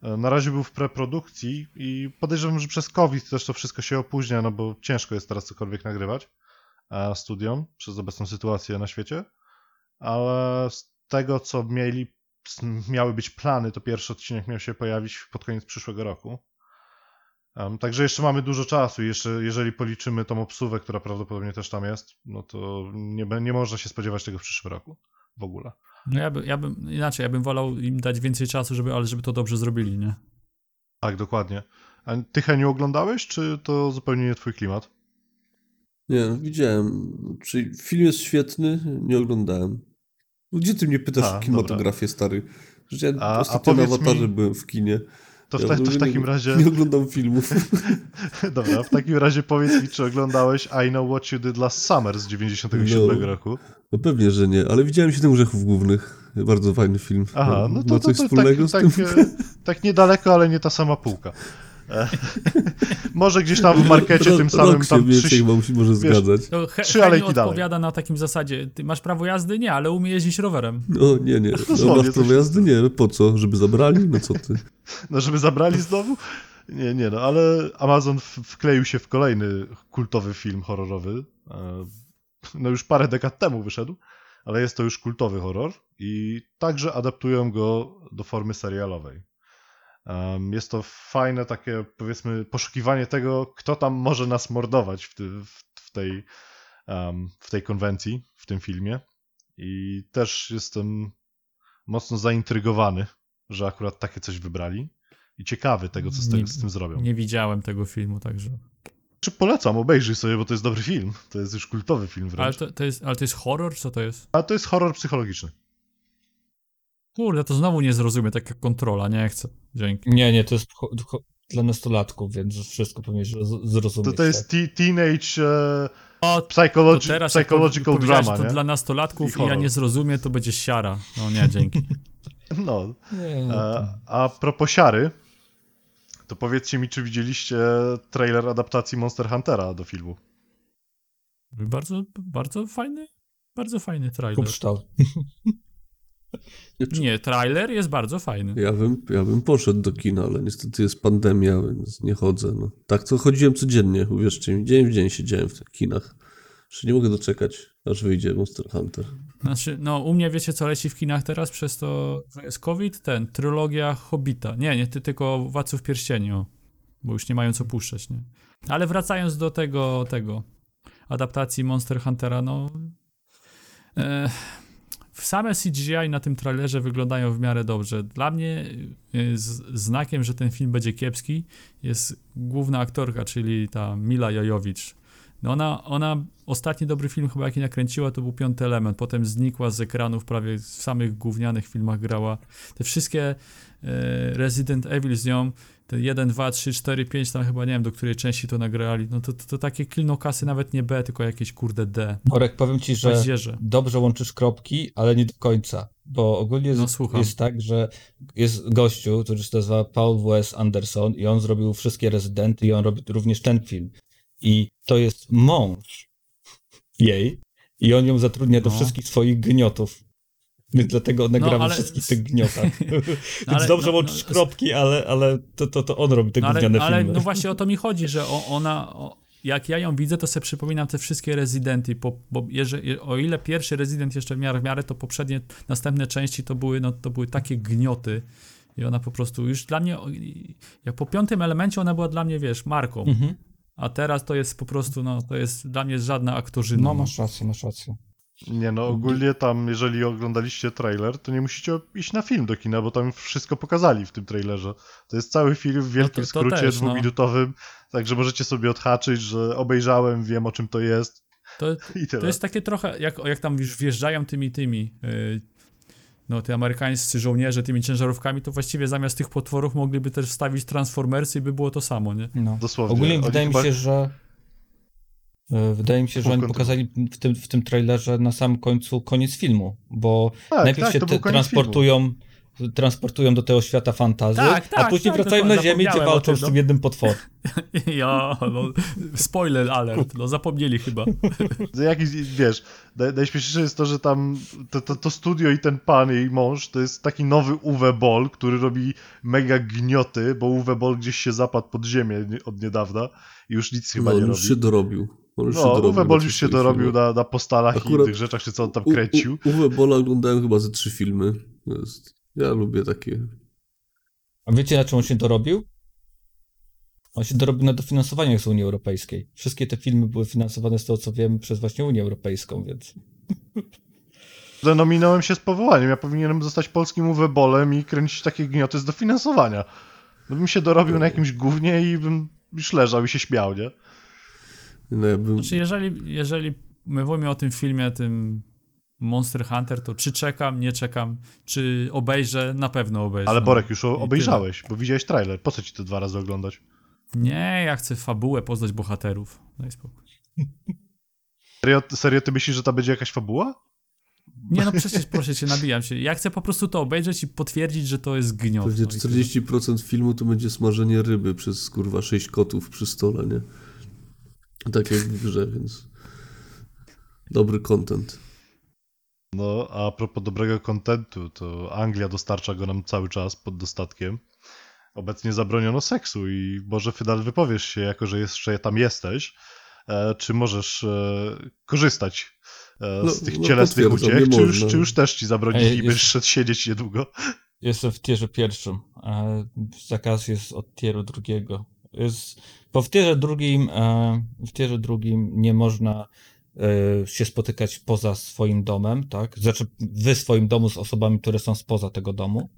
na razie był w preprodukcji i podejrzewam, że przez COVID też to wszystko się opóźnia, no bo ciężko jest teraz cokolwiek nagrywać e, studiom przez obecną sytuację na świecie, ale z tego, co mieli, miały być plany, to pierwszy odcinek miał się pojawić pod koniec przyszłego roku. Także jeszcze mamy dużo czasu jeszcze jeżeli policzymy tą obsuwę, która prawdopodobnie też tam jest, no to nie, nie można się spodziewać tego w przyszłym roku w ogóle. No ja, by, ja bym, inaczej, ja bym wolał im dać więcej czasu, żeby, ale żeby to dobrze zrobili, nie? Tak, dokładnie. A ty Heniu oglądałeś, czy to zupełnie nie twój klimat? Nie, widziałem. Czyli film jest świetny, nie oglądałem. No, Gdzie ty mnie pytasz A, o kinematografię, stary? Że ja A- a ostatnio na powiedz mi- awatarze byłem w kinie. To w, ta, to w takim nie, razie... Nie oglądam filmów. Dobra, w takim razie powiedz mi, czy oglądałeś I Know What You Did Last Summer z 97 No. roku? No pewnie, że nie, ale widziałem Siedem Grzechów Głównych. Bardzo fajny film. Aha, no to, Ma to, coś to wspólnego tak, z tym? tak, tak niedaleko, ale nie ta sama półka. Może gdzieś tam w markecie Ro- tym samym się tam trzy, chyba musi może zgadzać. To he, Trzy alejki dalej. odpowiada na takim zasadzie, ty masz prawo jazdy? Nie, ale umie jeździć rowerem. No nie, nie. No, masz prawo jazdy? Nie. No Po co? Żeby zabrali? No co ty? No, żeby zabrali znowu? Nie, nie, no, ale Amazon w- wkleił się w kolejny kultowy film horrorowy. E, No, już parę dekad temu wyszedł, ale jest to już kultowy horror i także adaptują go do formy serialowej. Jest to fajne takie, powiedzmy, poszukiwanie tego, kto tam może nas mordować w, ty, w, tej, w tej konwencji, w tym filmie. I też jestem mocno zaintrygowany, że akurat takie coś wybrali. I ciekawy tego, co z, tego, Nie- z tym zrobią. Nie widziałem tego filmu, także. Czy polecam, obejrzyj sobie, bo to jest dobry film. To jest już kultowy film Ale wręcz. to, to jest, ale to jest horror? Co to jest? A to jest horror psychologiczny. Kurde, to znowu nie zrozumie, taka kontrola, nie chcę. Dzięki. Nie, nie, to jest dla nastolatków, więc wszystko powinieneś zrozumieć. To, to jest tak. te- teenage e, O, to psychologi- teraz jak psychological drama, to nie? dla I nastolatków i, ja horror. nie zrozumiem, to będzie siara. No nie, dzięki. No. Nie, no, E, a propos siary, to powiedzcie mi, czy widzieliście trailer adaptacji Monster Huntera do filmu? Bardzo, bardzo fajny, bardzo fajny trailer. Kupształ. Nie, trailer jest bardzo fajny. Ja bym, ja bym poszedł do kina, ale niestety jest pandemia, więc nie chodzę. No. Tak to chodziłem codziennie, uwierzcie mi. Dzień w dzień siedziałem w tych kinach. Jeszcze nie mogę doczekać, aż wyjdzie Monster Hunter. Znaczy, no u mnie wiecie co leci w kinach teraz przez to, że jest COVID? Ten, trylogia Hobbita. Nie, nie, ty, tylko Władców Pierścieni, o. Bo już nie mają co puszczać, nie? Ale wracając do tego, tego, adaptacji Monster Huntera, no... E, same CGI na tym trailerze wyglądają w miarę dobrze. Dla mnie z, znakiem, że ten film będzie kiepski jest główna aktorka, czyli ta Mila Jojowicz. No ona, ona, ostatni dobry film chyba jaki nakręciła to był Piąty Element, potem znikła z ekranów, prawie w samych gównianych filmach grała. Te wszystkie e, Resident Evil z nią, te 1, 2, 3, 4, 5, tam chyba nie wiem do której części to nagrali, no to, to, to takie kilnokasy nawet nie B, tylko jakieś kurde D. Borek, powiem ci, że dobrze łączysz kropki, ale nie do końca. Bo ogólnie jest, No, jest tak, że jest gościu, który się nazywa Paul W.S. Anderson i on zrobił wszystkie rezydenty i on robi również ten film. I to jest mąż jej i on ją zatrudnia do No. wszystkich swoich gniotów. Więc dlatego No, gra we ale- wszystkich tych gniotach. Więc ale- dobrze no, no, łączysz s- kropki, ale, ale to, to, to on robi te No ale, gówniane ale filmy. no właśnie o to mi chodzi, że ona, jak ja ją widzę, to sobie przypominam te wszystkie Rezydenty, po, bo jeżeli, o ile pierwszy Rezydent jeszcze w miarę, w miarę, to poprzednie, następne części to były, no, to były takie gnioty i ona po prostu już dla mnie, jak po piątym elemencie ona była dla mnie, wiesz, marką. Mhm. A teraz to jest po prostu, no, to jest dla mnie żadna aktorzyna. No, masz rację, masz rację. Nie no, ogólnie tam, jeżeli oglądaliście trailer, to nie musicie iść na film do kina, bo tam wszystko pokazali w tym trailerze. To jest cały film w wielkim No to- to skrócie też, no. dwuminutowym, także możecie sobie odhaczyć, że obejrzałem, wiem o czym to jest To, i tyle. to jest takie trochę, jak, jak tam już wjeżdżają tymi, tymi, yy, no, te amerykańscy żołnierze tymi ciężarówkami, to właściwie zamiast tych potworów mogliby też wstawić Transformersy i by było to samo, nie? No. Dosłownie. Ogólnie Oni wydaje mi się, że wydaje mi się, że oni pokazali w tym, w tym trailerze na samym końcu koniec filmu, bo Tak, najpierw tak, się transportują transportują do tego świata fantazy, Tak, a tak, później tak, wracają na ziemię, o walczą z no. tym jednym potworem. Ja, no, spoiler alert, no zapomnieli chyba. Jakiś, wiesz, naj- najśmieszniejsze jest to, że tam to, to, to studio i ten pan, jej mąż, to jest taki nowy Uwe Boll, który robi mega gnioty, bo Uwe Boll gdzieś się zapadł pod ziemię od niedawna i już nic chyba No, nie on robi. już się dorobił. On już się No, Uwe Boll tych już się dorobił na, na postalach i Akurat innych rzeczach, czy co on tam U- u- kręcił. Uwe Bolla oglądałem chyba ze trzy filmy. Jest, ja lubię takie. A wiecie na czym on się dorobił? On się dorobił na dofinansowaniach z Unii Europejskiej. Wszystkie te filmy były finansowane z tego, co wiem, przez właśnie Unię Europejską, więc... Denominowałem się z powołaniem. Ja powinienem zostać polskim Uwe Bollem i kręcić takie gnioty z dofinansowania. No bym się dorobił na jakimś gównie i bym już leżał i się śmiał, nie? No, ja bym, Znaczy, jeżeli, jeżeli my mówimy o tym filmie, tym Monster Hunter, to czy czekam, nie czekam, czy obejrzę, na pewno obejrzę. Ale no. Borek, już obejrzałeś, bo widziałeś trailer. Po co ci to dwa razy oglądać? Nie, ja chcę fabułę poznać bohaterów. Daj spokój. Serio, serio ty myślisz, że to będzie jakaś fabuła? Nie no, przecież proszę cię, nabijam się. Ja chcę po prostu to obejrzeć i potwierdzić, że to jest gniot. pewnie no i tyle. 40% filmu to będzie smażenie ryby przez kurwa 6 kotów przy stole, nie? Tak jak w grze, więc. Dobry content. No, a propos dobrego kontentu, to Anglia dostarcza go nam cały czas pod dostatkiem. Obecnie zabroniono seksu i może Fydal wypowiesz się, jako że jeszcze tam jesteś, e, czy możesz e, korzystać e, No, z tych no, cielesnych uciech, czy już, czy już też ci zabronili i będziesz jest- szedł siedzieć niedługo? Jestem w tierze pierwszym, a zakaz jest od tieru drugiego. Jest, bo w tierze drugim, e, w tierze drugim nie można e, się spotykać poza swoim domem, tak? Znaczy wy swoim domu z osobami, które są spoza tego domu.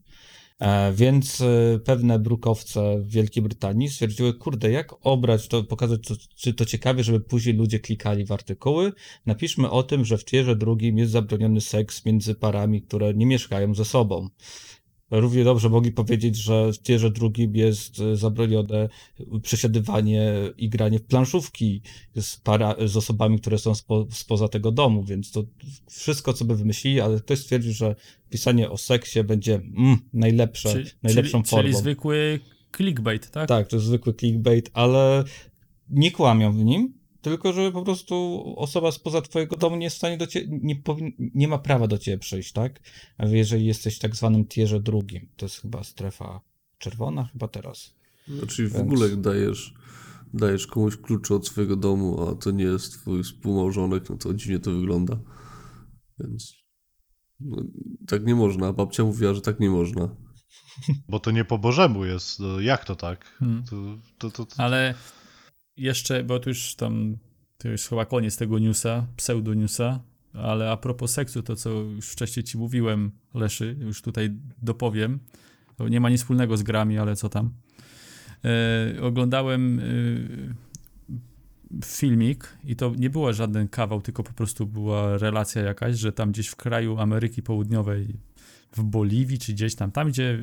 E, Więc pewne brukowce w Wielkiej Brytanii stwierdziły, kurde, jak obrać to, pokazać, to, czy to ciekawie, żeby później ludzie klikali w artykuły. Napiszmy o tym, że w tierze drugim jest zabroniony seks między parami, które nie mieszkają ze sobą. Równie dobrze mogli powiedzieć, że w tierze drugim jest e, zabronione przesiadywanie i granie w planszówki z, para, z osobami, które są spo, spoza tego domu, więc to wszystko, co by wymyślili, ale ktoś stwierdził, że pisanie o seksie będzie mm, najlepsze, Czyli, najlepszą czyli, formą. czyli zwykły clickbait, tak? Tak, to jest zwykły clickbait, ale nie kłamią w nim, tylko że po prostu osoba spoza twojego domu nie jest w stanie do ciebie, nie, powin, nie ma prawa do ciebie przyjść, tak? A jeżeli jesteś w tak zwanym tierze drugim, to jest chyba strefa czerwona chyba teraz. Znaczy w Więc- ogóle dajesz, dajesz komuś klucze od swojego domu, a to nie jest twój współmałżonek, no to dziwnie to wygląda. Więc no, tak nie można. Babcia mówiła, że tak nie można. Bo to nie po Bożemu jest. No, jak to tak? Hmm. To, to, to, to... Ale jeszcze, bo to już tam, to już chyba koniec tego newsa, pseudo-newsa, ale a propos seksu, to co już wcześniej ci mówiłem, Leszy, już tutaj dopowiem, to nie ma nic wspólnego z grami, ale co tam. E, oglądałem e, filmik i to nie było żaden kawał, tylko po prostu była relacja jakaś, że tam gdzieś w kraju Ameryki Południowej, w Boliwii czy gdzieś tam, tam gdzie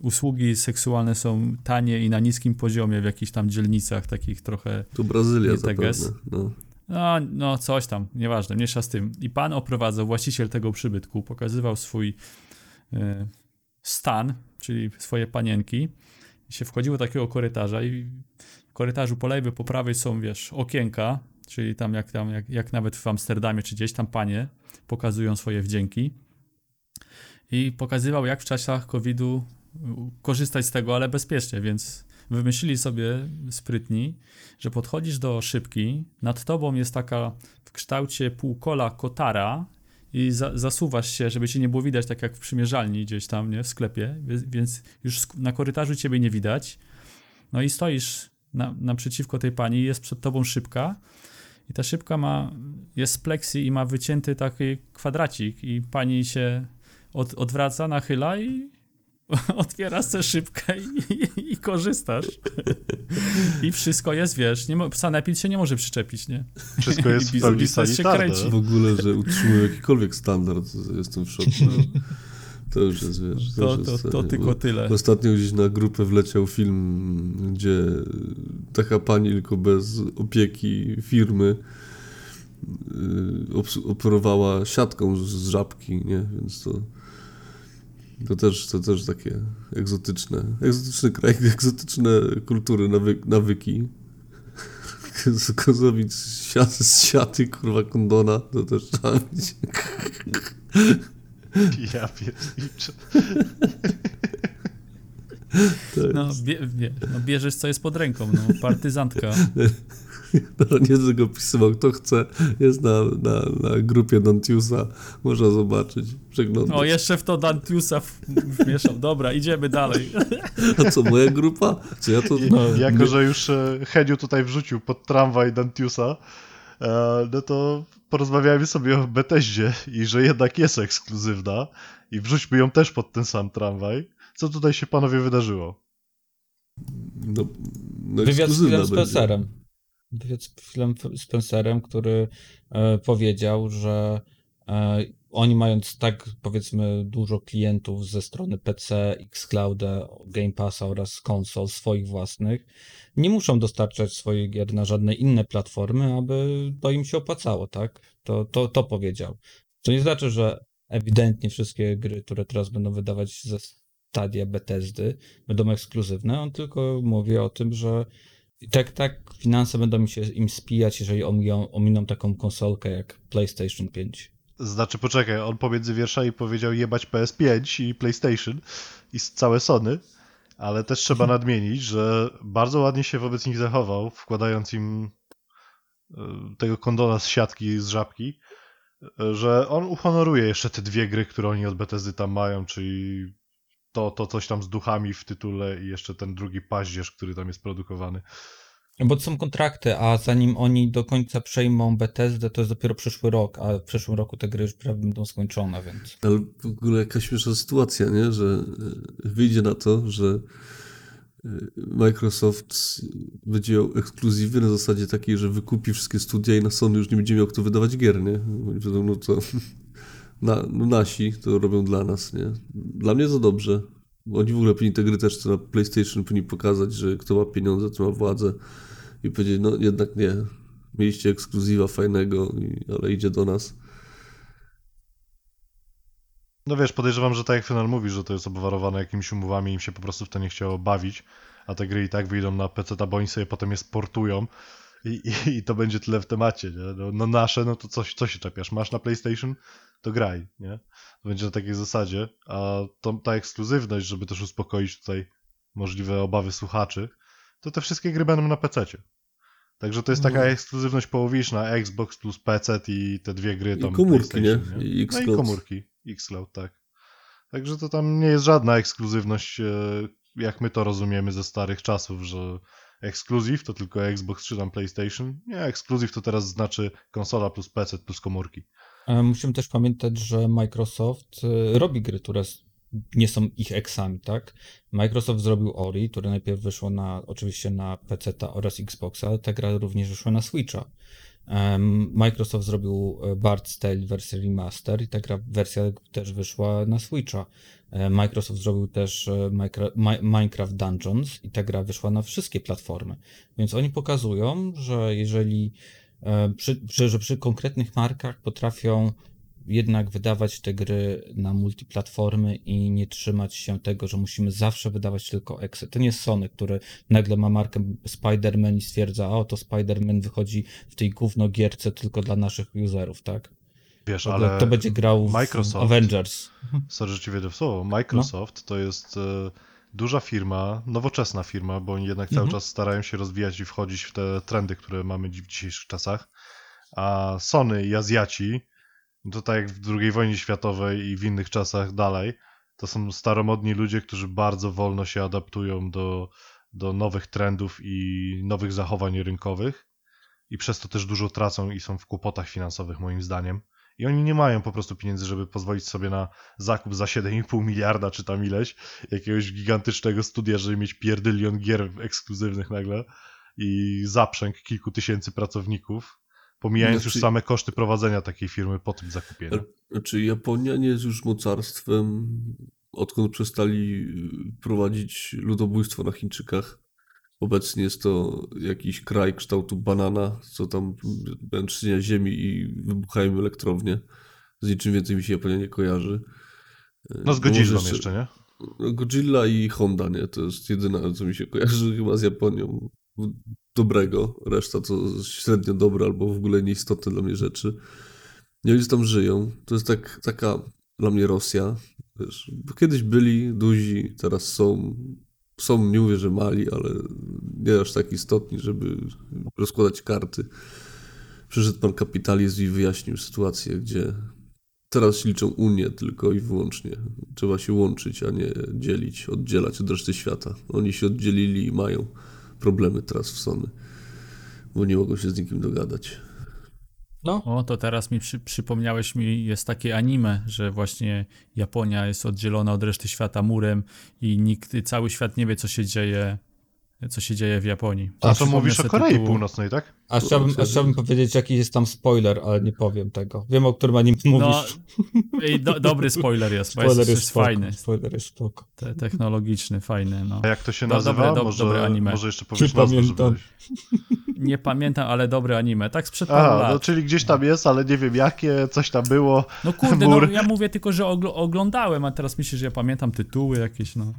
usługi seksualne są tanie i na niskim poziomie w jakichś tam dzielnicach takich trochę, To Brazylia zapewne. No. no, no coś tam, nieważne, mniejsza z tym. I pan oprowadzał, właściciel tego przybytku, pokazywał swój e, stan, czyli swoje panienki i się wchodziło do takiego korytarza i w korytarzu po lewej, po prawej są, wiesz, okienka, czyli tam jak, tam jak, jak nawet w Amsterdamie czy gdzieś tam panie pokazują swoje wdzięki i pokazywał jak w czasach COVID-u korzystać z tego, ale bezpiecznie, więc wymyślili sobie sprytni, że podchodzisz do szybki, nad tobą jest taka w kształcie półkola kotara i za, zasuwasz się, żeby cię nie było widać, tak jak w przymierzalni gdzieś tam, nie, w sklepie, więc- już na korytarzu ciebie nie widać. No i stoisz na, naprzeciwko tej pani jest przed tobą szybka i ta szybka ma, jest z pleksji i ma wycięty taki kwadracik i pani się od, odwraca, nachyla i otwierasz tę szybkę i, i, i korzystasz. I wszystko jest, wiesz, nie mo- sanepid się nie może przyczepić, nie? Wszystko jest w pełni się sanitarne. kręci. W ogóle, że utrzymują jakikolwiek standard, jestem w szoku. No. To już jest, wiesz... To, już to, jest, to nie, tylko tyle. Ostatnio gdzieś na grupę wleciał film, gdzie taka pani tylko bez opieki firmy yy, obs- operowała siatką z, z żabki, nie? Więc to, to, też, to też takie egzotyczne, egzotyczny kraj, egzotyczne kultury, nawy, nawyki. Zrobić siat, z siaty, kurwa, kondona, to też trzeba mieć. Ja pierniczę. No, bie, bie, no bierzesz co jest pod ręką, no, partyzantka. Nie tego opisywał, kto chce, jest na, na, na grupie Dantiusa, można zobaczyć, przeglądać. O, jeszcze w to Dantiusa w- wmieszał. Dobra, idziemy dalej. A co, moja grupa? Co ja to... No, Jako, że już e, Heniu tutaj wrzucił pod tramwaj Dantiusa, e, no to porozmawiajmy sobie o Bethesdzie i że jednak jest ekskluzywna i wrzućmy ją też pod ten sam tramwaj. Co tutaj się panowie wydarzyło? No, no Wywiad z Philem będzie. Spencerem. Wywiad z Philem Spencerem, który e, powiedział, że e, oni mając tak powiedzmy dużo klientów ze strony PC, Xclouda, Game Passa oraz konsol swoich własnych, nie muszą dostarczać swoich gier na żadne inne platformy, aby to im się opłacało, tak? To, to, to powiedział. To nie znaczy, że ewidentnie wszystkie gry, które teraz będą wydawać ze stadia Bethesdy, będą ekskluzywne. On tylko mówi o tym, że tak, tak, finanse będą mi się im spijać, jeżeli ominą, ominą taką konsolkę jak PlayStation 5. Znaczy, poczekaj, on pomiędzy wierszami powiedział jebać PS5 i PlayStation i całe Sony, ale też trzeba nadmienić, że bardzo ładnie się wobec nich zachował, wkładając im e, tego kondona z siatki, z żabki, e, że on uhonoruje jeszcze te dwie gry, które oni od Bethesdy tam mają, czyli to, to coś tam z duchami w tytule i jeszcze ten drugi paździerz, który tam jest produkowany. Bo to są kontrakty, a zanim oni do końca przejmą Bethesdę, to jest dopiero przyszły rok, a w przyszłym roku te gry już prawie będą skończone, więc... Ale w ogóle jaka śmieszna sytuacja, nie? Że e, wyjdzie na to, że e, Microsoft będzie miał ekskluzywy na zasadzie takiej, że wykupi wszystkie studia i na Sony już nie będzie miał kto wydawać gier, nie? No to na, nasi to robią dla nas, nie? Dla mnie to dobrze. Oni w ogóle powinni te gry też na PlayStation powinni pokazać, że kto ma pieniądze, to ma władzę i powiedzieć, no jednak nie. Mieliście ekskluzywa fajnego, ale idzie do nas. No wiesz, podejrzewam, że tak jak Final mówi, że to jest obwarowane jakimiś umowami im się po prostu w to nie chciało bawić, a te gry i tak wyjdą na PC, bo oni sobie potem je sportują i, i, i to będzie tyle w temacie? No, no nasze, no to coś, co się czepiasz? Masz na PlayStation? To graj, nie? To będzie na takiej zasadzie, a to, ta ekskluzywność, żeby też uspokoić tutaj możliwe obawy słuchaczy, to te wszystkie gry będą na PC. Także to jest taka No. ekskluzywność połowiczna, Xbox plus PC i te dwie gry I tam komórki, nie? PlayStation, I No i komórki, Xcloud, tak. Także to tam nie jest żadna ekskluzywność, e, jak my to rozumiemy ze starych czasów, że ekskluzyw to tylko Xbox czy tam PlayStation. Nie, ekskluzyw to teraz znaczy konsola plus PC plus komórki. E, Musimy też pamiętać, że Microsoft e, robi gry, które nie są ich eksami, tak? Microsoft zrobił Ori, które najpierw wyszło na, oczywiście na PC oraz Xboxa, ale ta gra również wyszła na Switcha. Microsoft zrobił e, Bard's Tale wersję remaster i ta gra, wersja też wyszła na Switcha. Microsoft zrobił też Minecra- Mi- Minecraft Dungeons i ta gra wyszła na wszystkie platformy. Więc oni pokazują, że jeżeli przy, przy, że przy konkretnych markach potrafią jednak wydawać te gry na multiplatformy i nie trzymać się tego, że musimy zawsze wydawać tylko eksy. To nie jest Sony, który nagle ma markę Spider-Man i stwierdza, o to Spider-Man wychodzi w tej gówno gierce tylko dla naszych userów, tak? Wiesz, ale Kto będzie grał w Microsoft- Avengers? sorry, że ci wejdę w słowo, Microsoft to jest e, duża firma, nowoczesna firma, bo oni jednak cały Mhm. czas starają się rozwijać i wchodzić w te trendy, które mamy w dzisiejszych czasach. A Sony i Azjaci, to tak jak w II wojnie światowej i w innych czasach dalej, to są staromodni ludzie, którzy bardzo wolno się adaptują do do nowych trendów i nowych zachowań rynkowych i przez to też dużo tracą i są w kłopotach finansowych moim zdaniem. I oni nie mają po prostu pieniędzy, żeby pozwolić sobie na zakup za 7,5 miliarda czy tam ileś jakiegoś gigantycznego studia, żeby mieć pierdylion gier ekskluzywnych nagle i zaprzęg kilku tysięcy pracowników, pomijając Znaczy- już same koszty prowadzenia takiej firmy po tym zakupieniu. Znaczy Japonia nie jest już mocarstwem, odkąd przestali y, prowadzić ludobójstwo na Chińczykach. Obecnie jest to jakiś kraj kształtu banana, co tam trzęsienia ziemi i wybuchają elektrownie. Z niczym więcej mi się Japonia nie kojarzy. No z może Godzillą jeszcze- jeszcze, nie? No, Godzilla i Honda, nie? To jest jedyne, co mi się kojarzy chyba z Japonią dobrego. Reszta to średnio dobre albo w ogóle nieistotne dla mnie rzeczy. Nie ludzie tam żyją. To jest tak, taka dla mnie Rosja. Wiesz, kiedyś byli duzi, teraz są. Są, nie mówię, że mali, ale nie aż tak istotni, żeby rozkładać karty. Przyszedł pan kapitalizm i wyjaśnił sytuację, gdzie teraz liczą Unię tylko i wyłącznie. Trzeba się łączyć, a nie dzielić, oddzielać od reszty świata. Oni się oddzielili i mają problemy teraz w Sony, bo nie mogą się z nikim dogadać. No, O, to teraz mi przy, przypomniałeś mi, jest takie anime, że właśnie Japonia jest oddzielona od reszty świata murem i nikt, cały świat nie wie, co się dzieje, co się dzieje w Japonii. A co Przypomnę mówisz o Korei tytułu- Północnej, tak? a chciałbym, a chciałbym powiedzieć, jaki jest tam spoiler, ale nie powiem tego. Wiem, o którym anim No, mówisz. i do, dobry spoiler jest, spoiler jest, jest, jest spoko, fajny, Spoiler jest spoko. te, technologiczny, fajny, no. A jak to się Do- nazywa? dobre, do- może, dobre anime. może jeszcze powiesz nazwę, pamiętam. Nie pamiętam, ale dobre anime, tak sprzed paru Aha, lat. no czyli gdzieś tam jest, ale nie wiem jakie, coś tam było. No kurde, no ja mówię tylko, że ogl- oglądałem, a teraz myślisz, że ja pamiętam tytuły jakieś, no.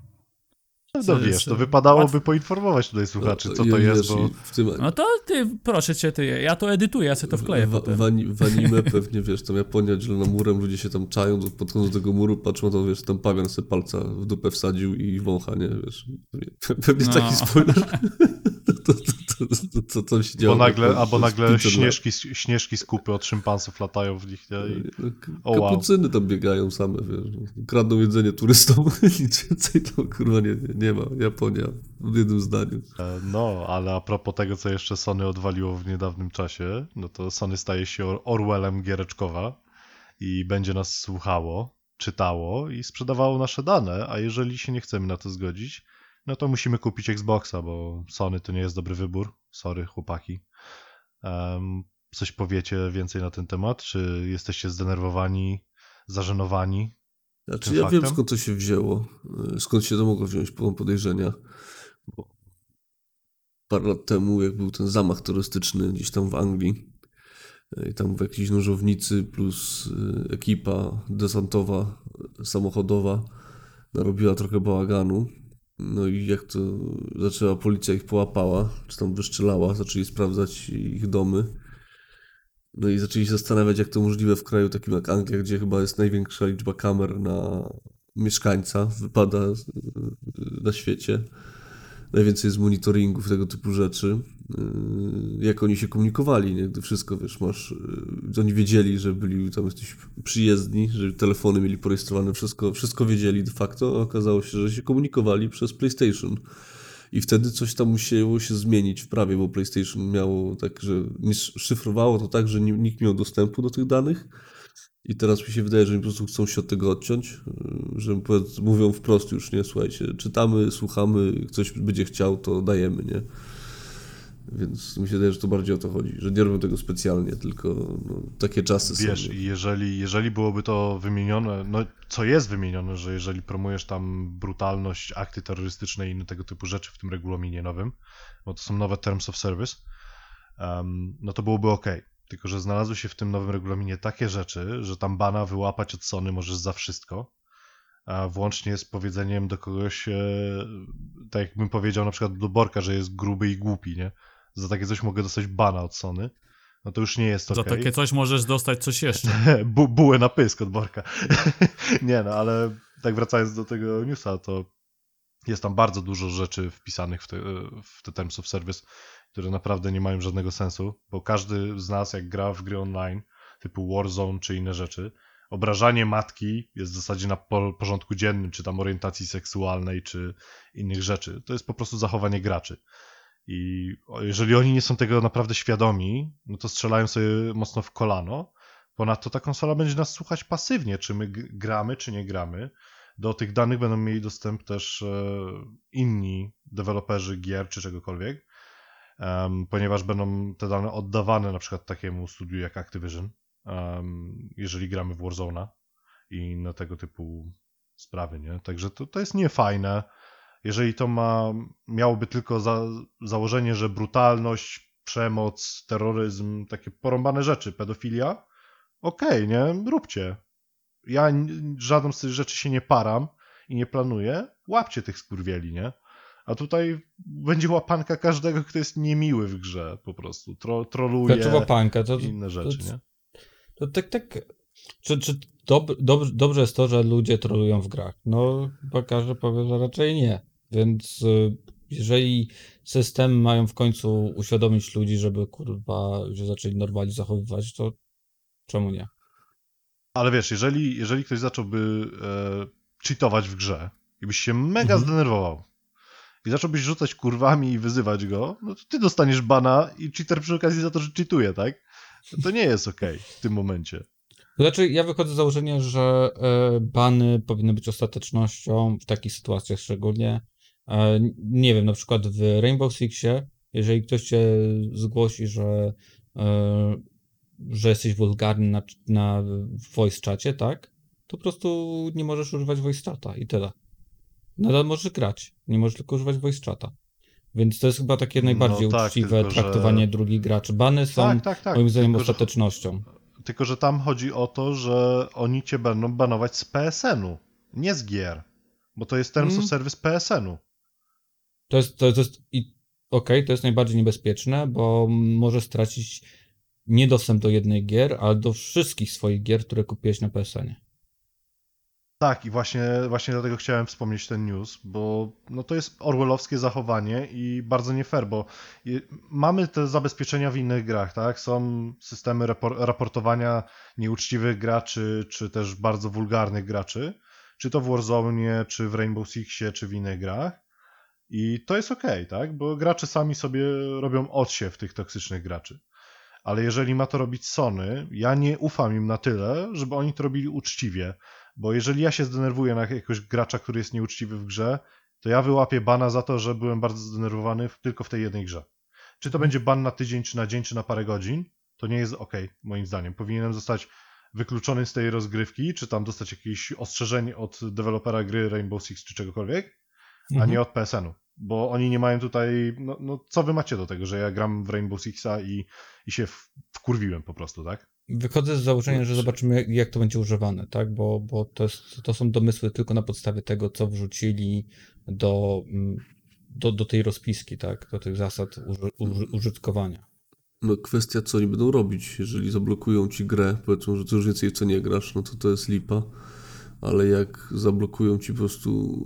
No wiesz, to wypadałoby poinformować tutaj słuchaczy, co to jest, bo... i W tym, No to ty, proszę cię, ty, ja to edytuję, ja sobie to wkleję w, potem. w, w anime pewnie, wiesz, tam Japonia dzielona murem, ludzie się tam czają, podchodzą do tego muru, patrzą, to wiesz, tam pawian sobie palca w dupę wsadził i wącha, nie, wiesz. Pewnie, pewnie No. taki spoiler. to, to, to, to, to, co się. Bo nagle, to- to albo nagle 500 lat. śnieżki, śnieżki z kupy od szympansów latają w nich, nie? I... No, k- O, wow. Kapucyny tam biegają same, wiesz. Kradną jedzenie turystom, nic więcej tam kurwa nie, nie ma. Japonia w jednym zdaniu. E, No, ale a propos tego, co jeszcze Sony odwaliło w niedawnym czasie, no to Sony staje się Or- Orwellem Giereczkowa i będzie nas słuchało, czytało i sprzedawało nasze dane, a jeżeli się nie chcemy na to zgodzić, no to musimy kupić Xboxa, bo Sony to nie jest dobry wybór. Sorry, chłopaki. Em, coś powiecie więcej na ten temat? Czy jesteście zdenerwowani, zażenowani? Znaczy, ja wiem faktem? skąd to się wzięło, y, skąd się to mogło wziąć, mam podejrzenia. Bo parę lat temu, jak był ten zamach terrorystyczny gdzieś tam w Anglii, y, i tam w jakiejś nożownicy plus y, ekipa desantowa, samochodowa narobiła trochę bałaganu. No i jak to zaczęła, policja ich połapała, czy tam wyszczelała, zaczęli sprawdzać ich domy. No i zaczęli się zastanawiać, jak to możliwe w kraju takim jak Anglia, gdzie chyba jest największa liczba kamer na mieszkańca, wypada na świecie. Najwięcej jest monitoringów, tego typu rzeczy. Jak oni się komunikowali, nie? Gdy wszystko, wiesz, masz... yy, Oni wiedzieli, że byli tam jesteś przyjezdni, że telefony mieli porejestrowane, wszystko, wszystko wiedzieli de facto, a okazało się, że się komunikowali przez PlayStation. I wtedy coś tam musiało się zmienić w prawie, bo PlayStation miało tak, że szyfrowało to tak, że ni- nikt nie miał dostępu do tych danych. I teraz mi się wydaje, że po prostu chcą się od tego odciąć, yy, że mówią wprost już, nie, słuchajcie, czytamy, słuchamy, ktoś będzie chciał, to dajemy, nie? Więc mi się wydaje, że to bardziej o to chodzi, że nie robią tego specjalnie, tylko no, takie czasy Wiesz, są. i jeżeli, jeżeli byłoby to wymienione, no co jest wymienione, że jeżeli promujesz tam brutalność, akty terrorystyczne i inne tego typu rzeczy w tym regulaminie nowym, bo to są nowe Terms of Service, em, no to byłoby ok. Tylko, że znalazły się w tym nowym regulaminie takie rzeczy, że tam bana wyłapać od Sony możesz za wszystko, a włącznie z powiedzeniem do kogoś, e, tak jakbym powiedział na przykład do Borka, że jest gruby i głupi, nie? Za takie coś mogę dostać bana od Sony. No to już nie jest ok. Za takie coś możesz dostać coś jeszcze. Bu bułę na pysk od Borka. nie no, ale tak wracając do tego newsa, to jest tam bardzo dużo rzeczy wpisanych w te, w te Terms of Service, które naprawdę nie mają żadnego sensu, bo każdy z nas, jak gra w gry online, typu Warzone czy inne rzeczy, obrażanie matki jest w zasadzie na po- porządku dziennym, czy tam orientacji seksualnej, czy innych rzeczy. To jest po prostu zachowanie graczy. I jeżeli oni nie są tego naprawdę świadomi, no to strzelają sobie mocno w kolano. Ponadto ta konsola będzie nas słuchać pasywnie, czy my gramy, czy nie gramy. Do tych danych będą mieli dostęp też e, inni deweloperzy gier czy czegokolwiek, ponieważ będą te dane oddawane na przykład takiemu studiu jak Activision, jeżeli gramy w Warzone'a i inne tego typu sprawy, nie? Także to, to jest niefajne. Jeżeli to ma, miałoby tylko za, założenie, że brutalność, przemoc, terroryzm, takie porąbane rzeczy, pedofilia, okej, nie? Róbcie. Ja żadną z tych rzeczy się nie param i nie planuję. Łapcie tych skurwieli, nie? A tutaj będzie łapanka każdego, kto jest niemiły w grze, po prostu. Tro, troluje Znaczy łapanka, to, inne rzeczy, to- nie? to tak, tak. Czy, czy dob, dob, dobrze jest to, że ludzie trolują w grach? No, bo każdy powie, że raczej nie. Więc y, jeżeli systemy mają w końcu uświadomić ludzi, żeby kurwa się zaczęli normalnie zachowywać, to czemu nie? Ale wiesz, jeżeli, jeżeli ktoś zacząłby e, cheatować w grze i byś się mega Mhm. zdenerwował i zacząłbyś rzucać kurwami i wyzywać go, no to ty dostaniesz bana i cheater przy okazji za to, że cheatuje, tak? To nie jest okej w tym momencie. Znaczy, ja wychodzę z założenia, że e, bany powinny być ostatecznością w takich sytuacjach szczególnie. Nie wiem, na przykład w Rainbow Sixie, jeżeli ktoś cię zgłosi, że, e, że jesteś wulgarny na, na voice czacie, tak? To po prostu nie możesz używać voice chata i tyle. Nadal możesz grać, nie możesz tylko używać voice chata. Więc to jest chyba takie No najbardziej tak, uczciwe tylko że- traktowanie drugich graczy. Bany są tak, tak, tak. moim zdaniem tylko, że, ostatecznością. tylko, że tam chodzi o to, że oni cię będą banować z PSN-u, nie z gier. Bo to jest Terms Mm. of Service PSN-u. To jest, to, to jest i okej, to jest najbardziej niebezpieczne, bo może stracić nie dostęp do jednej gier, ale do wszystkich swoich gier, które kupiłeś na PSN. Tak, i właśnie, właśnie dlatego chciałem wspomnieć ten news, bo no to jest orwellowskie zachowanie i bardzo nie fair, bo mamy te zabezpieczenia w innych grach, tak? Są systemy rapor raportowania nieuczciwych graczy, czy też bardzo wulgarnych graczy, czy to w Warzone, czy w Rainbow Sixie, czy w innych grach. I to jest okej, tak? Bo gracze sami sobie robią odsiew tych toksycznych graczy. Ale jeżeli ma to robić Sony, ja nie ufam im na tyle, żeby oni to robili uczciwie. Bo jeżeli ja się zdenerwuję na jakiegoś gracza, który jest nieuczciwy w grze, to ja wyłapię bana za to, że byłem bardzo zdenerwowany w, tylko w tej jednej grze. Czy to będzie ban na tydzień, czy na dzień, czy na parę godzin, to nie jest ok, moim zdaniem. Powinienem zostać wykluczony z tej rozgrywki, czy tam dostać jakieś ostrzeżenie od dewelopera gry Rainbow Six, czy czegokolwiek, a Mhm. nie od PSN-u. Bo oni nie mają tutaj. No, no co wy macie do tego, że ja gram w Rainbow Sixa i, i się wkurwiłem po prostu, tak? Wychodzę z założenia, że Znaczy- zobaczymy, jak, jak to będzie używane, tak? Bo, bo to, jest, to są domysły tylko na podstawie tego, co wrzucili do, mm, do, do tej rozpiski, tak? Do tych zasad uży, uży, użytkowania. No kwestia, co oni będą robić. Jeżeli zablokują ci grę, powiedzą, że ty już więcej w co nie grasz, no to to jest lipa. Ale jak zablokują ci po prostu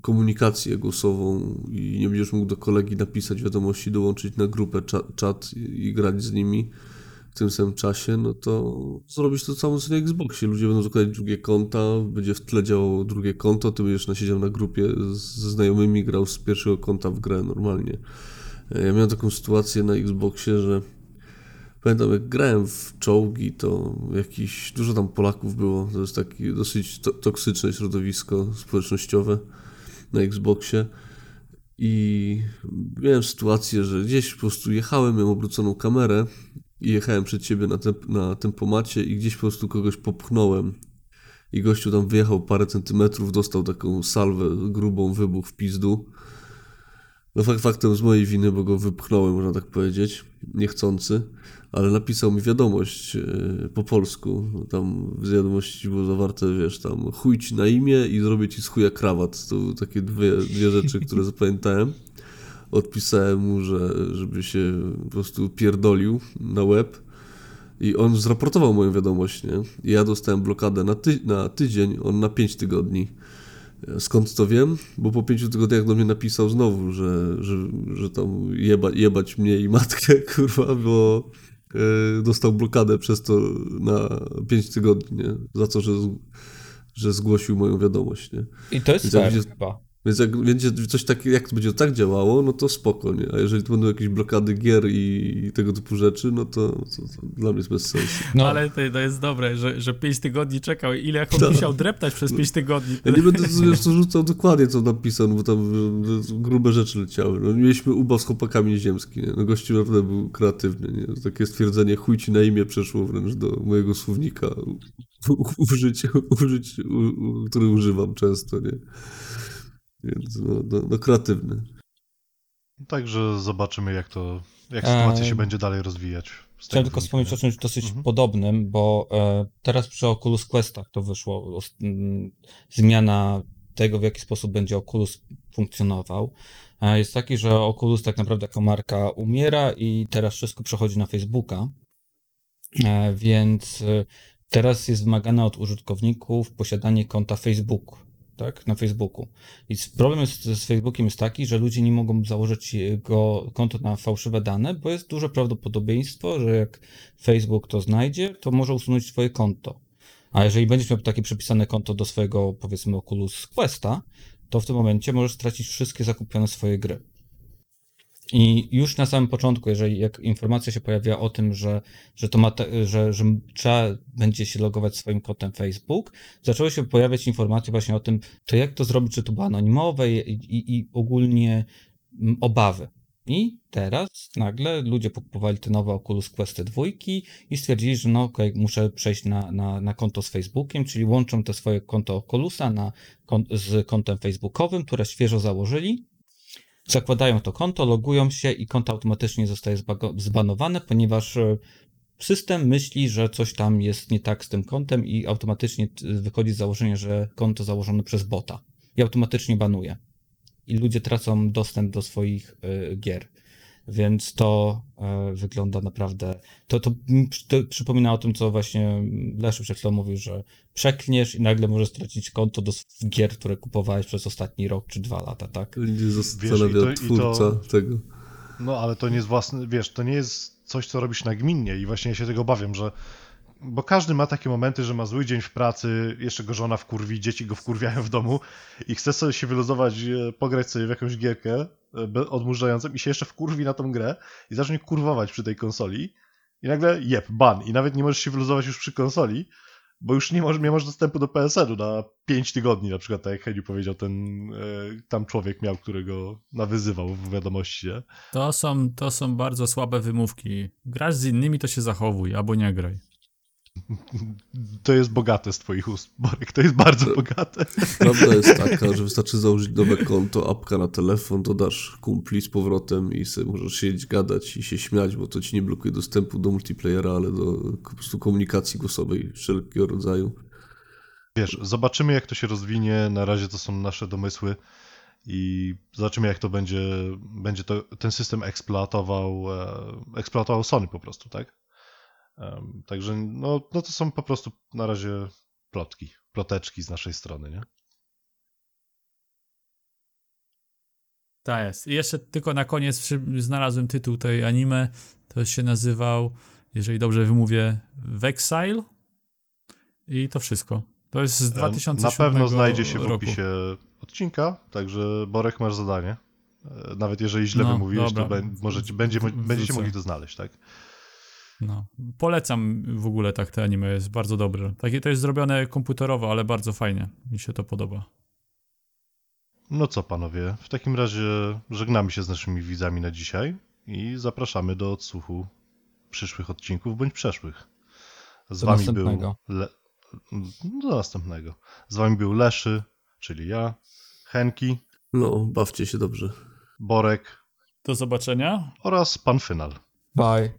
komunikację głosową i nie będziesz mógł do kolegi napisać wiadomości, dołączyć na grupę, czat, i, grać z nimi w tym samym czasie, no to zrobisz to samo co na Xboxie. Ludzie będą zakładać drugie konta, będzie w tle działało drugie konto, ty będziesz nasiedział na grupie ze znajomymi, grał z pierwszego konta w grę normalnie. Ja miałem taką sytuację na Xboxie, że pamiętam jak grałem w czołgi, to jakiś, dużo tam Polaków było, to jest takie dosyć to, toksyczne środowisko społecznościowe na Xboxie. I miałem sytuację, że gdzieś po prostu jechałem, miałem obróconą kamerę i jechałem przed siebie na, temp- na tempomacie i gdzieś po prostu kogoś popchnąłem. I gościu tam wyjechał parę centymetrów, dostał taką salwę grubą, wybuch w pizdu. No fakt faktem z mojej winy, bo go wypchnąłem, można tak powiedzieć, niechcący, ale napisał mi wiadomość e, po polsku. Tam w wiadomości było zawarte, wiesz, tam chuj ci na imię i zrobię ci z chuja krawat. To były takie dwie, dwie rzeczy, które zapamiętałem. Odpisałem mu, że żeby się po prostu pierdolił na łeb. I on zraportował moją wiadomość, nie? I ja dostałem blokadę na, ty na tydzień, on na 5 tygodni. Skąd to wiem? Bo po pięciu tygodniach do mnie napisał znowu, że, że, że tam jeba, jebać mnie i matkę, kurwa, bo dostał blokadę przez to na 5 tygodni, nie? Za to, że, że zgłosił moją wiadomość, nie? I to jest jak fair chyba. Więc jak będzie coś tak, jak to będzie tak działało, no to spoko, nie? A jeżeli to będą jakieś blokady gier i tego typu rzeczy, no to, to, to dla mnie jest bez sensu. No, Ale to, to jest dobre, że, że 5 tygodni czekał. Ile jak on Tak. musiał dreptać przez 5 tygodni. Ja nie będę wiesz, to rzucał dokładnie, co napisał, no bo tam e, grube rzeczy leciały. No, mieliśmy ubaw z chłopakami nieziemski, nie? No gościu naprawdę był kreatywny, nie? Takie stwierdzenie chuj ci na imię przeszło wręcz do mojego słownika użyć, użyć u, u, który używam często, nie? Więc no, no, no kreatywny. Także zobaczymy, jak to, jak sytuacja się będzie dalej rozwijać. Chciałem tylko wspomnieć nie? o czymś dosyć Mhm. podobnym, bo e, teraz przy Oculus Questach to wyszło zmiana tego, w jaki sposób będzie Oculus funkcjonował. E, jest taki, że Oculus tak naprawdę jako marka umiera i teraz wszystko przechodzi na Facebooka. E, więc e, teraz jest wymagane od użytkowników posiadanie konta Facebook, tak, na Facebooku. I problem jest, z Facebookiem jest taki, że ludzie nie mogą założyć jego konto na fałszywe dane, bo jest duże prawdopodobieństwo, że jak Facebook to znajdzie, to może usunąć twoje konto. A jeżeli będziesz miał takie przypisane konto do swojego, powiedzmy, Oculus Questa, to w tym momencie możesz stracić wszystkie zakupione swoje gry. I już na samym początku, jeżeli jak informacja się pojawia o tym, że, że to ma, że, że trzeba będzie się logować swoim kontem Facebook, zaczęły się pojawiać informacje właśnie o tym, to jak to zrobić, czy to było anonimowe i, i, i ogólnie mm, obawy. I teraz nagle ludzie kupowali te nowe Oculus Questy dwójki i stwierdzili, że no okej, muszę przejść na, na, na konto z Facebookiem, czyli łączą te swoje konto Oculusa na, z kontem facebookowym, które świeżo założyli. Zakładają to konto, logują się i konto automatycznie zostaje zbanowane, ponieważ e, system myśli, że coś tam jest nie tak z tym kontem i automatycznie wychodzi z założenia, że konto założone przez bota i automatycznie banuje. I ludzie tracą dostęp do swoich y, gier. Więc to y, wygląda naprawdę. To, to, to przypomina o tym, co właśnie Leszek przed chwilą mówił, że przeklniesz i nagle możesz stracić konto do gier, które kupowałeś przez ostatni rok czy dwa lata, tak? Nie Wiesz, zastanawia i to- i to- twórca tego. No, ale to nie jest własny, wiesz, to nie jest coś, co robisz nagminnie i właśnie ja się tego obawiam, że bo każdy ma takie momenty, że ma zły dzień w pracy, jeszcze go żona wkurwi, dzieci go wkurwiają w domu i chce sobie się wyluzować, e, pograć sobie w jakąś gierkę e, odmurzającą i się jeszcze wkurwi na tą grę i zacznie kurwować przy tej konsoli i nagle jeb, ban i nawet nie możesz się wyluzować już przy konsoli, bo już nie masz, nie masz dostępu do PSN-u na 5 tygodni, na przykład tak jak Heniu powiedział, ten e, tam człowiek miał, którego nawyzywał w wiadomości? To są, to są bardzo słabe wymówki. Grasz z innymi, to się zachowuj, albo nie graj. To jest bogate z twoich ust, Borek, to jest bardzo bogate. Prawda jest taka, że wystarczy założyć nowe konto, apka na telefon, dodasz kumpli z powrotem i sobie możesz siedzieć, gadać i się śmiać, bo to ci nie blokuje dostępu do multiplayera, ale do po prostu komunikacji głosowej wszelkiego rodzaju. Wiesz, zobaczymy jak to się rozwinie, na razie to są nasze domysły i zobaczymy jak to będzie, będzie to, ten system eksploatował, e, eksploatował Sony po prostu, tak? Także no, no to są po prostu na razie plotki, ploteczki z naszej strony, nie? Tak jest. I jeszcze tylko na koniec znalazłem tytuł tej anime. To się nazywał, jeżeli dobrze wymówię, Vexile. I to wszystko. To jest z Em, 2007 Na pewno znajdzie się w roku. opisie odcinka, także Borek masz zadanie. E, Nawet jeżeli źle No, wymówiłeś, to dobra. be, możecie, będzie, będziecie mogli to znaleźć, tak? No. Polecam w ogóle tak te anime, jest bardzo dobre. Takie to jest zrobione komputerowo, ale bardzo fajnie. Mi się to podoba. No co panowie, w takim razie żegnamy się z naszymi widzami na dzisiaj i zapraszamy do odsłuchu przyszłych odcinków bądź przeszłych. Z Do wami następnego. był Le... do następnego. Z wami był Leszy, czyli ja, Henki, No, bawcie się dobrze. Borek Do zobaczenia. oraz pan Final. Bye.